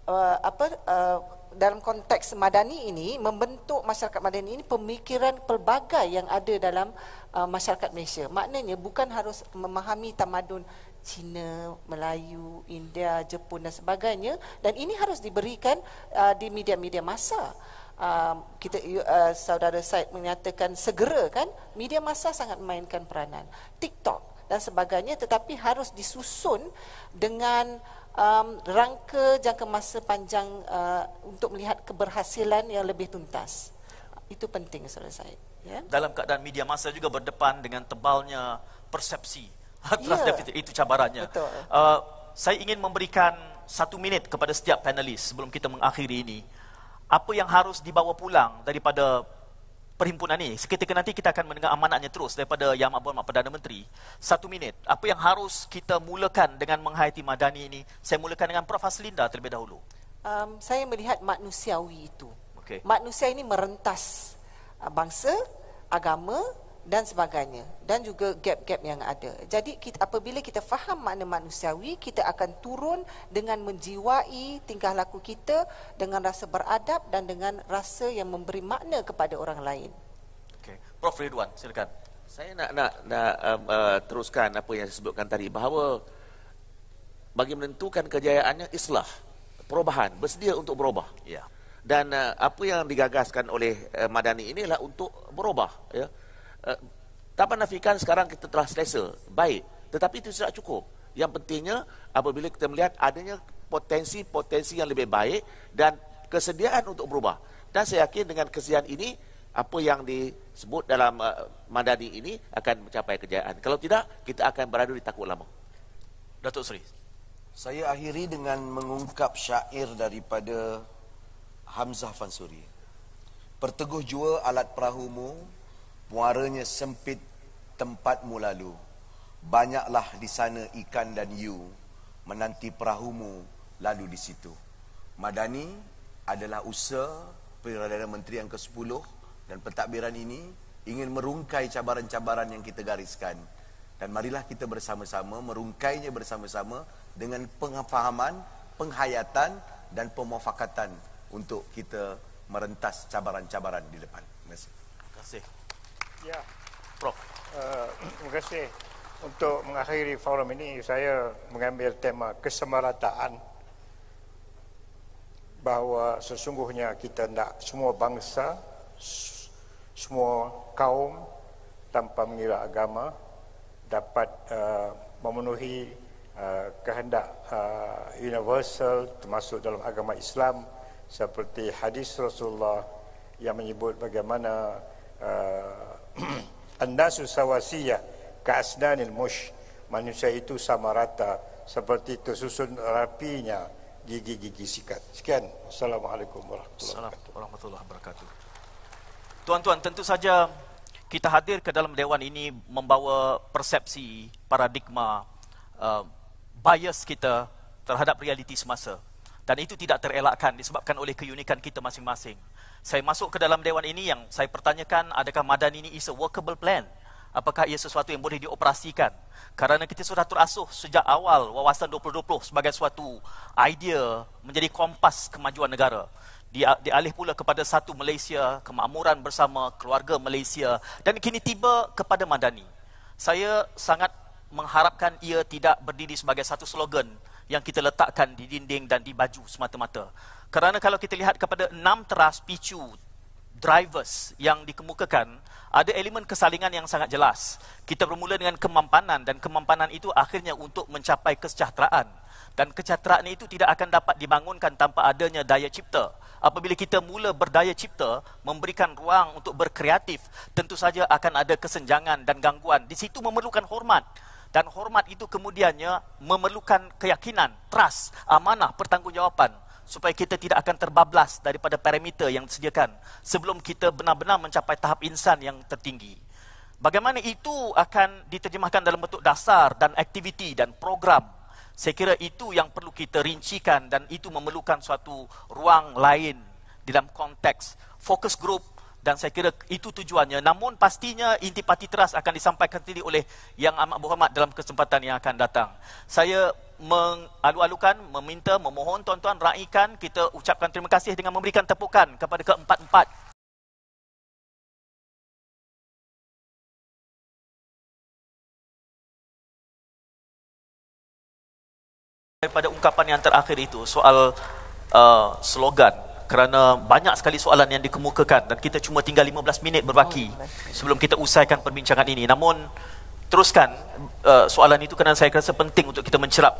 Speaker 5: uh, apa uh, dalam konteks madani ini membentuk masyarakat madani ini pemikiran pelbagai yang ada dalam uh, masyarakat Malaysia. Maknanya bukan harus memahami tamadun Cina, Melayu, India, Jepun dan sebagainya dan ini harus diberikan uh, di media-media masa. Uh, kita uh, saudara Said menyatakan segera kan media masa sangat memainkan peranan. TikTok dan sebagainya tetapi harus disusun dengan um, rangka jangka masa panjang uh, untuk melihat keberhasilan yang lebih tuntas. Itu penting saudara Said.
Speaker 1: Ya? Dalam keadaan media masa juga berdepan dengan tebalnya persepsi Trust
Speaker 5: Ya.
Speaker 1: deficit itu cabarannya.
Speaker 5: Betul.
Speaker 1: Uh, saya ingin memberikan satu minit kepada setiap panelis sebelum kita mengakhiri ini. Apa yang harus dibawa pulang daripada perhimpunan ini? Seketika nanti kita akan mendengar amanatnya terus daripada Yang Amat Berhormat Perdana Menteri. Satu minit. Apa yang harus kita mulakan dengan menghayati Madani ini? Saya mulakan dengan Prof. Haslinda terlebih dahulu.
Speaker 5: Um, saya melihat manusiawi itu.
Speaker 1: Okey.
Speaker 5: Manusia ini merentas uh, bangsa, agama dan sebagainya dan juga gap-gap yang ada. Jadi kita, apabila kita faham makna manusiawi, kita akan turun dengan menjiwai tingkah laku kita dengan rasa beradab dan dengan rasa yang memberi makna kepada orang lain.
Speaker 1: Okay. Prof. Ridwan, silakan.
Speaker 4: Saya nak nak nak um, uh, teruskan apa yang saya sebutkan tadi bahawa bagi menentukan kejayaannya islah, perubahan, bersedia untuk berubah.
Speaker 1: Ya.
Speaker 4: Dan uh, apa yang digagaskan oleh uh, Madani inilah untuk berubah. Ya. Uh, tak menafikan sekarang kita telah selesa, baik. Tetapi itu tidak cukup. Yang pentingnya apabila kita melihat adanya potensi-potensi yang lebih baik dan kesediaan untuk berubah. Dan saya yakin dengan kesediaan ini, apa yang disebut dalam uh, Madani ini akan mencapai kejayaan. Kalau tidak, kita akan berada di takut lama.
Speaker 1: Datuk Seri.
Speaker 3: Saya akhiri dengan mengungkap syair daripada Hamzah Fansuri. Perteguh jua alat perahumu, muaranya sempit tempatmu lalu. Banyaklah di sana ikan dan you, menanti perahumu lalu di situ. Madani adalah usaha Perdana Menteri yang ke-10 dan pentadbiran ini ingin merungkai cabaran-cabaran yang kita gariskan. Dan marilah kita bersama-sama merungkainya bersama-sama dengan pengfahaman, penghayatan dan pemufakatan untuk kita merentas cabaran-cabaran di depan. Terima kasih.
Speaker 2: Ya,
Speaker 1: Prof.
Speaker 2: uh, terima kasih. Untuk mengakhiri forum ini, saya mengambil tema kesemarataan bahawa sesungguhnya kita nak semua bangsa, semua kaum tanpa mengira agama dapat uh, memenuhi uh, kehendak uh, universal termasuk dalam agama Islam seperti hadis Rasulullah yang menyebut bagaimana uh, an-nasu sawasiyah ka'asnanil mush manusia itu sama rata seperti tersusun rapinya gigi-gigi sikat. Sekian. Assalamualaikum warahmatullahi wabarakatuh.
Speaker 1: Tuan-tuan, tentu saja kita hadir ke dalam dewan ini membawa persepsi, paradigma, uh, bias kita terhadap realiti semasa. Dan itu tidak terelakkan disebabkan oleh keunikan kita masing-masing. Saya masuk ke dalam dewan ini yang saya pertanyakan adakah Madani ini is a workable plan? Apakah ia sesuatu yang boleh dioperasikan? Kerana kita sudah terasuh sejak awal wawasan 2020 sebagai suatu idea menjadi kompas kemajuan negara. Dia dialih pula kepada satu Malaysia, kemakmuran bersama keluarga Malaysia dan kini tiba kepada Madani. Saya sangat mengharapkan ia tidak berdiri sebagai satu slogan yang kita letakkan di dinding dan di baju semata-mata. Kerana kalau kita lihat kepada enam teras picu drivers yang dikemukakan, ada elemen kesalingan yang sangat jelas. Kita bermula dengan kemampanan dan kemampanan itu akhirnya untuk mencapai kesejahteraan. Dan kesejahteraan itu tidak akan dapat dibangunkan tanpa adanya daya cipta. Apabila kita mula berdaya cipta, memberikan ruang untuk berkreatif, tentu saja akan ada kesenjangan dan gangguan. Di situ memerlukan hormat. Dan hormat itu kemudiannya memerlukan keyakinan, trust, amanah, pertanggungjawaban supaya kita tidak akan terbablas daripada parameter yang disediakan sebelum kita benar-benar mencapai tahap insan yang tertinggi. Bagaimana itu akan diterjemahkan dalam bentuk dasar dan aktiviti dan program. Saya kira itu yang perlu kita rincikan dan itu memerlukan suatu ruang lain dalam konteks fokus group dan saya kira itu tujuannya. Namun pastinya intipati teras akan disampaikan sendiri oleh Yang Amat Berhormat dalam kesempatan yang akan datang. Saya mengalu-alukan, meminta, memohon tuan-tuan raikan, kita ucapkan terima kasih dengan memberikan tepukan kepada keempat-empat daripada ungkapan yang terakhir itu soal uh, slogan kerana banyak sekali soalan yang dikemukakan dan kita cuma tinggal 15 minit berbaki sebelum kita usaikan perbincangan ini. Namun teruskan uh, soalan itu kerana saya rasa penting untuk kita mencerap.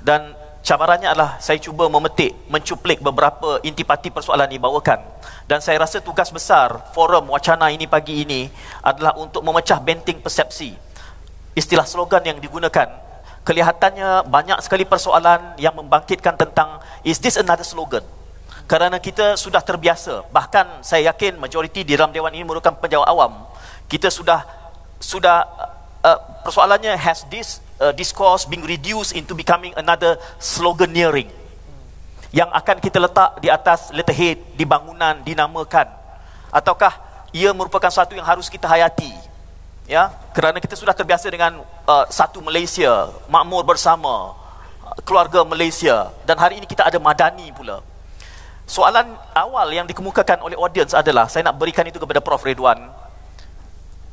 Speaker 1: Dan cabarannya adalah saya cuba memetik mencuplik beberapa intipati persoalan ini bawakan. Dan saya rasa tugas besar forum wacana ini pagi ini adalah untuk memecah benting persepsi. Istilah slogan yang digunakan, kelihatannya banyak sekali persoalan yang membangkitkan tentang is this another slogan? Kerana kita sudah terbiasa, bahkan saya yakin majoriti di dalam dewan ini merupakan penjawat awam. Kita sudah sudah uh, persoalannya has this uh, discourse being reduced into becoming another sloganeering yang akan kita letak di atas letterhead di bangunan dinamakan. Ataukah ia merupakan satu yang harus kita hayati? Ya kerana kita sudah terbiasa dengan uh, satu Malaysia makmur bersama uh, keluarga Malaysia. Dan hari ini kita ada madani pula soalan awal yang dikemukakan oleh audience adalah saya nak berikan itu kepada Prof. Redwan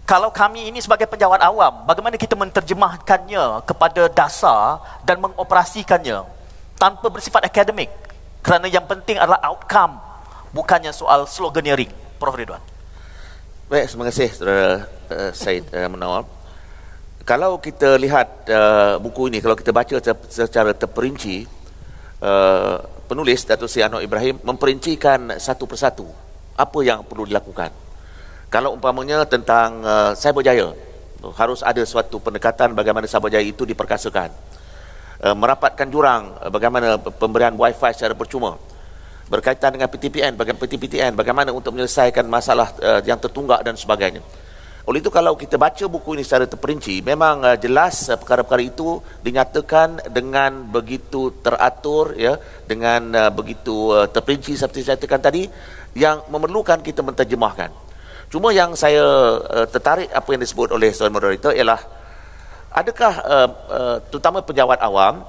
Speaker 1: kalau kami ini sebagai penjawat awam bagaimana kita menterjemahkannya kepada dasar dan mengoperasikannya tanpa bersifat akademik? Kerana yang penting adalah outcome bukannya soal sloganeering. Prof. Ridwan.
Speaker 4: Baik terima kasih saudara uh, Said uh, Menawar kalau kita lihat uh, buku ini kalau kita baca secara terperinci uh, penulis Datuk Seri Anwar Ibrahim memperincikan satu persatu apa yang perlu dilakukan. Kalau umpamanya tentang uh, cyberjaya harus ada suatu pendekatan bagaimana cyberjaya itu diperkasakan. Eh, merapatkan jurang uh, bagaimana pemberian wifi secara percuma. Berkaitan dengan PTPN bagaimana PTPTN bagaimana untuk menyelesaikan masalah uh, yang tertunggak dan sebagainya oleh itu kalau kita baca buku ini secara terperinci memang uh, jelas uh, perkara-perkara itu dinyatakan dengan begitu teratur ya dengan uh, begitu uh, terperinci seperti saya katakan tadi yang memerlukan kita menterjemahkan. Cuma yang saya uh, tertarik apa yang disebut oleh seorang moderator ialah adakah uh, uh, terutama penjawat awam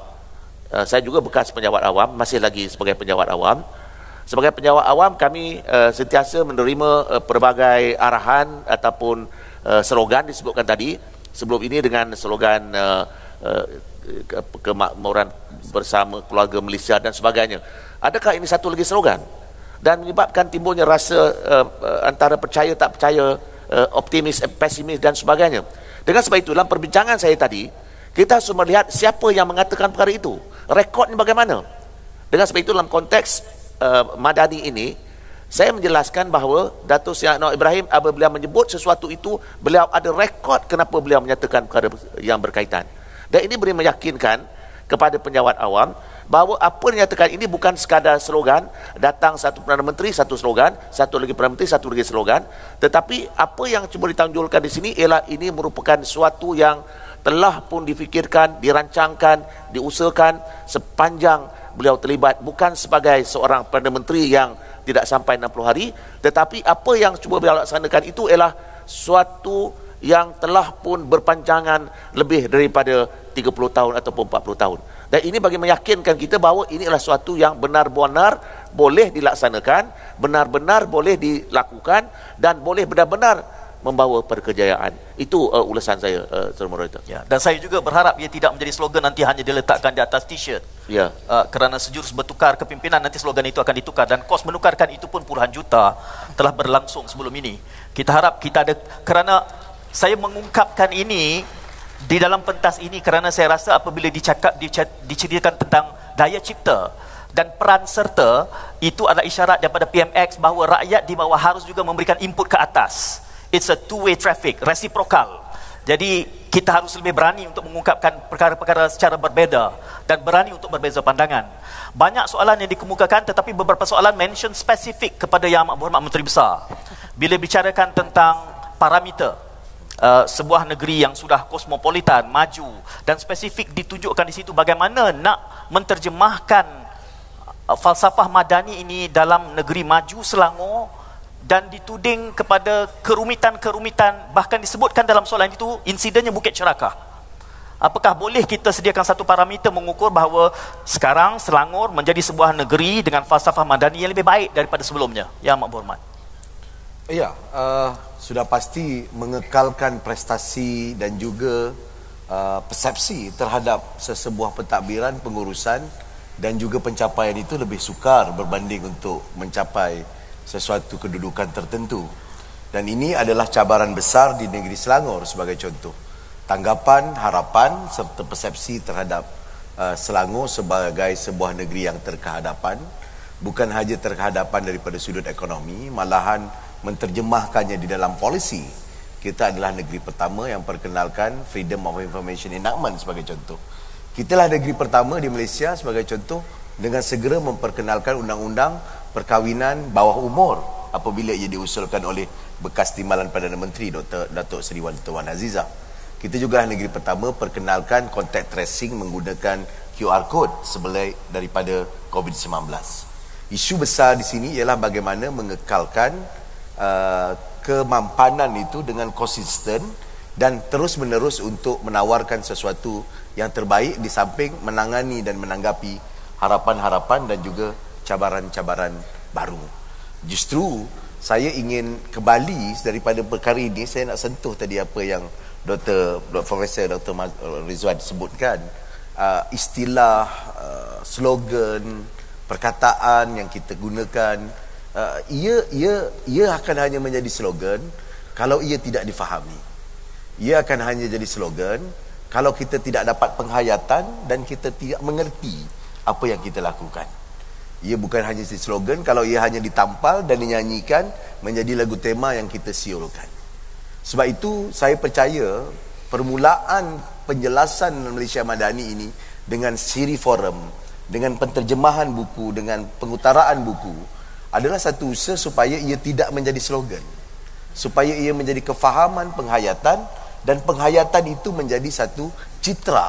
Speaker 4: uh, saya juga bekas penjawat awam masih lagi sebagai penjawat awam sebagai penjawat awam kami uh, sentiasa menerima uh, pelbagai arahan ataupun uh, slogan disebutkan tadi sebelum ini dengan slogan uh, uh, kemakmuran bersama keluarga Malaysia dan sebagainya adakah ini satu lagi slogan dan menyebabkan timbulnya rasa uh, antara percaya tak percaya uh, optimis pesimis dan sebagainya dengan sebab itu dalam perbincangan saya tadi, kita harus melihat siapa yang mengatakan perkara itu. Rekod ini bagaimana? Dengan sebab itu dalam konteks uh, Madani ini, saya menjelaskan bahawa Datuk Seri Anwar Ibrahim apabila menyebut sesuatu itu, beliau ada rekod kenapa beliau menyatakan perkara yang berkaitan. Dan ini beri meyakinkan kepada penjawat awam bahawa apa yang dinyatakan ini bukan sekadar slogan datang satu Perdana Menteri satu slogan satu lagi Perdana Menteri satu lagi slogan tetapi apa yang cuba ditanjulkan di sini ialah ini merupakan suatu yang telah pun difikirkan dirancangkan diusahakan sepanjang beliau terlibat bukan sebagai seorang Perdana Menteri yang tidak sampai 60 hari tetapi apa yang cuba beliau laksanakan itu ialah suatu yang telah pun berpanjangan lebih daripada 30 tahun ataupun 40 tahun. Dan ini bagi meyakinkan kita bahawa ini adalah suatu yang benar-benar boleh dilaksanakan, benar-benar boleh dilakukan dan boleh benar-benar membawa perkejayaan. Itu uh, ulasan saya, uh, Tuan Moderator.
Speaker 1: Ya, dan saya juga berharap ia tidak menjadi slogan nanti hanya diletakkan di atas t-shirt.
Speaker 4: Ya.
Speaker 1: Uh, kerana sejurus bertukar kepimpinan nanti slogan itu akan ditukar dan kos menukarkan itu pun puluhan juta telah berlangsung sebelum ini. Kita harap kita ada kerana saya mengungkapkan ini di dalam pentas ini kerana saya rasa apabila dicakap diceritakan tentang daya cipta dan peran serta itu adalah isyarat daripada PMX bahawa rakyat di bawah harus juga memberikan input ke atas it's a two way traffic reciprocal jadi kita harus lebih berani untuk mengungkapkan perkara-perkara secara berbeza dan berani untuk berbeza pandangan. Banyak soalan yang dikemukakan tetapi beberapa soalan mention spesifik kepada Yang Amat Berhormat Menteri Besar. Bila bicarakan tentang parameter uh, sebuah negeri yang sudah kosmopolitan, maju dan spesifik ditunjukkan di situ bagaimana nak menterjemahkan uh, falsafah madani ini dalam negeri maju Selangor dan dituding kepada kerumitan-kerumitan bahkan disebutkan dalam soalan itu insidennya Bukit Cerakah. Apakah boleh kita sediakan satu parameter mengukur bahawa sekarang Selangor menjadi sebuah negeri dengan falsafah madani yang lebih baik daripada sebelumnya? Ya, Mak Berhormat.
Speaker 3: Ya, uh, sudah pasti mengekalkan prestasi dan juga uh, persepsi terhadap sesebuah pentadbiran pengurusan dan juga pencapaian itu lebih sukar berbanding untuk mencapai sesuatu kedudukan tertentu. Dan ini adalah cabaran besar di negeri Selangor sebagai contoh. Tanggapan, harapan serta persepsi terhadap uh, Selangor sebagai sebuah negeri yang terkehadapan bukan hanya terkehadapan daripada sudut ekonomi, malahan menterjemahkannya di dalam polisi Kita adalah negeri pertama yang perkenalkan Freedom of Information Enactment sebagai contoh. Kita lah negeri pertama di Malaysia sebagai contoh dengan segera memperkenalkan undang-undang perkahwinan bawah umur apabila ia diusulkan oleh bekas timbalan Perdana Menteri Dr. Datuk Seri Wan Azizah. Kita juga negeri pertama perkenalkan contact tracing menggunakan QR code sebelah daripada COVID-19. Isu besar di sini ialah bagaimana mengekalkan uh, kemampanan itu dengan konsisten dan terus menerus untuk menawarkan sesuatu yang terbaik di samping menangani dan menanggapi harapan-harapan dan juga cabaran-cabaran baru. Justru saya ingin kembali daripada perkara ini saya nak sentuh tadi apa yang Dr. Dr. Profesor Dr. Rizwan sebutkan uh, istilah uh, slogan perkataan yang kita gunakan uh, ia ia ia akan hanya menjadi slogan kalau ia tidak difahami ia akan hanya jadi slogan kalau kita tidak dapat penghayatan dan kita tidak mengerti apa yang kita lakukan. Ia bukan hanya slogan kalau ia hanya ditampal dan dinyanyikan menjadi lagu tema yang kita siulkan. Sebab itu saya percaya permulaan penjelasan Malaysia Madani ini dengan siri forum, dengan penterjemahan buku, dengan pengutaraan buku adalah satu usaha supaya ia tidak menjadi slogan. Supaya ia menjadi kefahaman, penghayatan dan penghayatan itu menjadi satu citra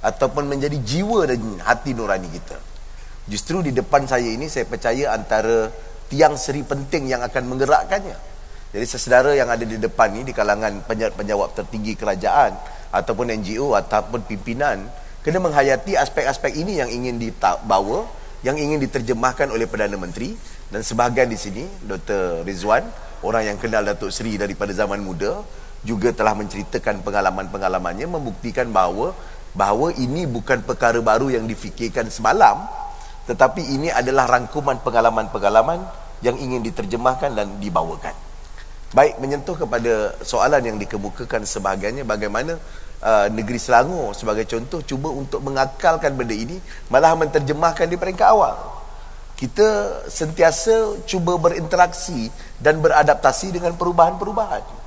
Speaker 3: ataupun menjadi jiwa dan hati nurani kita. Justru di depan saya ini saya percaya antara tiang seri penting yang akan menggerakkannya. Jadi sesedara yang ada di depan ini di kalangan penjawab tertinggi kerajaan ataupun NGO ataupun pimpinan kena menghayati aspek-aspek ini yang ingin dibawa, yang ingin diterjemahkan oleh Perdana Menteri dan sebahagian di sini Dr. Rizwan, orang yang kenal Datuk Seri daripada zaman muda juga telah menceritakan pengalaman-pengalamannya membuktikan bahawa bahawa ini bukan perkara baru yang difikirkan semalam tetapi ini adalah rangkuman pengalaman-pengalaman yang ingin diterjemahkan dan dibawakan. Baik menyentuh kepada soalan yang dikemukakan sebahagiannya bagaimana uh, negeri Selangor sebagai contoh cuba untuk mengakalkan benda ini malah menterjemahkan di peringkat awal. Kita sentiasa cuba berinteraksi dan beradaptasi dengan perubahan-perubahan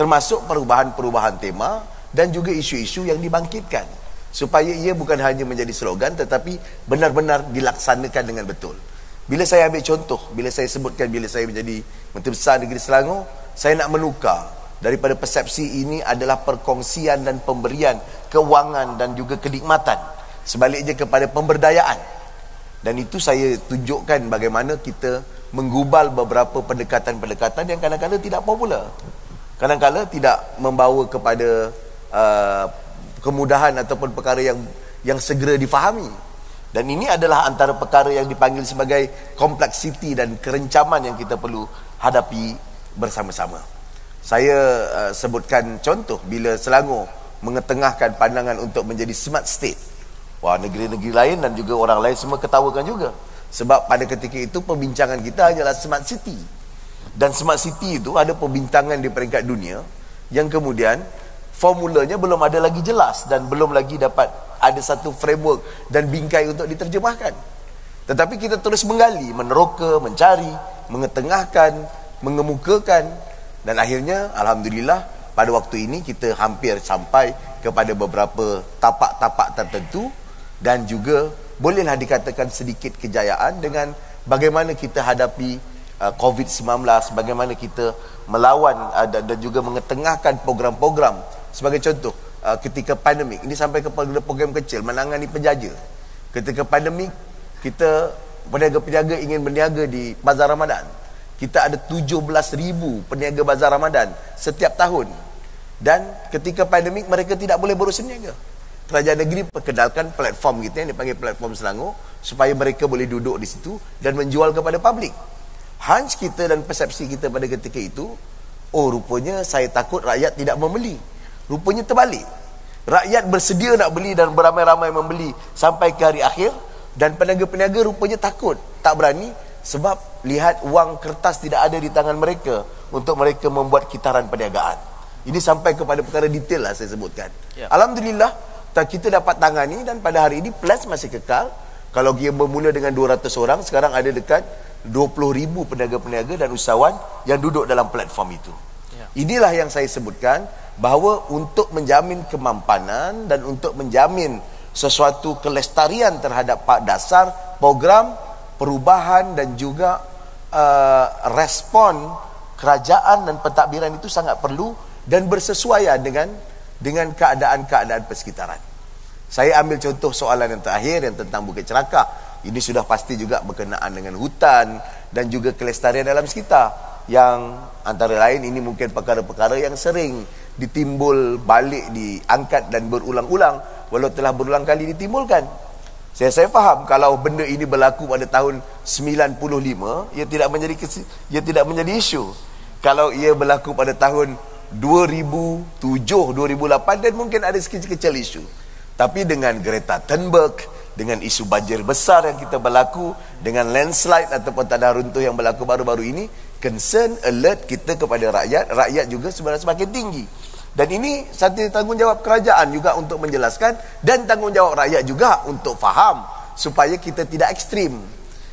Speaker 3: termasuk perubahan-perubahan tema dan juga isu-isu yang dibangkitkan supaya ia bukan hanya menjadi slogan tetapi benar-benar dilaksanakan dengan betul. Bila saya ambil contoh, bila saya sebutkan bila saya menjadi Menteri Besar Negeri Selangor, saya nak menukar daripada persepsi ini adalah perkongsian dan pemberian kewangan dan juga kenikmatan sebaliknya kepada pemberdayaan. Dan itu saya tunjukkan bagaimana kita menggubal beberapa pendekatan-pendekatan yang kadang-kadang tidak popular. Kadang-kadang tidak membawa kepada uh, kemudahan ataupun perkara yang yang segera difahami. Dan ini adalah antara perkara yang dipanggil sebagai kompleksiti dan kerencaman yang kita perlu hadapi bersama-sama. Saya uh, sebutkan contoh bila Selangor mengetengahkan pandangan untuk menjadi smart state. Wah, negeri-negeri lain dan juga orang lain semua ketawakan juga. Sebab pada ketika itu perbincangan kita hanyalah smart city. Dan smart city itu ada perbincangan di peringkat dunia yang kemudian formulanya belum ada lagi jelas dan belum lagi dapat ada satu framework dan bingkai untuk diterjemahkan. Tetapi kita terus menggali, meneroka, mencari, mengetengahkan, mengemukakan dan akhirnya alhamdulillah pada waktu ini kita hampir sampai kepada beberapa tapak-tapak tertentu dan juga bolehlah dikatakan sedikit kejayaan dengan bagaimana kita hadapi uh, COVID-19, bagaimana kita melawan uh, dan juga mengetengahkan program-program Sebagai contoh, uh, ketika pandemik, ini sampai kepada program kecil, menangani penjaja. Ketika pandemik, kita peniaga-peniaga ingin berniaga di Bazar Ramadan. Kita ada 17,000 peniaga Bazar Ramadan setiap tahun. Dan ketika pandemik, mereka tidak boleh berusaha niaga. Kerajaan negeri perkenalkan platform kita yang dipanggil platform Selangor supaya mereka boleh duduk di situ dan menjual kepada publik. Hunch kita dan persepsi kita pada ketika itu, oh rupanya saya takut rakyat tidak membeli. Rupanya terbalik. Rakyat bersedia nak beli dan beramai-ramai membeli sampai ke hari akhir dan peniaga-peniaga rupanya takut, tak berani sebab lihat wang kertas tidak ada di tangan mereka untuk mereka membuat kitaran perniagaan. Ini sampai kepada perkara detail lah saya sebutkan. Ya. Alhamdulillah kita dapat tangani dan pada hari ini plus masih kekal. Kalau dia bermula dengan 200 orang, sekarang ada dekat 20 ribu peniaga-peniaga dan usahawan yang duduk dalam platform itu. Inilah yang saya sebutkan bahawa untuk menjamin kemampanan dan untuk menjamin sesuatu kelestarian terhadap pak dasar program perubahan dan juga uh, respon kerajaan dan pentadbiran itu sangat perlu dan bersesuaian dengan dengan keadaan-keadaan persekitaran. Saya ambil contoh soalan yang terakhir yang tentang Bukit Cerakah. Ini sudah pasti juga berkenaan dengan hutan dan juga kelestarian dalam sekitar yang antara lain ini mungkin perkara-perkara yang sering ditimbul balik diangkat dan berulang-ulang. Walau telah berulang kali ditimbulkan. Saya saya faham kalau benda ini berlaku pada tahun 95 ia tidak menjadi ia tidak menjadi isu. Kalau ia berlaku pada tahun 2007 2008 dan mungkin ada sekecil-kecil isu. Tapi dengan Greta Thunberg dengan isu banjir besar yang kita berlaku dengan landslide ataupun tanah runtuh yang berlaku baru-baru ini concern alert kita kepada rakyat rakyat juga sebenarnya semakin tinggi dan ini satu tanggungjawab kerajaan juga untuk menjelaskan dan tanggungjawab rakyat juga untuk faham supaya kita tidak ekstrim.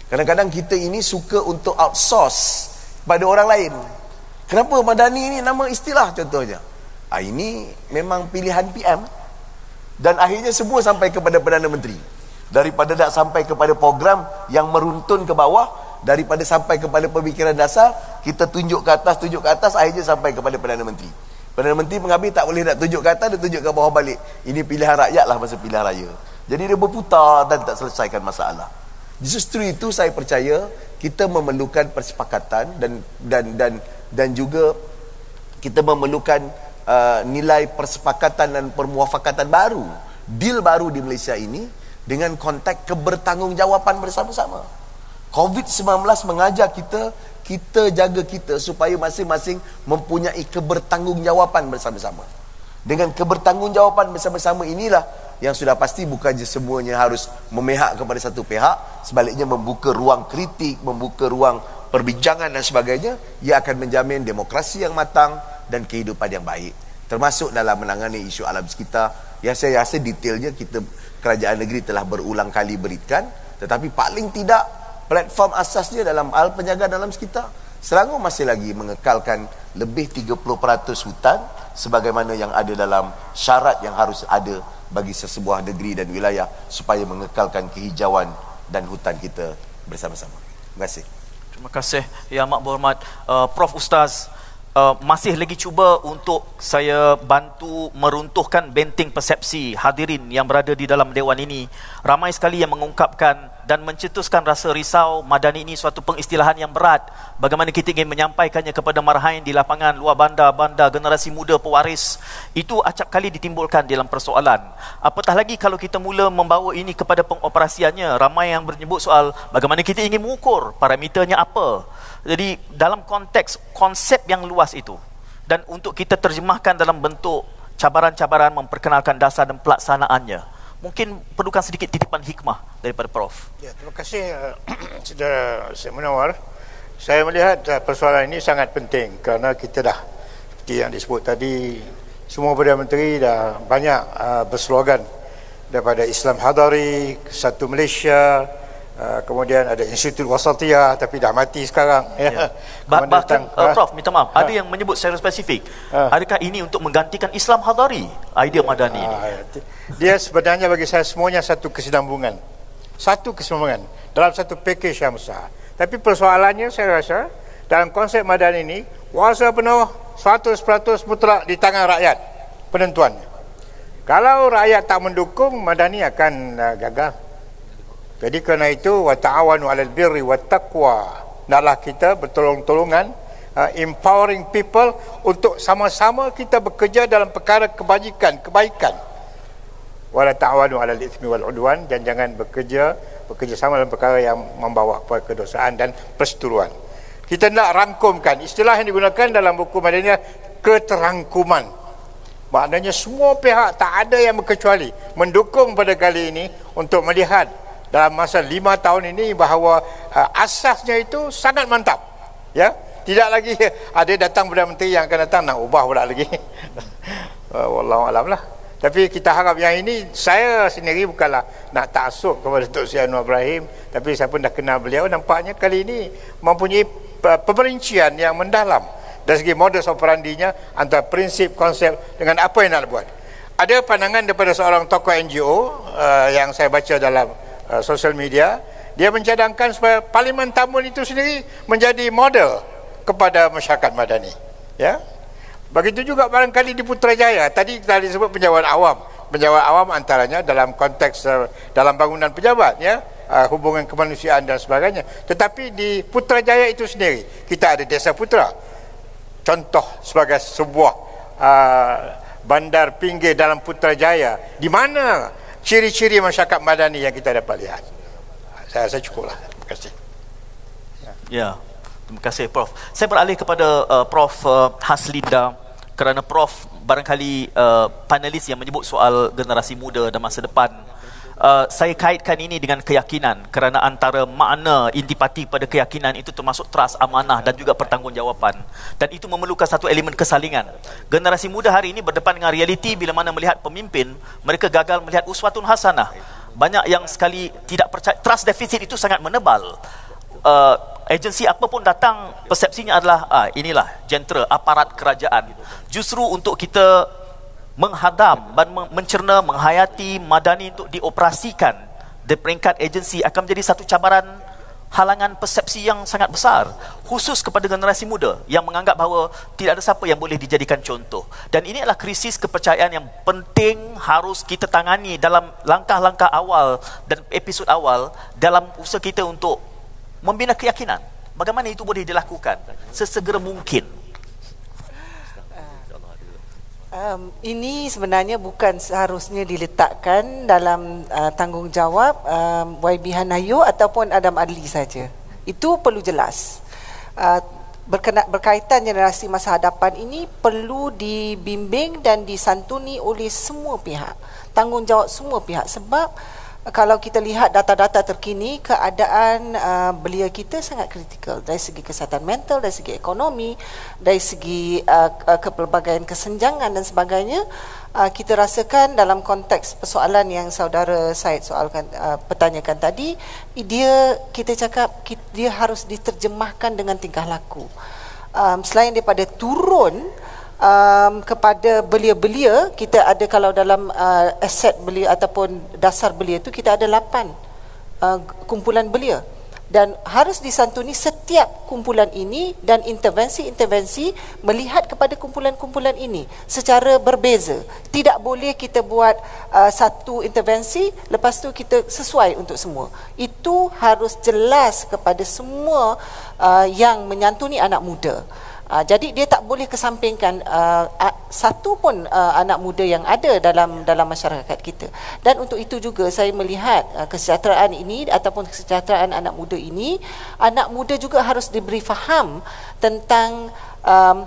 Speaker 3: Kadang-kadang kita ini suka untuk outsource pada orang lain. Kenapa Madani ini nama istilah contohnya? Ah, ini memang pilihan PM. Dan akhirnya semua sampai kepada Perdana Menteri. Daripada tak sampai kepada program yang meruntun ke bawah, daripada sampai kepada pemikiran dasar, kita tunjuk ke atas, tunjuk ke atas, akhirnya sampai kepada Perdana Menteri. Perdana Menteri mengambil tak boleh nak tunjuk ke atas, dia tunjuk ke bawah balik. Ini pilihan rakyat lah masa pilihan raya. Jadi dia berputar dan tak selesaikan masalah. Justru itu saya percaya kita memerlukan persepakatan dan dan dan dan juga kita memerlukan uh, nilai persepakatan dan permuafakatan baru, deal baru di Malaysia ini dengan konteks kebertanggungjawatan bersama-sama. COVID-19 mengajar kita kita jaga kita supaya masing-masing mempunyai kebertanggungjawaban bersama-sama. Dengan kebertanggungjawaban bersama-sama inilah yang sudah pasti bukan je semuanya harus memihak kepada satu pihak, sebaliknya membuka ruang kritik, membuka ruang perbincangan dan sebagainya, ia akan menjamin demokrasi yang matang dan kehidupan yang baik. Termasuk dalam menangani isu alam sekitar yang saya rasa detailnya kita kerajaan negeri telah berulang kali berikan, tetapi paling tidak platform asasnya dalam hal penjagaan dalam sekitar Selangor masih lagi mengekalkan lebih 30% hutan sebagaimana yang ada dalam syarat yang harus ada bagi sesebuah negeri dan wilayah supaya mengekalkan kehijauan dan hutan kita bersama-sama. Terima kasih.
Speaker 1: Terima kasih yang amat berhormat uh, Prof Ustaz uh, masih lagi cuba untuk saya bantu meruntuhkan benteng persepsi hadirin yang berada di dalam dewan ini. Ramai sekali yang mengungkapkan dan mencetuskan rasa risau Madani ini suatu pengistilahan yang berat. Bagaimana kita ingin menyampaikannya kepada marhain di lapangan luar bandar-bandar generasi muda pewaris. Itu acap kali ditimbulkan dalam persoalan. Apatah lagi kalau kita mula membawa ini kepada pengoperasiannya. Ramai yang menyebut soal bagaimana kita ingin mengukur parameternya apa. Jadi dalam konteks konsep yang luas itu dan untuk kita terjemahkan dalam bentuk cabaran-cabaran memperkenalkan dasar dan pelaksanaannya. Mungkin perlukan sedikit titipan hikmah daripada Prof.
Speaker 2: Ya, terima kasih uh, Saudara Syed Munawar. Saya melihat uh, persoalan ini sangat penting kerana kita dah seperti yang disebut tadi semua Perdana Menteri dah banyak uh, berslogan daripada Islam Hadari, Satu Malaysia, Uh, kemudian ada Institut Wasatiyah tapi dah mati sekarang ya.
Speaker 1: ya. Bah, bahkan uh, Prof minta maaf ha. ada yang menyebut secara spesifik ha. adakah ini untuk menggantikan Islam Hadari idea Madani ini ha,
Speaker 2: dia sebenarnya bagi saya semuanya satu kesinambungan satu kesinambungan dalam satu package yang besar tapi persoalannya saya rasa dalam konsep Madani ini kuasa penuh 100% mutlak di tangan rakyat penentuannya kalau rakyat tak mendukung Madani akan uh, gagal jadi kerana itu wa ta'awanu 'alal birri wat taqwa. Naklah kita bertolong-tolongan uh, empowering people untuk sama-sama kita bekerja dalam perkara kebajikan, kebaikan. Wa la ta'awanu 'alal itsmi wal 'udwan dan jangan bekerja bekerja sama dalam perkara yang membawa kepada kedosaan dan perseteruan. Kita nak rangkumkan istilah yang digunakan dalam buku Madaniyah keterangkuman. Maknanya semua pihak tak ada yang berkecuali mendukung pada kali ini untuk melihat dalam masa lima tahun ini bahawa uh, asasnya itu sangat mantap ya. Tidak lagi ada datang Perdana Menteri yang akan datang nak ubah pula lagi. Uh, wallahu alam lah. Tapi kita harap yang ini saya sendiri bukanlah nak taksub kepada Datuk Seri Anwar Ibrahim tapi saya pun dah kenal beliau nampaknya kali ini mempunyai uh, pemerincian yang mendalam dari segi modus operandinya antara prinsip konsep dengan apa yang nak buat. Ada pandangan daripada seorang tokoh NGO uh, yang saya baca dalam uh, sosial media dia mencadangkan supaya Parlimen Tambun itu sendiri menjadi model kepada masyarakat madani ya. Begitu juga barangkali di Putrajaya tadi kita disebut penjawat awam. Penjawat awam antaranya dalam konteks uh, dalam bangunan pejabat ya uh, hubungan kemanusiaan dan sebagainya. Tetapi di Putrajaya itu sendiri kita ada desa putra. Contoh sebagai sebuah uh, bandar pinggir dalam Putrajaya di mana ciri-ciri masyarakat madani yang kita dapat lihat. Saya rasa cukuplah. Terima kasih.
Speaker 1: Ya. Yeah. terima kasih prof. Saya beralih kepada uh, prof uh, Haslinda kerana prof barangkali uh, panelis yang menyebut soal generasi muda dan masa depan Uh, saya kaitkan ini dengan keyakinan kerana antara makna intipati pada keyakinan itu termasuk trust, amanah dan juga pertanggungjawapan dan itu memerlukan satu elemen kesalingan. Generasi muda hari ini berdepan dengan realiti bila mana melihat pemimpin mereka gagal melihat uswatun hasanah. Banyak yang sekali tidak percaya trust deficit itu sangat menebal. Uh, agensi apa pun datang persepsinya adalah ah, inilah jentera aparat kerajaan. Justru untuk kita menghadam dan mencerna menghayati madani untuk dioperasikan di peringkat agensi akan menjadi satu cabaran halangan persepsi yang sangat besar khusus kepada generasi muda yang menganggap bahawa tidak ada siapa yang boleh dijadikan contoh. Dan ini adalah krisis kepercayaan yang penting harus kita tangani dalam langkah-langkah awal dan episod awal dalam usaha kita untuk membina keyakinan bagaimana itu boleh dilakukan sesegera mungkin
Speaker 5: Um, ini sebenarnya bukan seharusnya diletakkan dalam uh, tanggungjawab um, YB Hanayo ataupun Adam Adli saja. Itu perlu jelas. Uh, berkena, berkaitan generasi masa hadapan ini perlu dibimbing dan disantuni oleh semua pihak. Tanggungjawab semua pihak sebab kalau kita lihat data-data terkini keadaan uh, belia kita sangat kritikal. Dari segi kesihatan mental dari segi ekonomi dari segi uh, uh, kepelbagaian kesenjangan dan sebagainya uh, kita rasakan dalam konteks persoalan yang saudara Said soalkan uh, pertanyakan tadi dia kita cakap dia harus diterjemahkan dengan tingkah laku. Um, selain daripada turun um, kepada belia-belia kita ada kalau dalam uh, aset belia ataupun dasar belia itu kita ada lapan uh, kumpulan belia. Dan harus disantuni setiap kumpulan ini dan intervensi-intervensi melihat kepada kumpulan-kumpulan ini secara berbeza. Tidak boleh kita buat uh, satu intervensi lepas tu kita sesuai untuk semua. Itu harus jelas kepada semua uh, yang menyantuni anak muda Uh, jadi dia tak boleh kesampingkan uh, satu pun uh, anak muda yang ada dalam dalam masyarakat kita. Dan untuk itu juga saya melihat uh, kesejahteraan ini ataupun kesejahteraan anak muda ini, anak muda juga harus diberi faham tentang um,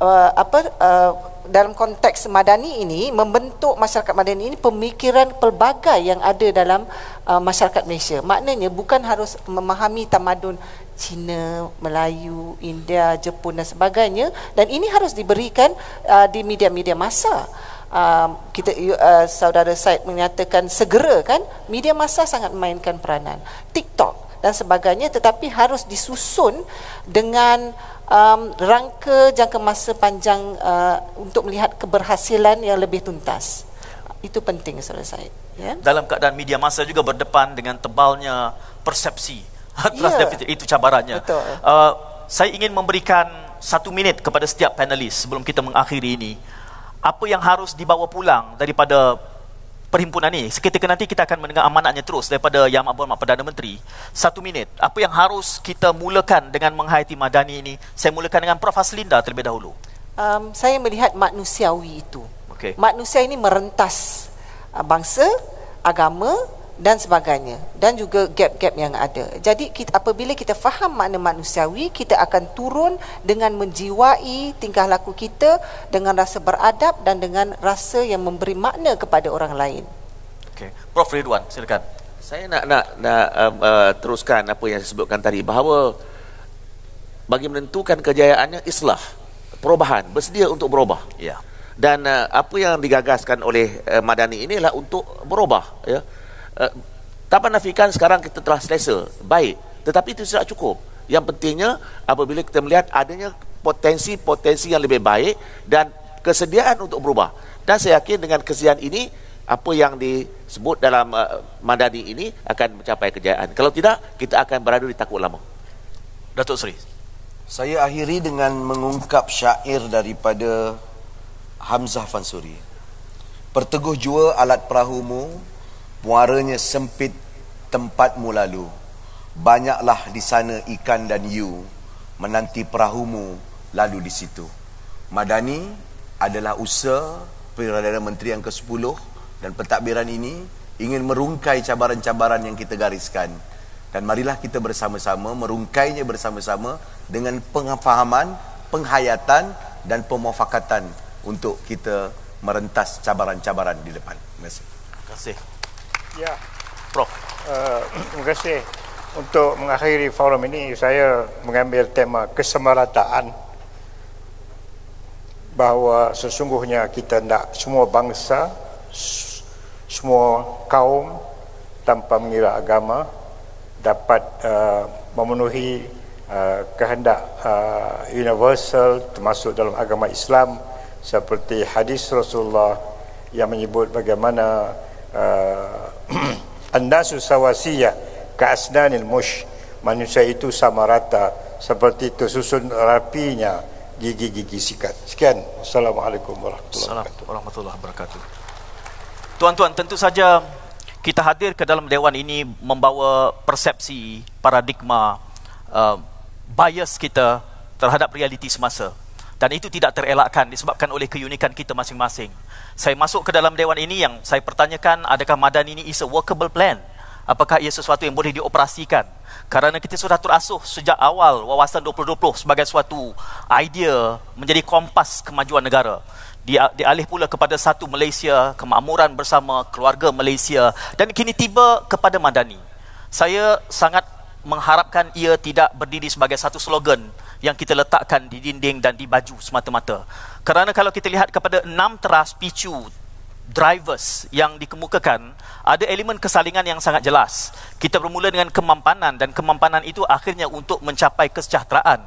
Speaker 5: uh, apa uh, dalam konteks madani ini membentuk masyarakat madani ini pemikiran pelbagai yang ada dalam uh, masyarakat Malaysia. Maknanya bukan harus memahami tamadun Cina, Melayu, India, Jepun dan sebagainya dan ini harus diberikan uh, di media-media masa. Uh, kita uh, saudara Said menyatakan segera kan media masa sangat memainkan peranan TikTok dan sebagainya tetapi harus disusun dengan um, rangka jangka masa panjang uh, untuk melihat keberhasilan yang lebih tuntas itu penting saudara Said
Speaker 1: ya dalam keadaan media masa juga berdepan dengan tebalnya persepsi trust yeah. itu cabarannya. Betul. Uh, saya ingin memberikan satu minit kepada setiap panelis sebelum kita mengakhiri ini. Apa yang harus dibawa pulang daripada perhimpunan ini? Seketika nanti kita akan mendengar amanatnya terus daripada Yang Amat Perdana Menteri. Satu minit. Apa yang harus kita mulakan dengan menghayati Madani ini? Saya mulakan dengan Prof. Haslinda terlebih dahulu.
Speaker 5: Um, saya melihat manusiawi itu. Okay. Manusia ini merentas uh, bangsa, agama, dan sebagainya dan juga gap-gap yang ada. Jadi kita apabila kita faham makna manusiawi, kita akan turun dengan menjiwai tingkah laku kita dengan rasa beradab dan dengan rasa yang memberi makna kepada orang lain.
Speaker 1: Okey, Prof Ridwan, silakan.
Speaker 4: Saya nak nak nak uh, uh, teruskan apa yang saya sebutkan tadi bahawa bagi menentukan kejayaannya islah, perubahan, bersedia untuk berubah. Ya. Dan uh, apa yang digagaskan oleh uh, Madani inilah untuk berubah, ya uh, tak menafikan sekarang kita telah selesa baik tetapi itu tidak cukup yang pentingnya apabila kita melihat adanya potensi-potensi yang lebih baik dan kesediaan untuk berubah. Dan saya yakin dengan kesediaan ini apa yang disebut dalam uh, Madani ini akan mencapai kejayaan. Kalau tidak, kita akan berada di takut lama.
Speaker 1: Datuk Seri.
Speaker 3: Saya akhiri dengan mengungkap syair daripada Hamzah Fansuri. Perteguh jua alat perahumu, muaranya sempit tempatmu lalu. Banyaklah di sana ikan dan you menanti perahumu lalu di situ. Madani adalah usaha Perdana Menteri yang ke-10 dan pentadbiran ini ingin merungkai cabaran-cabaran yang kita gariskan. Dan marilah kita bersama-sama merungkainya bersama-sama dengan pengfahaman, penghayatan dan pemufakatan untuk kita merentas cabaran-cabaran di depan. Terima kasih.
Speaker 1: Terima kasih.
Speaker 2: Ya,
Speaker 1: Prof.
Speaker 2: uh, terima kasih. Untuk mengakhiri forum ini, saya mengambil tema kesemarataan bahawa sesungguhnya kita nak semua bangsa, semua kaum tanpa mengira agama dapat uh, memenuhi uh, kehendak uh, universal termasuk dalam agama Islam seperti hadis Rasulullah yang menyebut bagaimana uh, an-nasu sawasiyah ka'asnanil mush manusia itu sama rata seperti tersusun rapinya gigi-gigi sikat. Sekian. Assalamualaikum warahmatullahi wabarakatuh.
Speaker 1: warahmatullahi wabarakatuh. Tuan-tuan, tentu saja kita hadir ke dalam dewan ini membawa persepsi, paradigma, uh, bias kita terhadap realiti semasa. Dan itu tidak terelakkan disebabkan oleh keunikan kita masing-masing. Saya masuk ke dalam dewan ini yang saya pertanyakan adakah Madan ini is a workable plan? Apakah ia sesuatu yang boleh dioperasikan? Kerana kita sudah terasuh sejak awal wawasan 2020 sebagai suatu idea menjadi kompas kemajuan negara dialih pula kepada satu Malaysia, kemakmuran bersama keluarga Malaysia dan kini tiba kepada Madani. Saya sangat mengharapkan ia tidak berdiri sebagai satu slogan yang kita letakkan di dinding dan di baju semata-mata. Kerana kalau kita lihat kepada enam teras picu drivers yang dikemukakan, ada elemen kesalingan yang sangat jelas. Kita bermula dengan kemampanan dan kemampanan itu akhirnya untuk mencapai kesejahteraan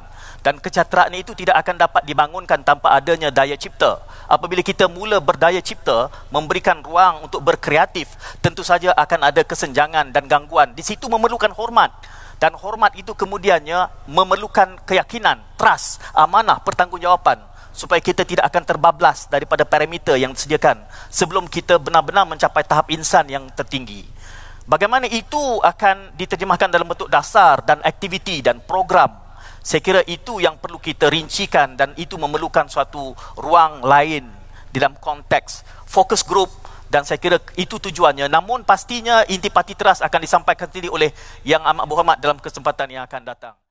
Speaker 1: dan kesejahteraan itu tidak akan dapat dibangunkan tanpa adanya daya cipta. Apabila kita mula berdaya cipta, memberikan ruang untuk berkreatif, tentu saja akan ada kesenjangan dan gangguan. Di situ memerlukan hormat. Dan hormat itu kemudiannya memerlukan keyakinan, trust, amanah, pertanggungjawaban supaya kita tidak akan terbablas daripada parameter yang disediakan sebelum kita benar-benar mencapai tahap insan yang tertinggi. Bagaimana itu akan diterjemahkan dalam bentuk dasar dan aktiviti dan program saya kira itu yang perlu kita rincikan dan itu memerlukan suatu ruang lain di dalam konteks fokus group dan saya kira itu tujuannya. Namun pastinya intipati teras akan disampaikan sendiri oleh Yang Amat Berhormat dalam kesempatan yang akan datang.